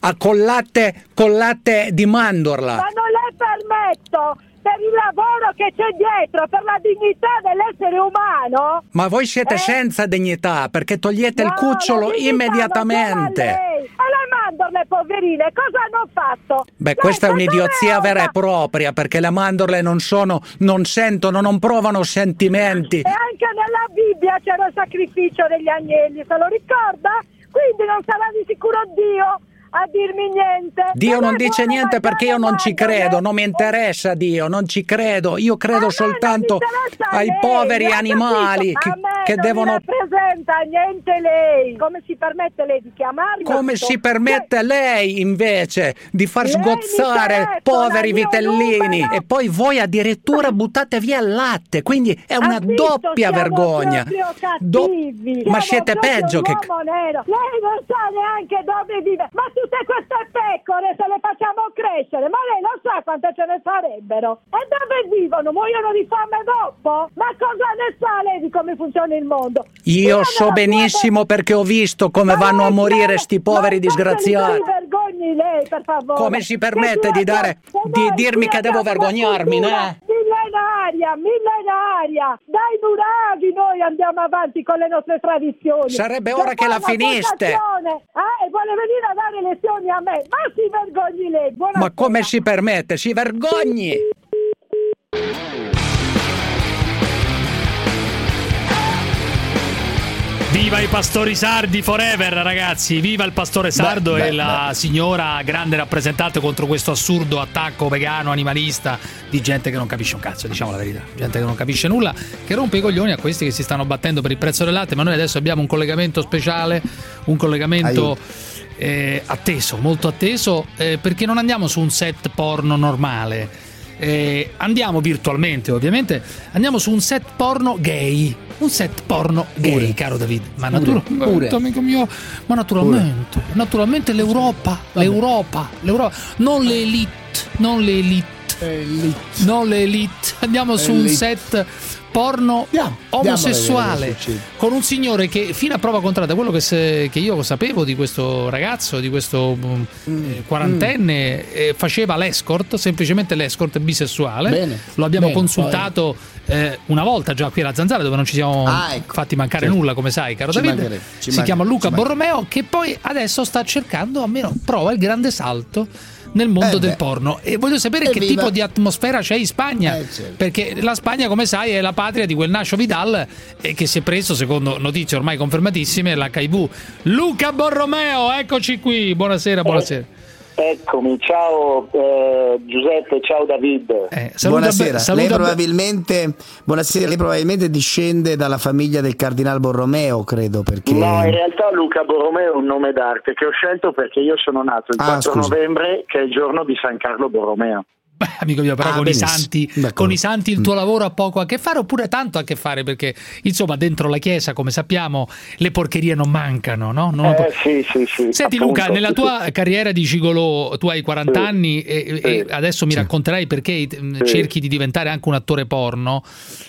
a- col, latte, latte di mandorla. Ma non le permetto per il lavoro che c'è dietro, per la dignità dell'essere umano. Ma voi siete Eh? senza dignità perché togliete il No, cucciolo dignità non immediatamente. E le mandorle, poverine, cosa hanno fatto? Beh, Lei questa è un'idiozia vera e propria perché le mandorle non sono, non sentono, non provano sentimenti. E anche nella Bibbia c'era il sacrificio degli agnelli, se lo ricorda? Quindi non sarà di sicuro Dio a dirmi niente. Dio non dice niente perché io non ci credo, non mi interessa Dio, non ci credo. Io credo soltanto ai poveri animali che, che devono... rappresenta niente lei. Come si permette lei di chiamarmi? Come si permette lei invece di far Lei sgozzare poveri vitellini numero. e poi voi addirittura buttate via il latte, quindi è una visto, doppia vergogna. Do-. Ma siete peggio che... nero. Lei non sa neanche dove vive. Ma tutte queste pecore se le facciamo crescere, ma lei lo sa quante ce ne sarebbero? E dove vivono? Muoiono di fame dopo? Ma cosa ne sa lei di come funziona il mondo? Io so benissimo perché ho visto come vanno a morire sti poveri disgraziati. Si vergogni lei, per favore. Come si permette Che di dare- che di dirmi che devo vergognarmi, né? Millenaria, millenaria. Dai nuravi noi andiamo avanti con le nostre tradizioni. Sarebbe ora che la poi una finiste. Eh, e vuole venire a dare lezioni a me. Ma si vergogni lei. Buona Ma come si permette? Si vergogni! Viva i pastori sardi forever, ragazzi! Viva il pastore sardo Beh, e beh, la signora grande rappresentante contro questo assurdo attacco vegano animalista di gente che non capisce un cazzo, diciamo la verità. Gente che non capisce nulla, che rompe i coglioni a questi che si stanno battendo per il prezzo del latte. Ma noi adesso abbiamo un collegamento speciale, un collegamento eh, atteso, molto atteso, eh, perché non andiamo su un set porno normale. Eh, andiamo virtualmente, ovviamente, andiamo su un set porno gay. Un set porno gay, caro David. Ma Pure, naturalmente, pure. amico mio, ma naturalmente, naturalmente l'Europa, l'Europa, l'Europa, non le elite, non le elite, non le elite. Andiamo su un Elite. set porno a omosessuale con un signore che fino a prova contraria, quello che, se- che io sapevo di questo ragazzo, di questo mm, eh, quarantenne, eh, faceva l'escort, semplicemente l'escort bisessuale. Bene, Lo abbiamo bene, consultato eh, una volta già qui alla Zanzara dove non ci siamo Ah, ecco. fatti mancare Certo. nulla, come sai, caro Ci David. mancherebbe, ci si chiama Luca. Borromeo che poi adesso sta cercando, almeno prova il grande salto nel mondo Eh del porno. E voglio sapere che Evviva. tipo di atmosfera c'è in Spagna. Eh, certo. perché la Spagna come sai è la patria di quel Nacho Vidal eh, che si è preso secondo notizie ormai confermatissime l'HIV Luca Borromeo eccoci qui. Buonasera buonasera Eccomi, ciao eh, Giuseppe, ciao David. Eh, saluta Buonasera, saluta lei, probabilmente, buonasera, lei probabilmente discende dalla famiglia del Cardinal Borromeo, credo, perché... No, in realtà Luca Borromeo è un nome d'arte che ho scelto perché io sono nato il Ah, 4 scusi. novembre, che è il giorno di San Carlo Borromeo. Beh, amico mio, però Ah, con i santi, con i santi il Mm. tuo lavoro ha poco a che fare, oppure tanto a che fare, perché insomma, dentro la chiesa, come sappiamo, le porcherie non mancano, no? Non Eh, po- sì, sì, sì. Senti appunto, Luca, nella tua carriera di gigolo tu hai 40 Sì. anni e, e adesso mi racconterai perché Sì. cerchi di diventare anche un attore porno.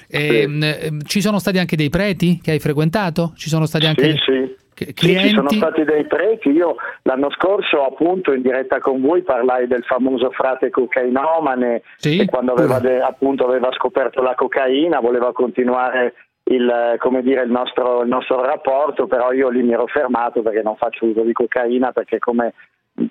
E, mh, ehm, ci sono stati anche dei preti che hai frequentato? Ci sono stati anche Sì, sì. Che- Sì, ci sono clienti? stati dei preti. Io l'anno scorso, appunto, in diretta con voi parlai del famoso frate cocainomane Sì. che quando aveva, de- appunto, aveva scoperto la cocaina voleva continuare il, eh, come dire, il, nostro, il nostro rapporto, però io lì mi ero fermato perché non faccio uso di cocaina perché come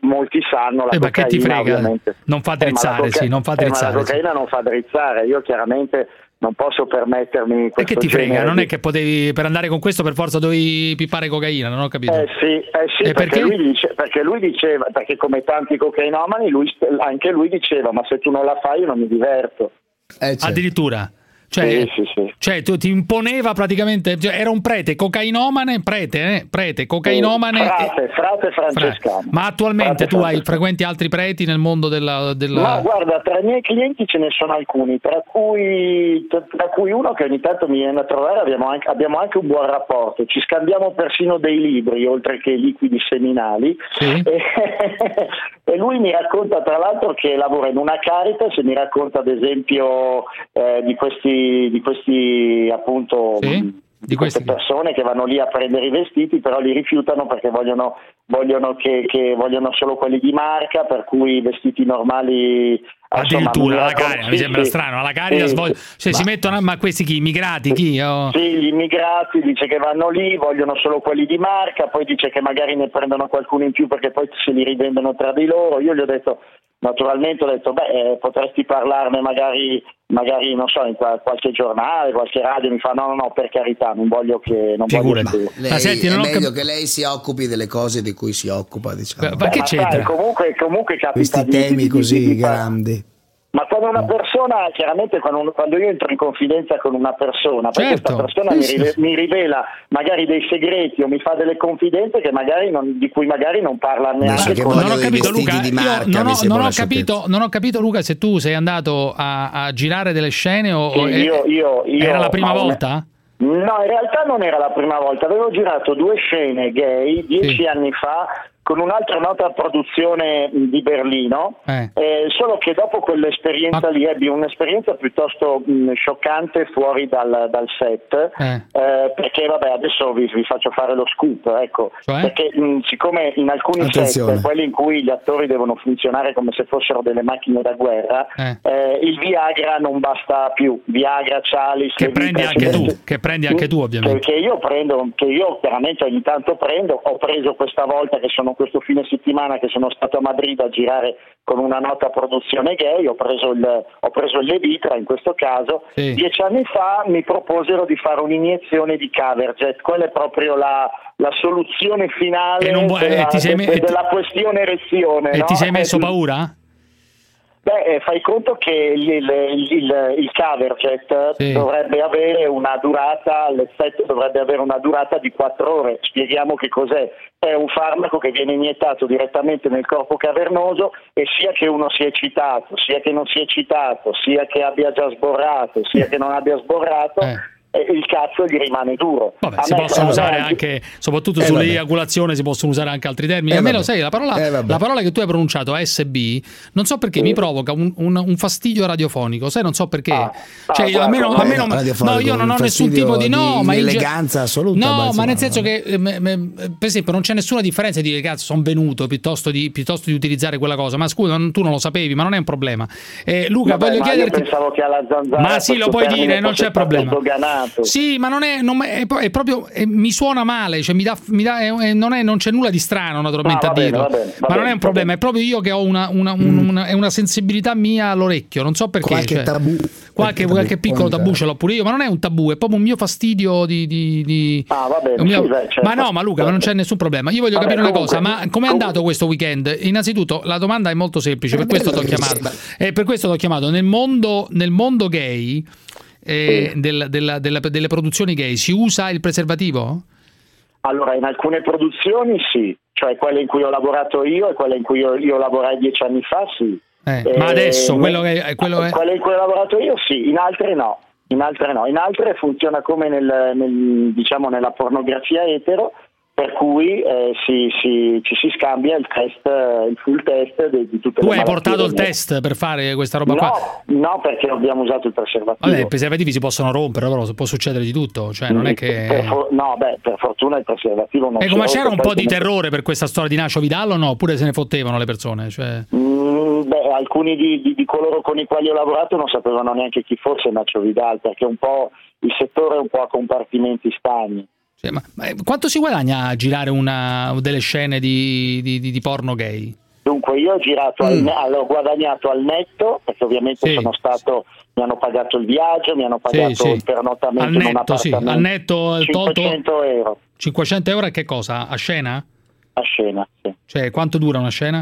molti sanno la Eh, cocaina frega? Non fa Eh, la drizzare, coca- sì, non fa eh, ma drizzare, la sì. cocaina non fa drizzare, io chiaramente non posso permettermi E questo che ti frega? genere Non di- è che potevi per andare con questo per forza dovevi pippare cocaina, non ho capito. Eh sì, eh sì, E perché, perché? Lui dice- perché lui diceva, perché come tanti cocainomani, lui, anche lui diceva, ma se tu non la fai io non mi diverto. Addirittura. Cioè, Sì, sì, sì. cioè, tu ti imponeva praticamente, cioè, era un prete, cocainomane, prete, eh? prete, cocainomane. Frate, frate francescano. Ma attualmente Frate tu hai, frequenti altri preti nel mondo della... della- Ma guarda, tra i miei clienti ce ne sono alcuni, tra cui, tra cui uno che ogni tanto mi viene a trovare, abbiamo anche, abbiamo anche un buon rapporto, ci scambiamo persino dei libri, oltre che liquidi seminali. E, e lui mi racconta tra l'altro che lavora in una Caritas e mi racconta ad esempio eh, di questi, di questi appunto... mh, di queste persone che vanno lì a prendere i vestiti però li rifiutano perché vogliono, vogliono, che, che vogliono solo quelli di marca per cui i vestiti normali Addirittura alla sì, mi sembra sì. strano, alla Caritas Sì, sì. cioè, si Ma- mettono, ma questi chi? Immigrati? Chi? Oh. sì, gli immigrati dice che vanno lì, vogliono solo quelli di marca, poi dice che magari ne prendono qualcuno in più perché poi se li rivendono tra di loro. Io gli ho detto, naturalmente ho detto, beh, eh, potresti parlarne magari, magari, non so, in qua- qualche giornale, qualche radio, mi fa no, no, no, per carità, non voglio che... Non voglio che... Lei, è meglio che lei si occupi delle cose di cui si occupa, diciamo. Beh, ma sai, comunque, comunque capita Questi di- temi di- così di- di- grandi. Ma quando una persona, chiaramente quando, uno- quando io entro in confidenza con una persona, poi Certo. questa persona Sì, mi, sì, rive- sì. mi rivela magari dei segreti o mi fa delle confidenze che magari non- di cui magari non parla neanche con non ho capito Luca, io non, ho, non ho capito, non ho capito Luca se tu sei andato a, a girare delle scene o, Sì, o- io- io- io- era la prima ma- volta? No, in realtà non era la prima volta, avevo girato due scene gay dieci anni fa con un'altra nota produzione di Berlino, Eh. eh, solo che dopo quell'esperienza lì ebbi un'esperienza piuttosto mh, scioccante fuori dal, dal set, Eh. eh, perché vabbè adesso vi, vi faccio fare lo scoop, ecco, Cioè? perché mh, siccome in alcuni Attenzione. set, quelli in cui gli attori devono funzionare come se fossero delle macchine da guerra, Eh. eh, il Viagra non basta più, Viagra, Cialis, Che prendi anche tu, che prendi anche tu ovviamente. che, che io prendo, che io chiaramente ogni tanto prendo, ho preso questa volta che sono questo fine settimana che sono stato a Madrid a girare con una nota produzione gay, ho preso il, ho preso Levitra in questo caso, Sì. dieci anni fa mi proposero di fare un'iniezione di Caverjet, quella è proprio la, la soluzione finale vuoi- della, me- della questione erezione. E no? ti sei messo Eh, paura? Beh, eh, fai conto che il, il, il, il Caverjet Sì. dovrebbe avere una durata, l'effetto dovrebbe avere una durata di 4 ore. Spieghiamo che cos'è. È un farmaco che viene iniettato direttamente nel corpo cavernoso e sia che uno sia eccitato, sia che non sia eccitato, sia che abbia già sborrato, sia che non abbia sborrato, eh, il cazzo gli rimane duro. Vabbè, si possono usare anche, soprattutto Eh, vabbè. sull'eiaculazione, si possono usare anche altri termini. Eh, a me vabbè. lo sai, la parola, Eh, la parola che tu hai pronunciato, ASB, non so perché mi provoca un, un- un fastidio radiofonico. Sai, non so perché. cioè, io, guarda, almeno, no, almeno- radiofonico, no, io non ho nessun tipo di. No, di ma eleganza assoluta, No, ma nel senso che, eh, me- me- per esempio, non c'è nessuna differenza di dire cazzo, sono venuto piuttosto di, piuttosto di utilizzare quella cosa. Ma scusa, non- tu non lo sapevi, ma non è un problema. Eh, Luca, Vabbè, voglio ma io chiederti. pensavo che alla zanzara Ma sì, lo puoi dire, non c'è problema. Sì, ma non è, non è, è proprio eh, mi suona male, cioè mi dà, mi dà- è- è- non, è- non c'è nulla di strano naturalmente No, a va bene, dirlo, va bene, va ma non bene, è un problema, è proprio io che ho una, una- un- una- è una sensibilità mia all'orecchio, non so perché. Qualche cioè, tabù. Qualche, qualche piccolo tabù ce l'ho pure io, ma non è un tabù, è proprio un mio fastidio di... di- di- Ah, va bene, mio- sì, beh, certo. Ma no, ma Luca, ma non c'è nessun problema. Io voglio capire una comunque- cosa, ma com'è andato questo weekend? Innanzitutto, la domanda è molto semplice, per questo ti ho chiamato. E per questo ti ho chiamato. Nel mondo, nel mondo gay, eh, del- della- della- delle produzioni gay, si usa il preservativo? Allora, in alcune produzioni sì, cioè quelle in cui ho lavorato io e quelle in cui io, io lavorai dieci anni fa sì. Eh, ma adesso, quello che- eh, quello è- Quelle in cui ho lavorato io sì, in altre no. In altre no, in altre funziona come nel, nel- diciamo nella pornografia etero, per cui eh, si- si- ci si scambia il test, eh, il full test di, di tutte Tu le hai malattie portato il test per fare questa roba qua? No, no, perché abbiamo usato il preservativo. Vabbè, i preservativi si possono rompere, però può succedere di tutto, cioè non è Per che... for- no, beh, per fortuna il preservativo non Ecco, ma c'era un po' di terrore per questa storia di Vidal o no? Oppure se ne fottevano le persone? Cioè... Mm, beh, alcuni di, di- di coloro con i quali ho lavorato non sapevano neanche chi fosse Nacho Vidal, perché un po' il settore è un po' a compartimenti stagni. Cioè, ma, ma quanto si guadagna a girare una, delle scene di, di- di- di porno gay? Dunque io ho girato, al, allora, ho guadagnato al netto, perché ovviamente Mm. Sì. sono stato, mi hanno pagato il viaggio, mi hanno pagato sì. il pernottamento Al in un netto, sì, al netto il toto? 500 euro 500 euro a che cosa? A scena? a scena, sì. Cioè, quanto dura una scena?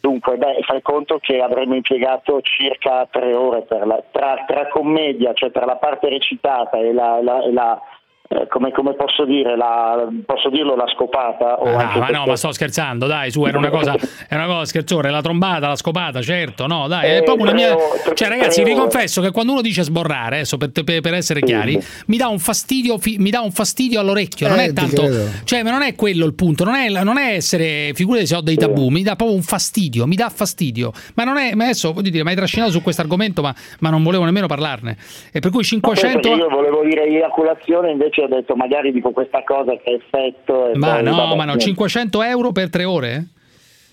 Dunque, beh, fai conto che avremmo impiegato circa tre ore per la, tra, tra commedia, cioè tra la parte recitata e la, la- e la- eh, come, come posso dire, la, posso dirlo, la scopata? O Ah, anche ma no, ma sto scherzando, dai, su, era una cosa, è una cosa scherzone, la trombata, la scopata, certo, no, dai, è Eh, proprio una mia... Cioè, ragazzi, vi confesso che quando uno dice sborrare, adesso per, per- per essere chiari, mi dà un fastidio, fi- mi dà un fastidio all'orecchio, non Eh, è tanto... Cioè, ma non è quello il punto, non è, non è essere, figurati se ho dei tabù, mi dà proprio un fastidio, mi dà fastidio, ma non è, ma adesso, voglio dire, mi hai trascinato su questo argomento, ma, ma non volevo nemmeno parlarne, e per cui Ma poi 500... perché Io volevo dire eiaculazione, invece ho detto magari dico questa cosa che effetto. E Ma poi, no, vabbè, ma no, niente. 500 euro per tre ore?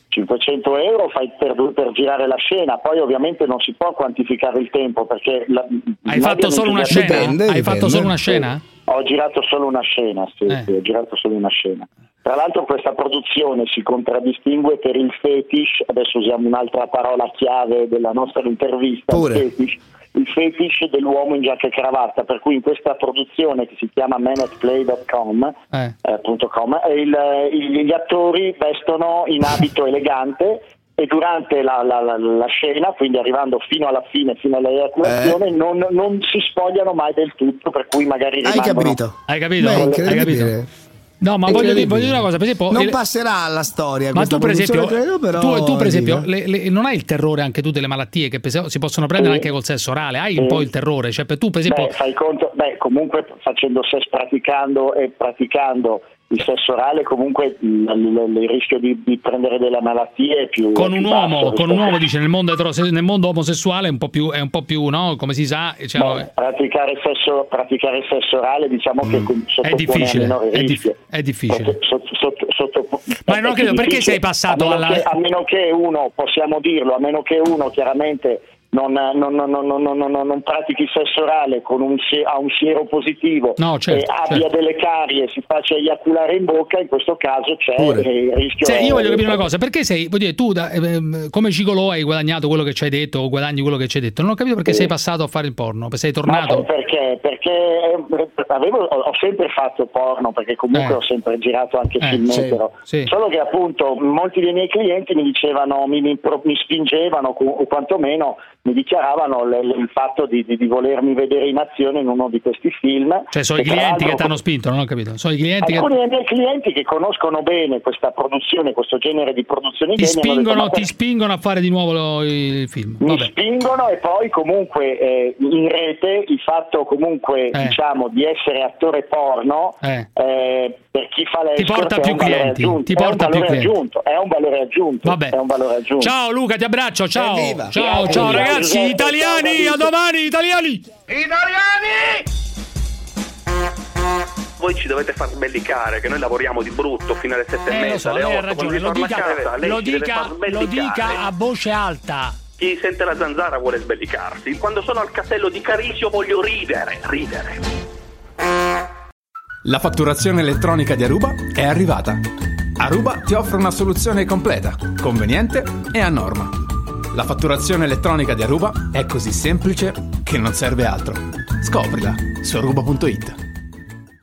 500 euro fai per, per girare la scena, poi ovviamente non si può quantificare il tempo perché... la- Hai fatto solo una scena? Hai fatto solo una scena? Ho girato solo una scena, sì, Eh. sì, ho girato solo una scena. Tra l'altro questa produzione si contraddistingue per il fetish, adesso usiamo un'altra parola chiave della nostra intervista, Pure. il fetish, il fetish dell'uomo in giacca e cravatta, per cui in questa produzione che si chiama manatplay.com Eh. eh, punto com, eh, gli attori vestono in abito elegante e durante la, la- la- la scena, quindi arrivando fino alla fine, fino all'eiaculazione, non, non si spogliano mai del tutto, per cui magari Hai rimangono... capito? Hai capito? Beh, Hai capito? No, ma voglio dire, voglio dire una cosa, per esempio... Non passerà alla storia Ma tu per esempio, credo, però tu, tu per esempio le- le- non hai il terrore anche tu delle malattie che si possono prendere Sì. anche col sesso orale? Hai Sì. un po' il terrore? Cioè, per tu per esempio... Beh, fai conto, beh, comunque facendo sesso, praticando e praticando il sesso orale, comunque il, rischio di, di prendere delle malattie è più. con è un più uomo, con un uomo dice nel mondo, nel mondo omosessuale è un po' più, è un po' più no? Come si sa, cioè, Beh, praticare, sesso, praticare sesso orale diciamo che Mm. difficile, a minore è dif- è difficile. Sotto- sotto- sotto- Ma è non credo, perché difficile, sei passato a meno alla- che- a meno che uno, possiamo dirlo, a meno che uno chiaramente non, non, non, non, non, non, non- non pratichi sesso orale con un, ha un siero positivo No, certo, e abbia certo. delle carie si faccia eiaculare in bocca, in questo caso c'è Pure. eh, il rischio. Cioè, io voglio capire una cosa, perché sei, voglio dire, tu da- ehm, come gigolò hai guadagnato quello che ci hai detto o guadagni quello che ci hai detto? Non ho capito perché Sì. sei passato a fare il porno, sei Ma tornato. sai perché? Perché eh, avevo- ho, sempre fatto porno, perché comunque Eh. ho sempre girato anche Eh, film sì, etero. sì. Solo che appunto molti dei miei clienti mi dicevano, mi, mi mi spingevano o quantomeno mi dichiaravano l- l- il fatto di, di- di volermi vedere in azione in uno di questi film. Cioè, sono i clienti che ti hanno spinto, non ho capito. Sono i clienti che Alcuni dei miei clienti che conoscono bene questa produzione, questo genere di produzioni ti detto, spingono, "Ma ti spingono a fare di nuovo lo- il film. mi Vabbè. spingono e poi comunque eh, in rete il fatto comunque Eh. diciamo di essere attore porno Eh. eh, per chi fa le Ti porta più clienti, ti porta più clienti. aggiunto, è un valore aggiunto Vabbè. è un valore aggiunto Ciao Luca, ti abbraccio, ciao. Evviva. Ciao, ciao ragazzi, Giuseppe, italiani, ciao, a domani, italiani. Voi ci dovete far sbellicare che noi lavoriamo di brutto fino alle sette e Eh, lo mezza, so, alle ragione, lo dica, casa, lo dica, lo dica a voce alta. Chi sente la zanzara vuole sbellicarsi. Quando sono al castello di Carisio voglio ridere, ridere. La fatturazione elettronica di Aruba è arrivata. Aruba ti offre una soluzione completa, conveniente e a norma. La fatturazione elettronica di Aruba è così semplice che non serve altro. Scoprila su aruba.it.